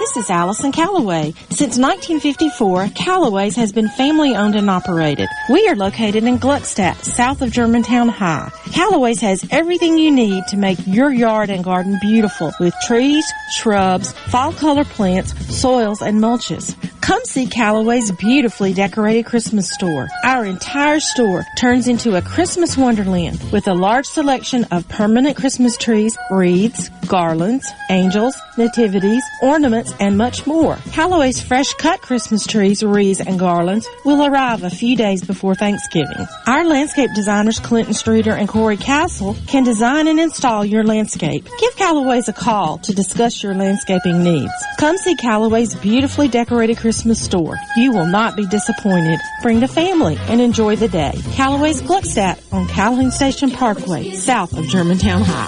This is Allison Calloway. Since 1954, Calloway's has been family owned and operated. We are located in Gluckstadt, south of Germantown High. Calloway's has everything you need to make your yard and garden beautiful with trees, shrubs, fall color plants, soils, and mulches. Come see Calloway's beautifully decorated Christmas store. Our entire store turns into a Christmas wonderland with a large selection of permanent Christmas trees, wreaths, garlands, angels, nativities, ornaments, and much more. Calloway's fresh cut Christmas trees, wreaths, and garlands will arrive a few days before Thanksgiving. Our landscape designers Clinton Streeter and Corey Castle can design and install your landscape. Give Calloway's a call to discuss your landscaping needs. Come see Calloway's beautifully decorated Christmas store. You will not be disappointed. Bring the family and enjoy the day. Calloway's Gluckstadt on Calhoun Station Parkway, south of Germantown High.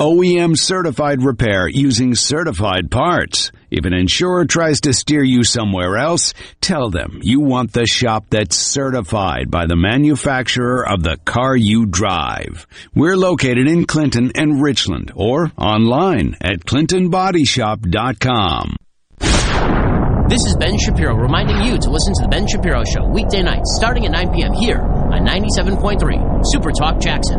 OEM certified repair using certified parts? If an insurer tries to steer you somewhere else, tell them you want the shop that's certified by the manufacturer of the car you drive. We're located in Clinton and Richland or online at clintonbodyshop.com. This is Ben Shapiro reminding you to listen to The Ben Shapiro Show weekday nights starting at 9 p.m. here on 97.3 Super Talk Jackson.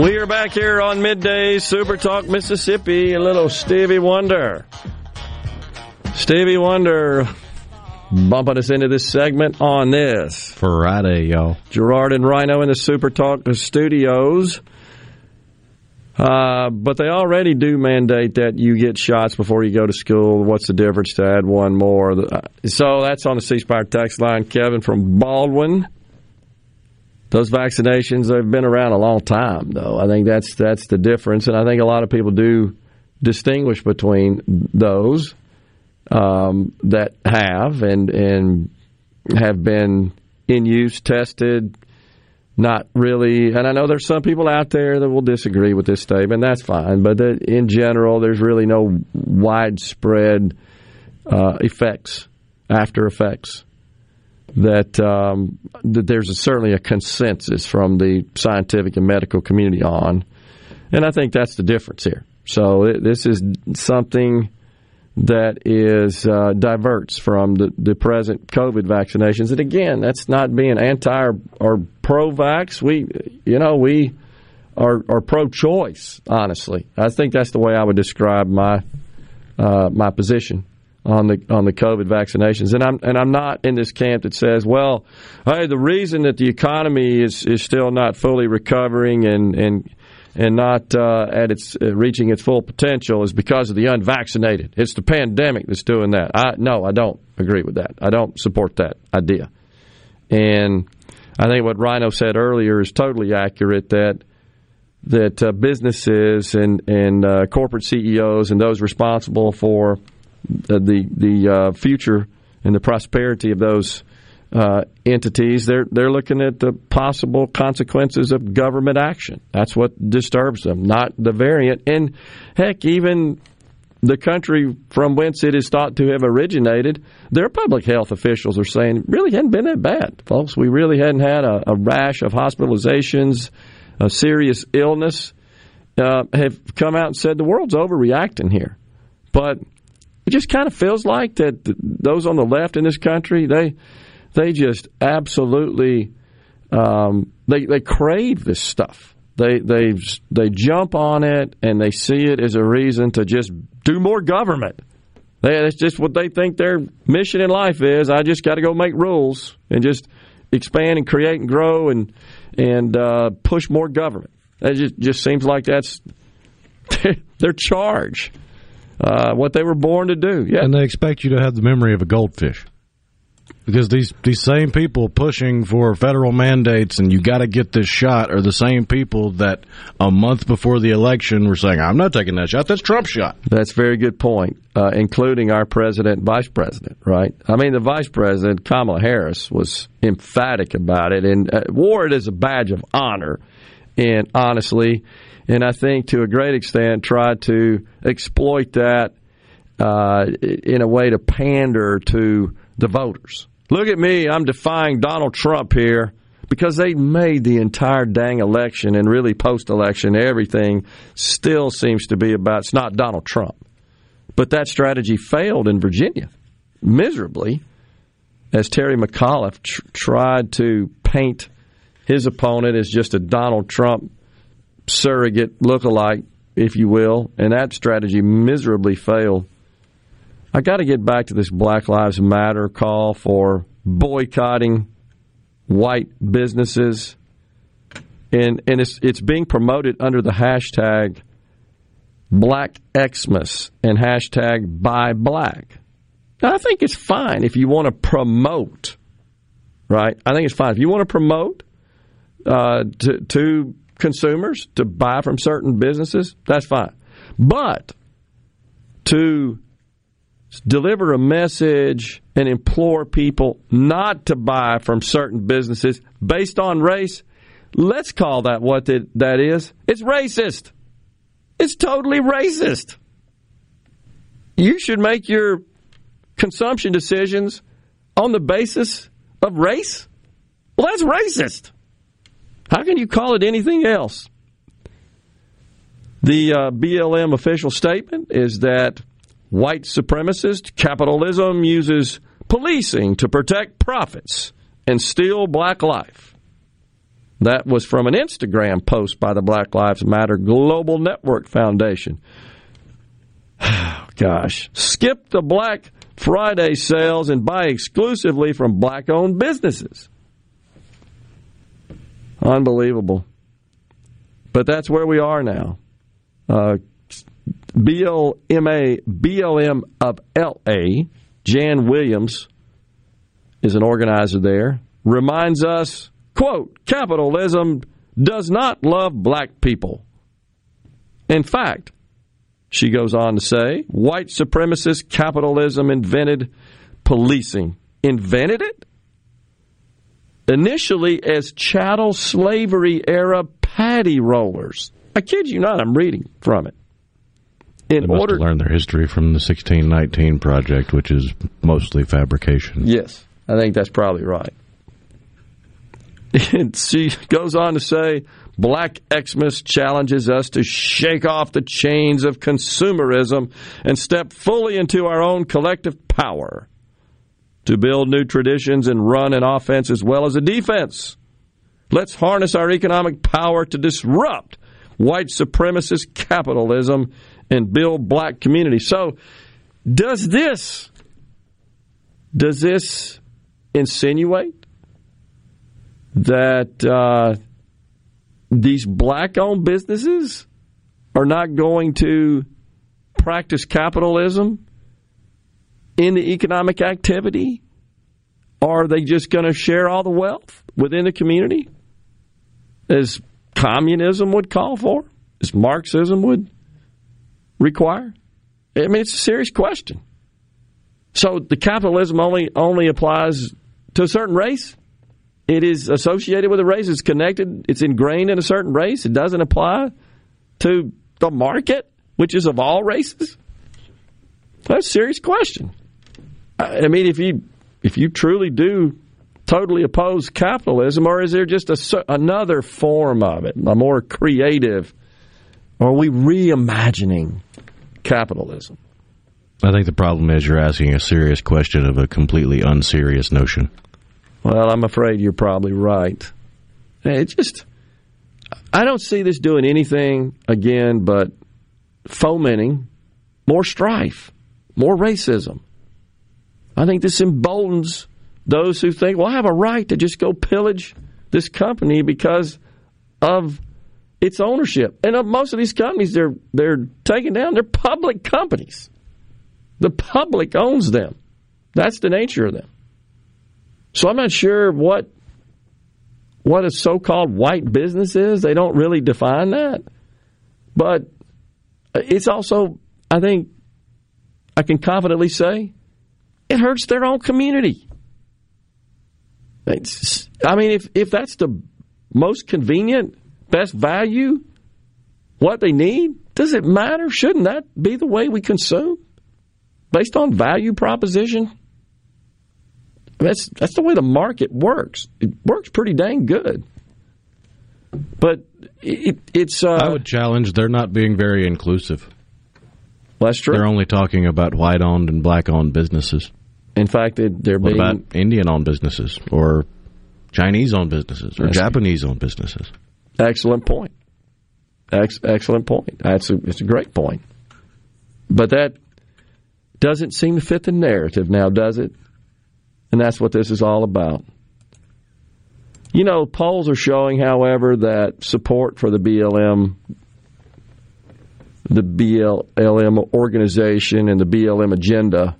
We are back here on midday Super Talk Mississippi. A little Stevie Wonder. Stevie Wonder bumping us into this segment on this Friday, y'all. Gerard and Rhino in the Super Talk studios. Uh, but they already do mandate that you get shots before you go to school. What's the difference to add one more? Uh, So that's on the C Spire text line. Kevin from Baldwyn. Those vaccinations they've been around a long time, though. I think that's that's the difference, and I think a lot of people do distinguish between those um, that have and and have been in use, tested, not really. And I know there's some people out there that will disagree with this statement. That's fine, but in general, there's really no widespread uh, effects, after effects. That um, that there's a, certainly a consensus from the scientific and medical community on, and I think that's the difference here. So it, this is something that is uh, diverts from the, the present COVID vaccinations. And again, that's not being anti or, or pro-vax. We, you know, we are, are pro-choice. Honestly, I think that's the way I would describe my uh, my position on the on the COVID vaccinations. And I'm and I'm not in this camp that says, well, hey, the reason that the economy is is still not fully recovering and and and not uh, at its uh, reaching its full potential is because of the unvaccinated. It's the pandemic that's doing that. I no, I don't agree with that. I don't support that idea. And I think what Rhino said earlier is totally accurate. That that uh, businesses and and uh, corporate CEOs and those responsible for the the, the uh, future and the prosperity of those uh, entities, they're they're looking at the possible consequences of government action. That's what disturbs them, not the variant. And heck, even the country from whence it is thought to have originated, their public health officials are saying it really hadn't been that bad, folks. We really hadn't had a, a rash of hospitalizations, a serious illness, uh, have come out and said the world's overreacting here. But it just kind of feels like that those on the left in this country they they just absolutely um, they they crave this stuff. They they they jump on it and they see it as a reason to just do more government. That's just what they think their mission in life is. I just got to go make rules and just expand and create and grow and and uh, push more government. It just just seems like that's their charge, uh, what they were born to do. Yeah, and they expect you to have the memory of a goldfish because these these same people pushing for federal mandates and you got to get this shot are the same people that a month before the election were saying I'm not taking that shot. That's Trump's shot. That's a very good point, uh, including our president, and vice president. Right? I mean, the vice president Kamala Harris was emphatic about it and uh, wore it as a badge of honor. And honestly, and I think to a great extent tried to exploit that uh, in a way to pander to the voters. Look at me, I'm defying Donald Trump here because they made the entire dang election and really post election, everything still seems to be about it's not Donald Trump. But that strategy failed in Virginia miserably as Terry McAuliffe tr- tried to paint his opponent as just a Donald Trump surrogate look-alike, if you will, and that strategy miserably failed. I got to get back to this Black Lives Matter call for boycotting white businesses, and and it's it's being promoted under the hashtag Black Xmas and hashtag Buy Black. Now, I think it's fine if you want to promote, right? I think it's fine if you want to promote uh, to, to consumers to buy from certain businesses. That's fine, but to deliver a message and implore people not to buy from certain businesses based on race, let's call that what that is. It's racist. It's totally racist. You should make your consumption decisions on the basis of race. Well, that's racist. How can you call it anything else? The uh, BLM official statement is that white supremacist capitalism uses policing to protect profits and steal black life. That was from an Instagram post by the Black Lives Matter Global Network Foundation. Gosh. Skip the Black Friday sales and buy exclusively from black owned businesses. Unbelievable. But that's where we are now. Uh, BLMA, BLM of LA, Jan Williams is an organizer there, reminds us, quote, capitalism does not love black people. In fact, she goes on to say, white supremacist capitalism invented policing. Invented it? Initially as chattel slavery era paddy rollers. I kid you not, I'm reading from it in they must order have learned their history from the 1619 project, which is mostly fabrication. Yes, I think that's probably right. And she goes on to say, Black Xmas challenges us to shake off the chains of consumerism and step fully into our own collective power to build new traditions and run an offense as well as a defense. Let's harness our economic power to disrupt white supremacist capitalism and build black communities. So, does this does this insinuate that uh, these black-owned businesses are not going to practice capitalism in the economic activity? Are they just going to share all the wealth within the community, as communism would call for, as Marxism would require? I mean, it's a serious question. So the capitalism only only applies to a certain race. It is associated with a race. It's connected. It's ingrained in a certain race. It doesn't apply to the market, which is of all races. That's a serious question. I mean, if you if you truly do totally oppose capitalism, or is there just a, another form of it, a more creative are we reimagining capitalism? I think the problem is you're asking a serious question of a completely unserious notion. Well, I'm afraid you're probably right. It just, I don't see this doing anything again but fomenting more strife, more racism. I think this emboldens those who think, well, I have a right to just go pillage this company because of its ownership. And most of these companies they're they're taken down, they're public companies. The public owns them. That's the nature of them. So I'm not sure what what a so-called white business is. They don't really define that. But it's also, I think, I can confidently say, it hurts their own community. It's, I mean, if, if that's the most convenient, best value, what they need, does it matter? Shouldn't that be the way we consume? Based on value proposition? That's that's the way the market works. It works pretty dang good. But it, it's. Uh, I would challenge they're not being very inclusive. that's true. They're only talking about white owned and black owned businesses. In fact, they're what being about Indian owned businesses or Chinese owned businesses or Japanese owned businesses? Excellent point. Ex- excellent point. That's a, it's a great point. But that doesn't seem to fit the narrative now, does it? And that's what this is all about. You know, polls are showing, however, that support for the BLM, the BLM organization, and the BLM agenda,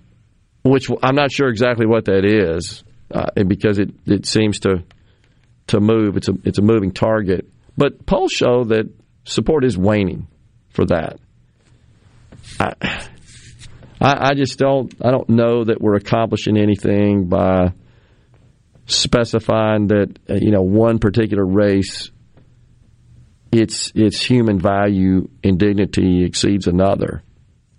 which I'm not sure exactly what that is, uh, because it, it seems to to move. It's a it's a moving target. But polls show that support is waning for that. I, I, just don't I don't know that we're accomplishing anything by specifying that uh, you know one particular race its its human value and dignity exceeds another.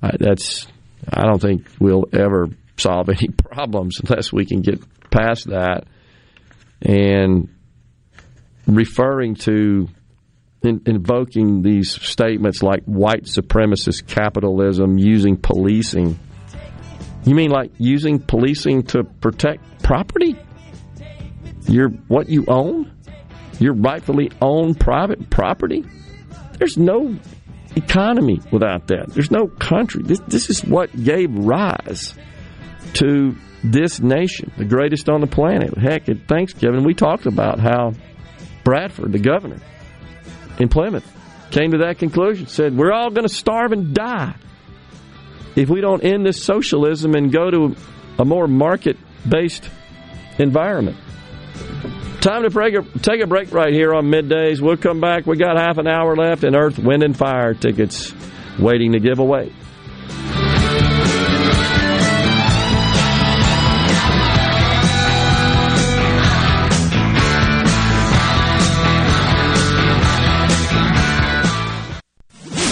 I, that's I don't think we'll ever solve any problems unless we can get past that and referring to in, invoking these statements like white supremacist capitalism using policing. You mean like using policing to protect property? Your what you own? Your rightfully owned private property? There's no economy without that. There's no country. This this is what gave rise to this nation, the greatest on the planet. Heck, at Thanksgiving we talked about how Bradford, the governor in Plymouth, came to that conclusion, said, We're all going to starve and die if we don't end this socialism and go to a more market based environment. Time to break a, take a break right here on middays. We'll come back. We got half an hour left, and Earth, Wind, and Fire tickets waiting to give away.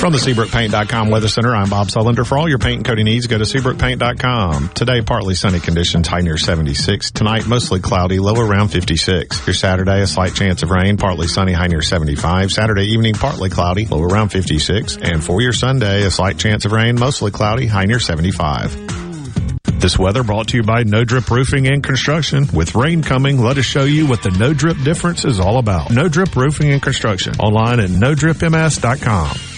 From the SeabrookPaint.com Weather Center, I'm Bob Sullender. For all your paint and coating needs, go to SeabrookPaint.com. Today, partly sunny conditions, high near 76. Tonight, mostly cloudy, low around 56. Your Saturday, a slight chance of rain, partly sunny, high near 75. Saturday evening, partly cloudy, low around 56. And for your Sunday, a slight chance of rain, mostly cloudy, high near 75. This weather brought to you by No Drip Roofing and Construction. With rain coming, let us show you what the No Drip difference is all about. No Drip Roofing and Construction. Online at NoDripMS.com.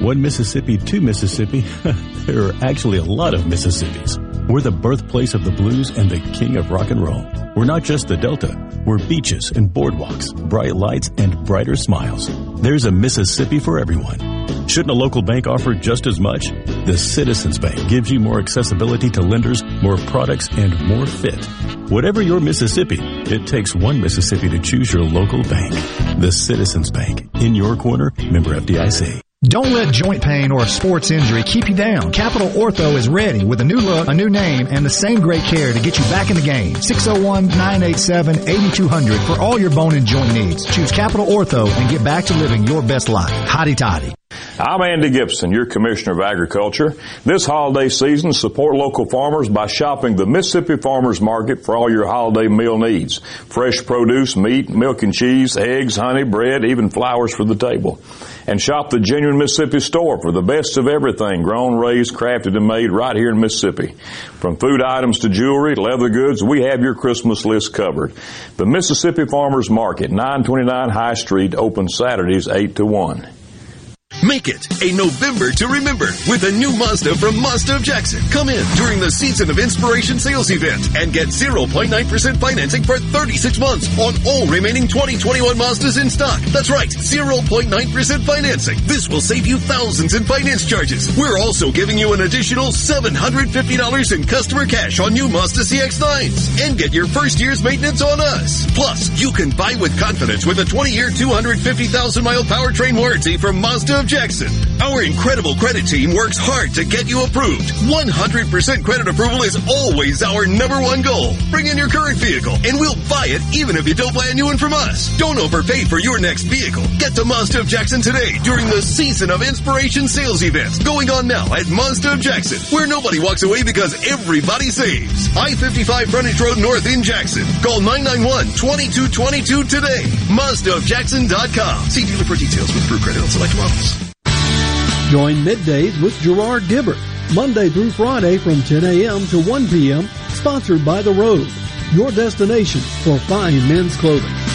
One Mississippi, two Mississippi. there are actually a lot of Mississippis. We're the birthplace of the blues and the king of rock and roll. We're not just the Delta. We're beaches and boardwalks, bright lights and brighter smiles. There's a Mississippi for everyone. Shouldn't a local bank offer just as much? The Citizens Bank gives you more accessibility to lenders, more products, and more fit. Whatever your Mississippi, it takes one Mississippi to choose your local bank. The Citizens Bank. In your corner, member FDIC. Don't let joint pain or a sports injury keep you down. Capital Ortho is ready with a new look, a new name, and the same great care to get you back in the game. 601-987-8200 for all your bone and joint needs. Choose Capital Ortho and get back to living your best life. Hotty toddy. I'm Andy Gibson, your Commissioner of Agriculture. This holiday season, support local farmers by shopping the Mississippi Farmers Market for all your holiday meal needs. Fresh produce, meat, milk and cheese, eggs, honey, bread, even flowers for the table. And shop the genuine Mississippi store for the best of everything grown, raised, crafted, and made right here in Mississippi. From food items to jewelry, to leather goods, we have your Christmas list covered. The Mississippi Farmers Market, 929 High Street, open Saturdays 8 to 1. Make it a November to remember with a new Mazda from Mazda of Jackson. Come in during the Season of Inspiration sales event and get 0.9% financing for 36 months on all remaining 2021 Mazdas in stock. That's right, 0.9% financing. This will save you thousands in finance charges. We're also giving you an additional $750 in customer cash on new Mazda CX-9s and get your first year's maintenance on us. Plus, you can buy with confidence with a 20-year, 250,000-mile powertrain warranty from Mazda of Jackson. Our incredible credit team works hard to get you approved. 100% credit approval is always our number one goal. Bring in your current vehicle and we'll buy it even if you don't buy a new one from us. Don't overpay for your next vehicle. Get to Mazda of Jackson today during the Season of Inspiration sales event going on now at Mazda of Jackson, where nobody walks away because everybody saves. I-55 Frontage Road North in Jackson. Call 991-2222 today. MazdaofJackson.com. See dealer for details with Brew Credit on select models. Join middays with Gerard Gibert, Monday through Friday from 10 a.m. to 1 p.m., sponsored by The Road, your destination for fine men's clothing.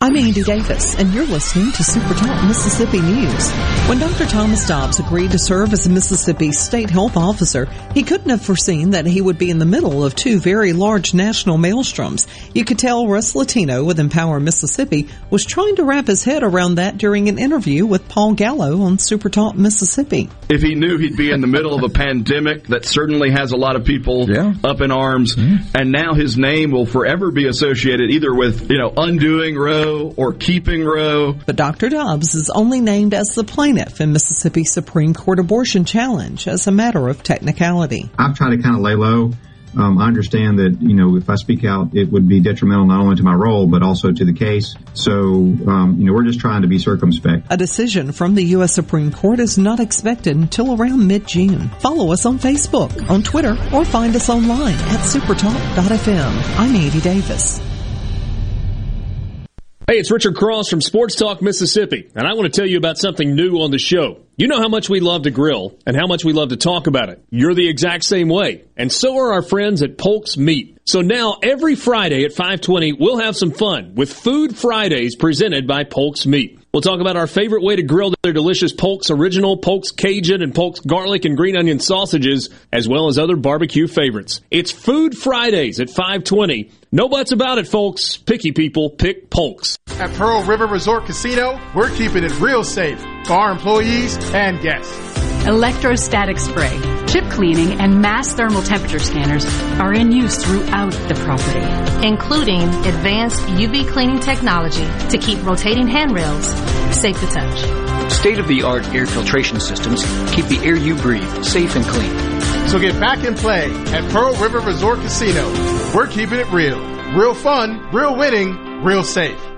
I'm Andy Davis, and you're listening to Super Talk Mississippi News. When Dr. Thomas Dobbs agreed to serve as a Mississippi state health officer, he couldn't have foreseen that he would be in the middle of two very large national maelstroms. You could tell Russ Latino with Empower Mississippi was trying to wrap his head around that during an interview with Paul Gallo on Super Talk Mississippi. If he knew he'd be in the middle of a pandemic that certainly has a lot of people yeah. up in arms, and now his name will forever be associated either with, you know, undoing Roe or keeping Roe. But Dr. Dobbs is only named as the plaintiff in Mississippi Supreme Court abortion challenge as a matter of technicality. I've tried to kind of lay low. Um, I understand that you know if I speak out, it would be detrimental not only to my role but also to the case. So um, you know we're just trying to be circumspect. A decision from the U.S. Supreme Court is not expected until around mid-June. Follow us on Facebook, on Twitter, or find us online at supertalk.fm. I'm Andy Davis. Hey, it's Richard Cross from Sports Talk Mississippi, and I want to tell you about something new on the show. You know how much we love to grill and how much we love to talk about it. You're the exact same way. And so are our friends at Polk's Meat. So now every Friday at 520, we'll have some fun with Food Fridays presented by Polk's Meat. We'll talk about our favorite way to grill their delicious Polk's Original, Polk's Cajun, and Polk's Garlic and Green Onion sausages, as well as other barbecue favorites. It's Food Fridays at 520. No buts about it, folks. Picky people pick Polk's. At Pearl River Resort Casino, we're keeping it real safe for our employees and guests. Electrostatic spray, chip cleaning, and mass thermal temperature scanners are in use throughout the property, including advanced UV cleaning technology to keep rotating handrails safe to touch. State of the art air filtration systems keep the air you breathe safe and clean. So get back in play at Pearl River Resort Casino. We're keeping it real. Real fun, real winning, real safe.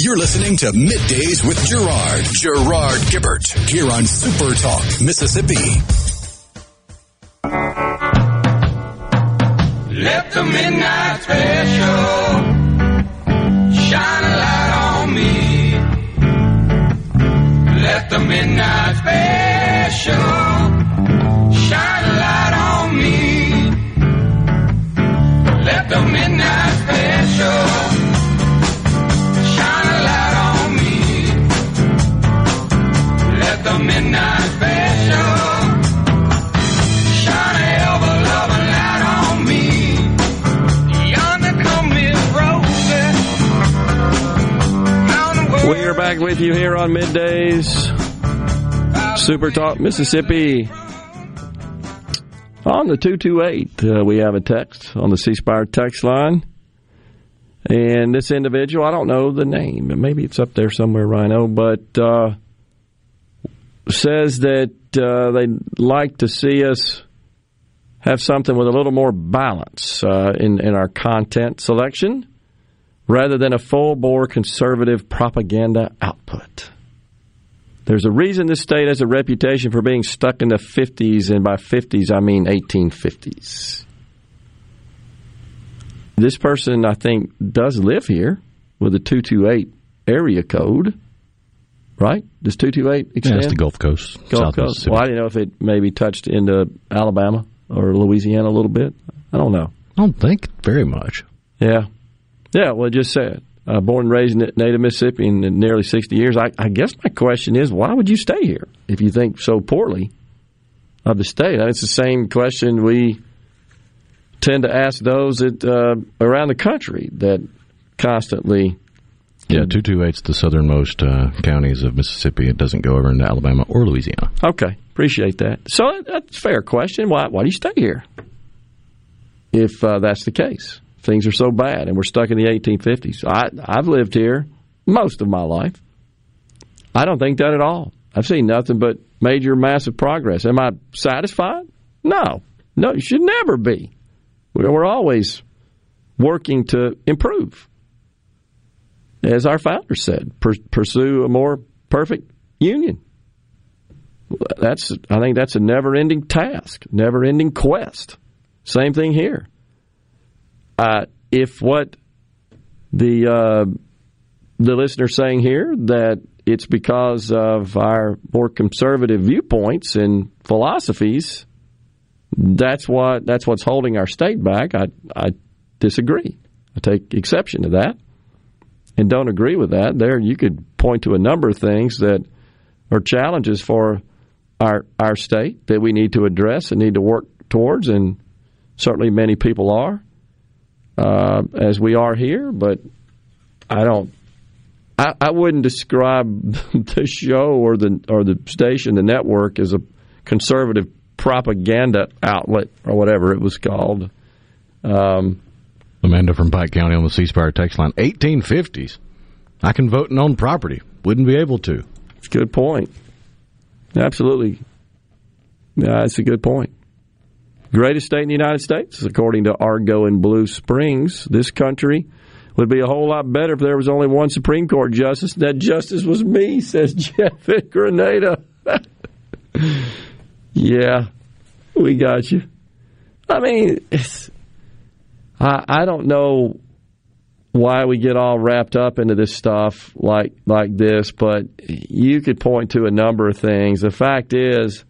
You're listening to Middays with Gerard, Gerard Gibert, here on Super Talk, Mississippi. Let the midnight special shine a light on me. Let the midnight special shine a light on me. Let the We are back with you here on middays. Super Talk Mississippi. On the 228, uh, we have a text on the C Spire text line. And this individual, I don't know the name, maybe it's up there somewhere, Rhino, but uh, says that uh, they'd like to see us have something with a little more balance uh, in, in our content selection rather than a full bore conservative propaganda output. There's a reason this state has a reputation for being stuck in the 50s, and by 50s, I mean 1850s. This person, I think, does live here with a 228 area code, right? Does 228 extend? Yeah, it's the Gulf Coast. Gulf South Coast. Well, I didn't know if it maybe touched into Alabama or Louisiana a little bit. I don't know. I don't think very much. Yeah. Yeah, well, just said. Uh, born and raised in native Mississippi in nearly 60 years. I, I guess my question is, why would you stay here if you think so poorly of the state? And it's the same question we tend to ask those that, uh, around the country that constantly. Yeah, 228's the southernmost uh, counties of Mississippi. It doesn't go over into Alabama or Louisiana. Okay, appreciate that. So that's a fair question. Why, why do you stay here if uh, that's the case? Things are so bad and we're stuck in the 1850s. I, I've lived here most of my life. I don't think that at all. I've seen nothing but major, massive progress. Am I satisfied? No. No, you should never be. We're always working to improve. As our founder said, pursue a more perfect union. That's I think that's a never-ending task, never-ending quest. Same thing here. Uh, if what the uh, the listener saying here that it's because of our more conservative viewpoints and philosophies, that's what that's what's holding our state back. I I disagree. I take exception to that and don't agree with that. There, you could point to a number of things that are challenges for our our state that we need to address and need to work towards, and certainly many people are, uh, as we are here. But I don't. I, I wouldn't describe the show or the or the station, the network, as a conservative propaganda outlet or whatever it was called. Um, Amanda from Pike County on the C Spire text line, 1850s. I can vote and own property. Wouldn't be able to. It's a good point. Absolutely. Yeah, that's a good point. Greatest state in the United States, according to Argo and Blue Springs. This country would be a whole lot better if there was only one Supreme Court justice. That justice was me, says Jeff at Grenada. yeah, we got you. I mean, I, I don't know why we get all wrapped up into this stuff like like this, but you could point to a number of things. The fact is,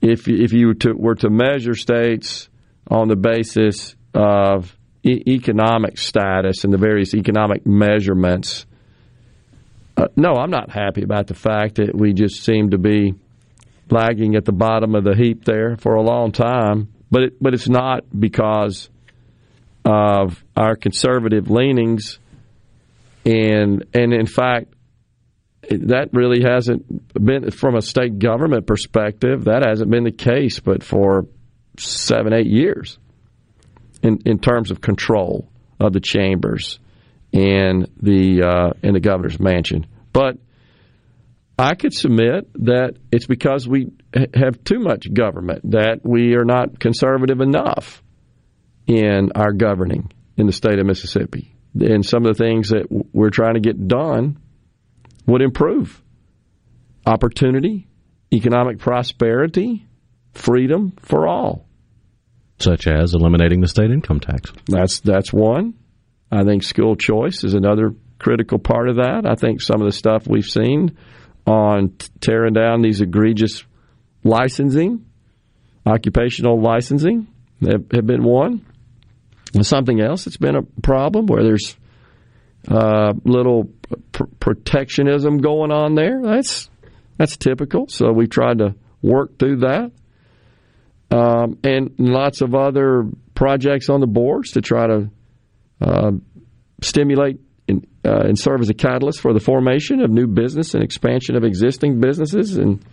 if if you were to, were to measure states on the basis of e- economic status and the various economic measurements, uh, no, I'm not happy about the fact that we just seem to be lagging at the bottom of the heap there for a long time. But it, but it's not because of our conservative leanings, and and in fact, that really hasn't been from a state government perspective. That hasn't been the case, but for seven eight years, in in terms of control of the chambers and the uh, and the governor's mansion, but. I could submit that it's because we have too much government, that we are not conservative enough in our governing in the state of Mississippi. And some of the things that we're trying to get done would improve opportunity, economic prosperity, freedom for all. Such as eliminating the state income tax. That's that's one. I think school choice is another critical part of that. I think some of the stuff we've seen on tearing down these egregious licensing, occupational licensing, have, have been one. Something else that's been a problem where there's uh, little pr- protectionism going on there. That's that's typical. So we've tried to work through that, um, and lots of other projects on the boards to try to uh, stimulate and, uh, and serve as a catalyst for the formation of new business and expansion of existing businesses and,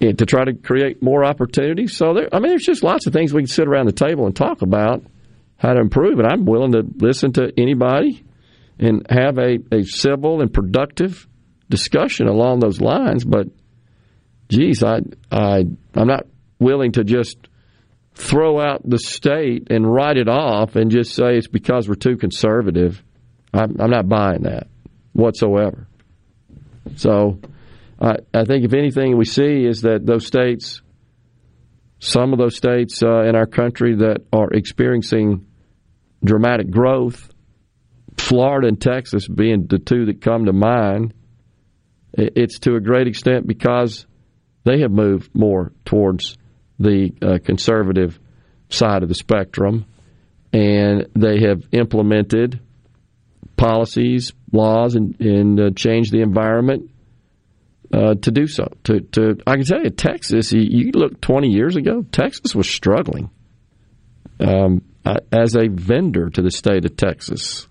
and to try to create more opportunities. So there, I mean, there's just lots of things we can sit around the table and talk about how to improve. And I'm willing to listen to anybody and have a, a civil and productive discussion along those lines. But, geez, I, I, I'm not willing to just throw out the state and write it off and just say it's because we're too conservative. I'm, I'm not buying that whatsoever. So I, I think if anything we see is that those states, some of those states uh, in our country that are experiencing dramatic growth, Florida and Texas being the two that come to mind, it's to a great extent because they have moved more towards the uh, conservative side of the spectrum and they have implemented policies, laws, and, and uh, changed the environment uh, to do so. To, to I can tell you, Texas. You, look twenty years ago, Texas was struggling. Um, I, as a vendor to the state of Texas,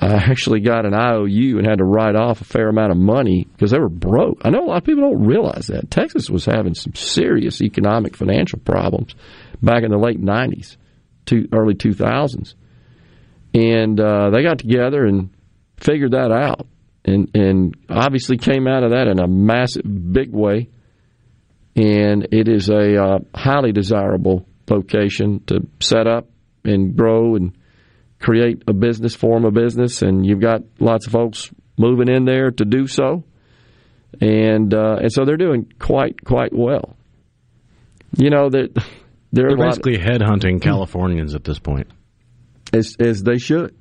I actually got an IOU and had to write off a fair amount of money because they were broke. I know a lot of people don't realize that Texas was having some serious economic financial problems back in the late '90s, to early 2000s, and uh, they got together and figured that out and and obviously came out of that in a massive, big way. And it is a uh, highly desirable location to set up and grow and create a business, form a business, and you've got lots of folks moving in there to do so, and uh, and so they're doing quite quite well. You know that they're, they're basically of, headhunting Californians at this point, as as they should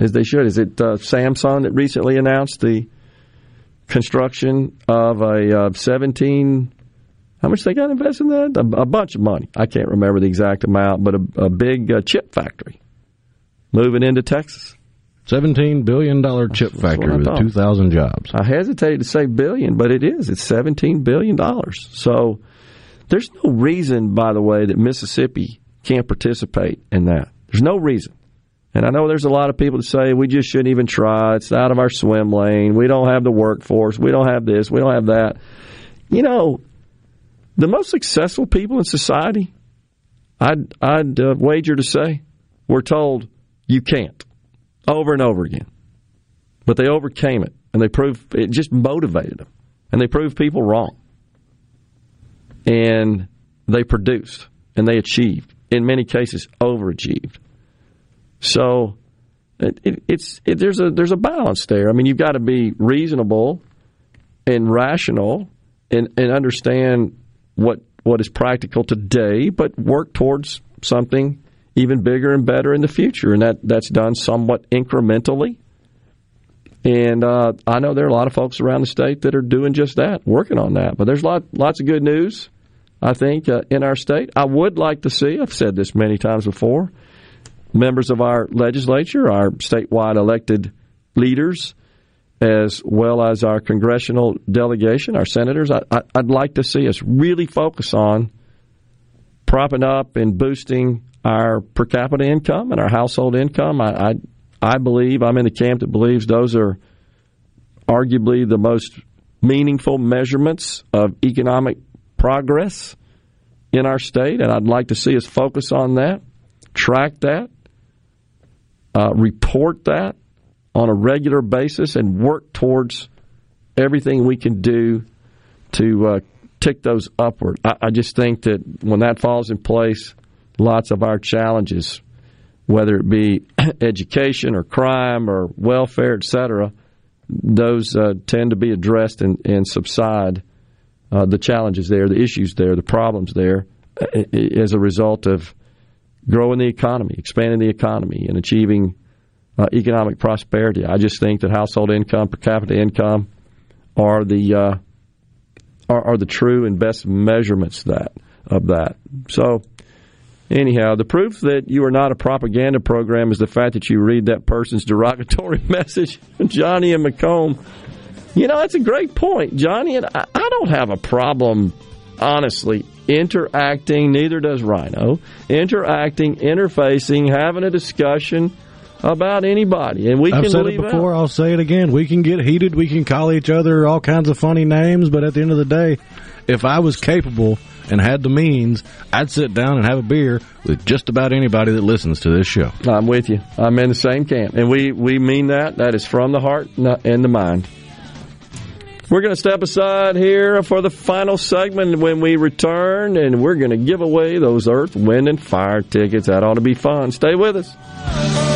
as they should. Is it uh, Samsung that recently announced the construction of a uh, 17? How much they got invested in that? A, a, bunch of money. I can't remember the exact amount, but a, a big uh, chip factory moving into Texas. $17 billion chip That's factory with 2,000 jobs. I hesitated to say billion, but it is. It's $17 billion. So there's no reason, by the way, that Mississippi can't participate in that. There's no reason. And I know there's a lot of people that say we just shouldn't even try. It's out of our swim lane. We don't have the workforce. We don't have this. We don't have that. You know, the most successful people in society, I'd, I'd uh, wager to say, were told you can't over and over again. But they overcame it and they proved it just motivated them and they proved people wrong. And they produced and they achieved, in many cases, overachieved. So it, it, it's it, there's a there's a balance there. I mean, you've got to be reasonable and rational and, and understand what what is practical today, but work towards something even bigger and better in the future. And that, that's done somewhat incrementally. And uh, I know there are a lot of folks around the state that are doing just that, working on that. But there's lot, lots of good news, I think, uh, in our state. I would like to see, I've said this many times before, members of our legislature, our statewide elected leaders, as well as our congressional delegation, our senators. I, would like to see us really focus on propping up and boosting our per capita income and our household income. I, I, I believe I'm in the camp that believes those are arguably the most meaningful measurements of economic progress in our state, and I'd like to see us focus on that, track that, uh, report that on a regular basis and work towards everything we can do to uh, tick those upward. I, I, just think that when that falls in place, lots of our challenges, whether it be education or crime or welfare, etc., those uh, tend to be addressed and, and subside. Uh, the challenges there, the issues there, the problems there, as a result of growing the economy, expanding the economy, and achieving uh, economic prosperity. I just think that household income, per capita income, are the uh, are, are, the true and best measurements that of that. So, anyhow, the proof that you are not a propaganda program is the fact that you read that person's derogatory message, Johnny and McComb. You know, that's a great point, Johnny, and I, I don't have a problem, honestly, interacting, neither does Rhino, interacting, interfacing, having a discussion about anybody, and we I've can said it before. Out. I'll say it again. We can get heated. We can call each other all kinds of funny names, but at the end of the day, if I was capable and had the means, I'd sit down and have a beer with just about anybody that listens to this show. I'm with you. I'm in the same camp, and we we mean that. That is from the heart and the mind. We're going to step aside here for the final segment when we return, and we're going to give away those Earth, Wind, and Fire tickets. That ought to be fun. Stay with us.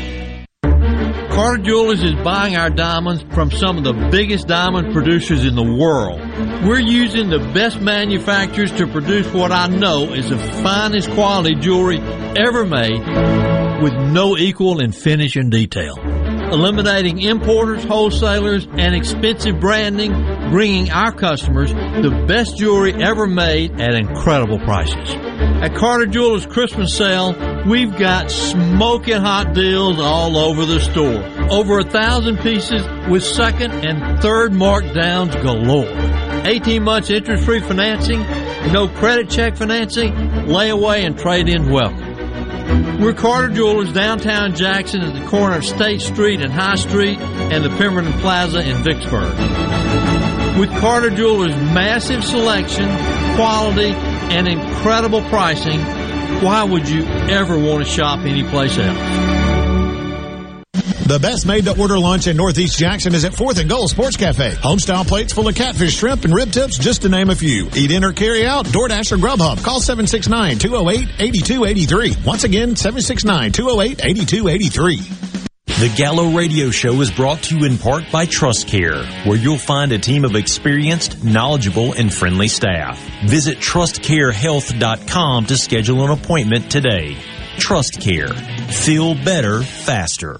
Carter Jewelers is buying our diamonds from some of the biggest diamond producers in the world. We're using the best manufacturers to produce what I know is the finest quality jewelry ever made with no equal in finish and detail. Eliminating importers, wholesalers, and expensive branding, bringing our customers the best jewelry ever made at incredible prices. At Carter Jewelers Christmas sale, we've got smoking hot deals all over the store. Over a thousand pieces with second and third markdowns galore. 18 months interest free financing, no credit check financing, layaway and trade in welcome. We're Carter Jewelers downtown Jackson at the corner of State Street and High Street and the Pemberton Plaza in Vicksburg. With Carter Jewelers' massive selection, quality, and incredible pricing, why would you ever want to shop anyplace else? The best made to order lunch in Northeast Jackson is at 4th and Goal Sports Cafe. Homestyle plates full of catfish, shrimp, and rib tips, just to name a few. Eat in or carry out, DoorDash or Grubhub. Call 769-208-8283. Once again, 769-208-8283. The Gallo Radio Show is brought to you in part by Trust Care, where you'll find a team of experienced, knowledgeable, and friendly staff. Visit trustcarehealth.com to schedule an appointment today. Trust Care. Feel better, faster.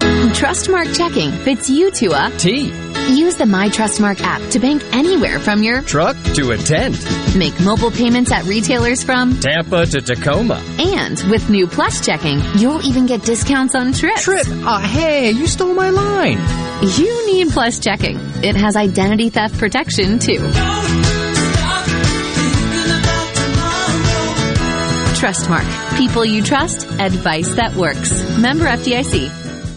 Trustmark checking fits you to a T. Use the My Trustmark app to bank anywhere from your truck to a tent. Make mobile payments at retailers from Tampa to Tacoma. And with new Plus checking, you'll even get discounts on trips. Trip? Uh, hey, you stole my line. You need Plus checking. It has identity theft protection too. Trustmark. People you trust. Advice that works. Member FDIC.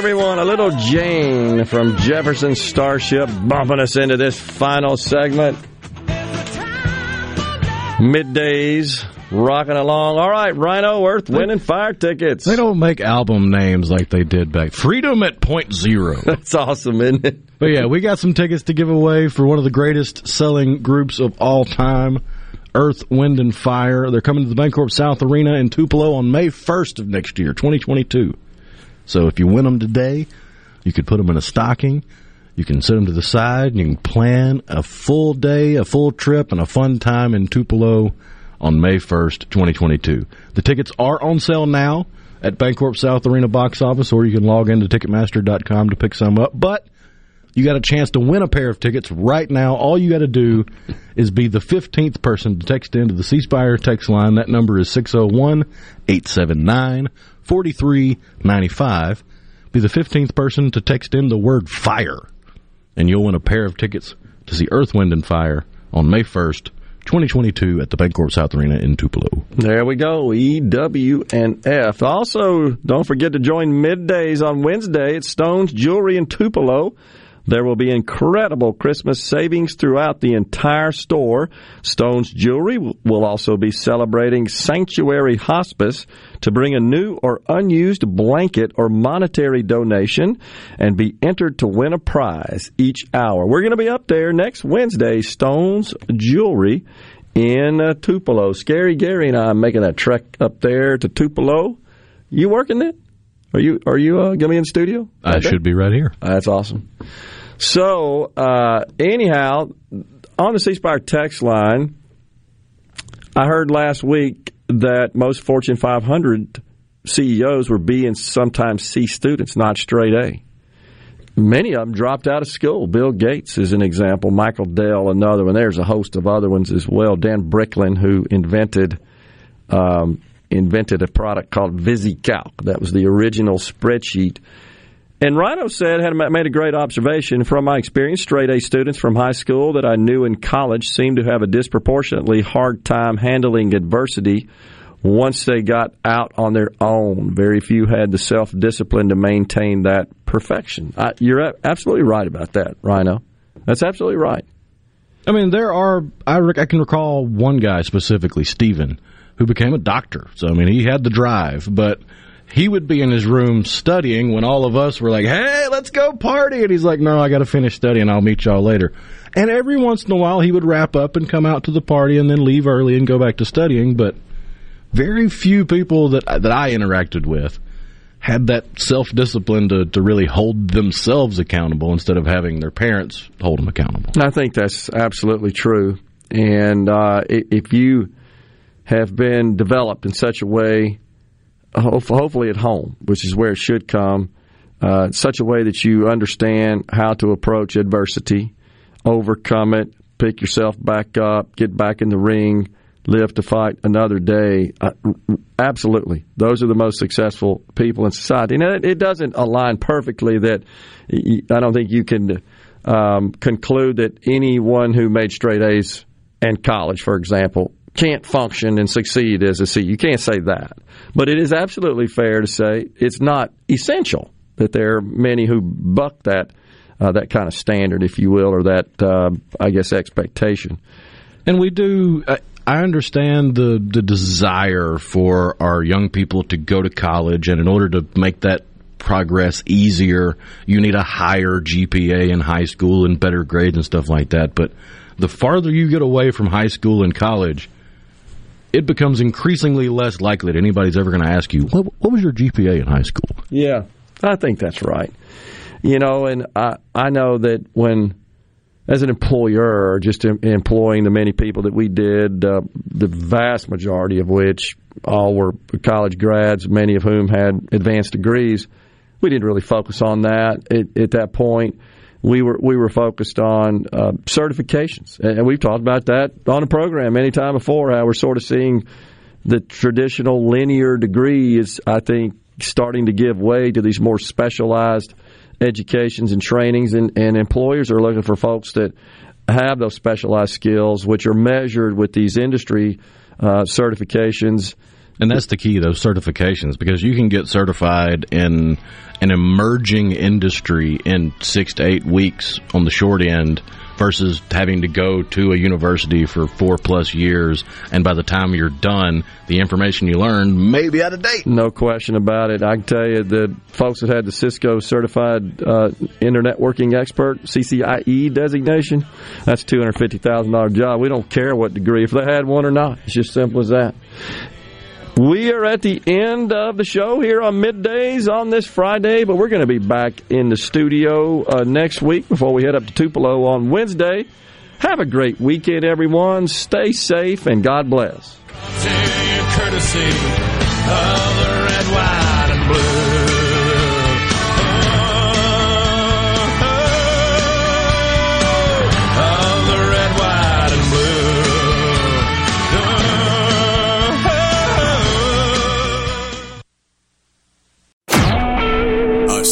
Everyone. A little Jane from Jefferson Starship bumping us into this final segment. Middays rocking along. All right, Rhino Earth winning fire tickets. They don't make album names like they did back. Freedom at point zero. That's awesome, isn't it? But yeah, we got some tickets to give away for one of the greatest selling groups of all time. Earth, Wind, and Fire. They're coming to the Bancorp South Arena in Tupelo on May 1st of next year, 2022. So if you win them today, you could put them in a stocking. You can set them to the side. And you can plan a full day, a full trip, and a fun time in Tupelo on May 1st, 2022. The tickets are on sale now at Bancorp South Arena box office, or you can log into Ticketmaster.com to pick some up. But you got a chance to win a pair of tickets right now. All you got to do is be the 15th person to text into the C Spire text line. That number is 601 879 4395. Be the 15th person to text in the word fire, and you'll win a pair of tickets to see Earth, Wind, and Fire on May 1st. 2022 at the Bancorp South Arena in Tupelo. There we go. E, W, and F. Also, don't forget to join middays on Wednesday at Stone's Jewelry in Tupelo. There will be incredible Christmas savings throughout the entire store. Stone's Jewelry will also be celebrating Sanctuary Hospice to bring a new or unused blanket or monetary donation and be entered to win a prize each hour. We're going to be up there next Wednesday, Stone's Jewelry in uh, Tupelo. Scary Gary and I are making that trek up there to Tupelo. You working it? Are you are you uh, going to be in the studio? I should be right here. That's awesome. So, uh, anyhow, on the C Spire text line, I heard last week that most Fortune 500 CEOs were B and sometimes C students, not straight A. Many of them dropped out of school. Bill Gates is an example. Michael Dell, another one. There's a host of other ones as well. Dan Bricklin, who invented um, invented a product called VisiCalc. That was the original spreadsheet and Rhino said, had made a great observation from my experience. Straight A students from high school that I knew in college seemed to have a disproportionately hard time handling adversity once they got out on their own. Very few had the self discipline to maintain that perfection. I, you're absolutely right about that, Rhino. That's absolutely right. I mean, there are, I, I can recall one guy specifically, Stephen, who became a doctor. So, I mean, he had the drive, but he would be in his room studying when all of us were like, hey, let's go party. And he's like, no, I got to finish studying. I'll meet y'all later. And every once in a while, he would wrap up and come out to the party and then leave early and go back to studying. But very few people that, that I interacted with had that self discipline to, to really hold themselves accountable instead of having their parents hold them accountable. I think that's absolutely true. And uh, if you have been developed in such a way hopefully at home, which is where it should come, uh, such a way that you understand how to approach adversity, overcome it, pick yourself back up, get back in the ring, live to fight another day. Uh, absolutely. Those are the most successful people in society. It, it doesn't align perfectly that I don't think you can um, conclude that anyone who made straight A's in college, for example, can't function and succeed as a C. You can't say that. But it is absolutely fair to say it's not essential that there are many who buck that uh, that kind of standard, if you will, or that uh, I guess expectation. And we do. Uh, I understand the the desire for our young people to go to college, and in order to make that progress easier, you need a higher GPA in high school and better grades and stuff like that. But the farther you get away from high school and college, it becomes increasingly less likely that anybody's ever going to ask you, what, what, was your GPA in high school? Yeah, I think that's right. You know, and I, I know that when, as an employer, just employing the many people that we did, uh, the vast majority of which all were college grads, many of whom had advanced degrees, we didn't really focus on that at, at that point we were we were focused on uh, certifications, and we've talked about that on the program many time before. How we're sort of seeing the traditional linear degree is, I think, starting to give way to these more specialized educations and trainings, and, and employers are looking for folks that have those specialized skills, which are measured with these industry uh, certifications And that's the key, those certifications, because you can get certified in an emerging industry in six to eight weeks on the short end versus having to go to a university for four plus years. And by the time you're done, the information you learned may be out of date. No question about it. I can tell you the folks that had the Cisco Certified uh, Internet Working Expert (CCIE) designation, that's two hundred fifty thousand dollar job. We don't care what degree if they had one or not. It's just simple as that. We are at the end of the show here on middays on this Friday, but we're going to be back in the studio uh, next week before we head up to Tupelo on Wednesday. Have a great weekend, everyone. Stay safe and God bless.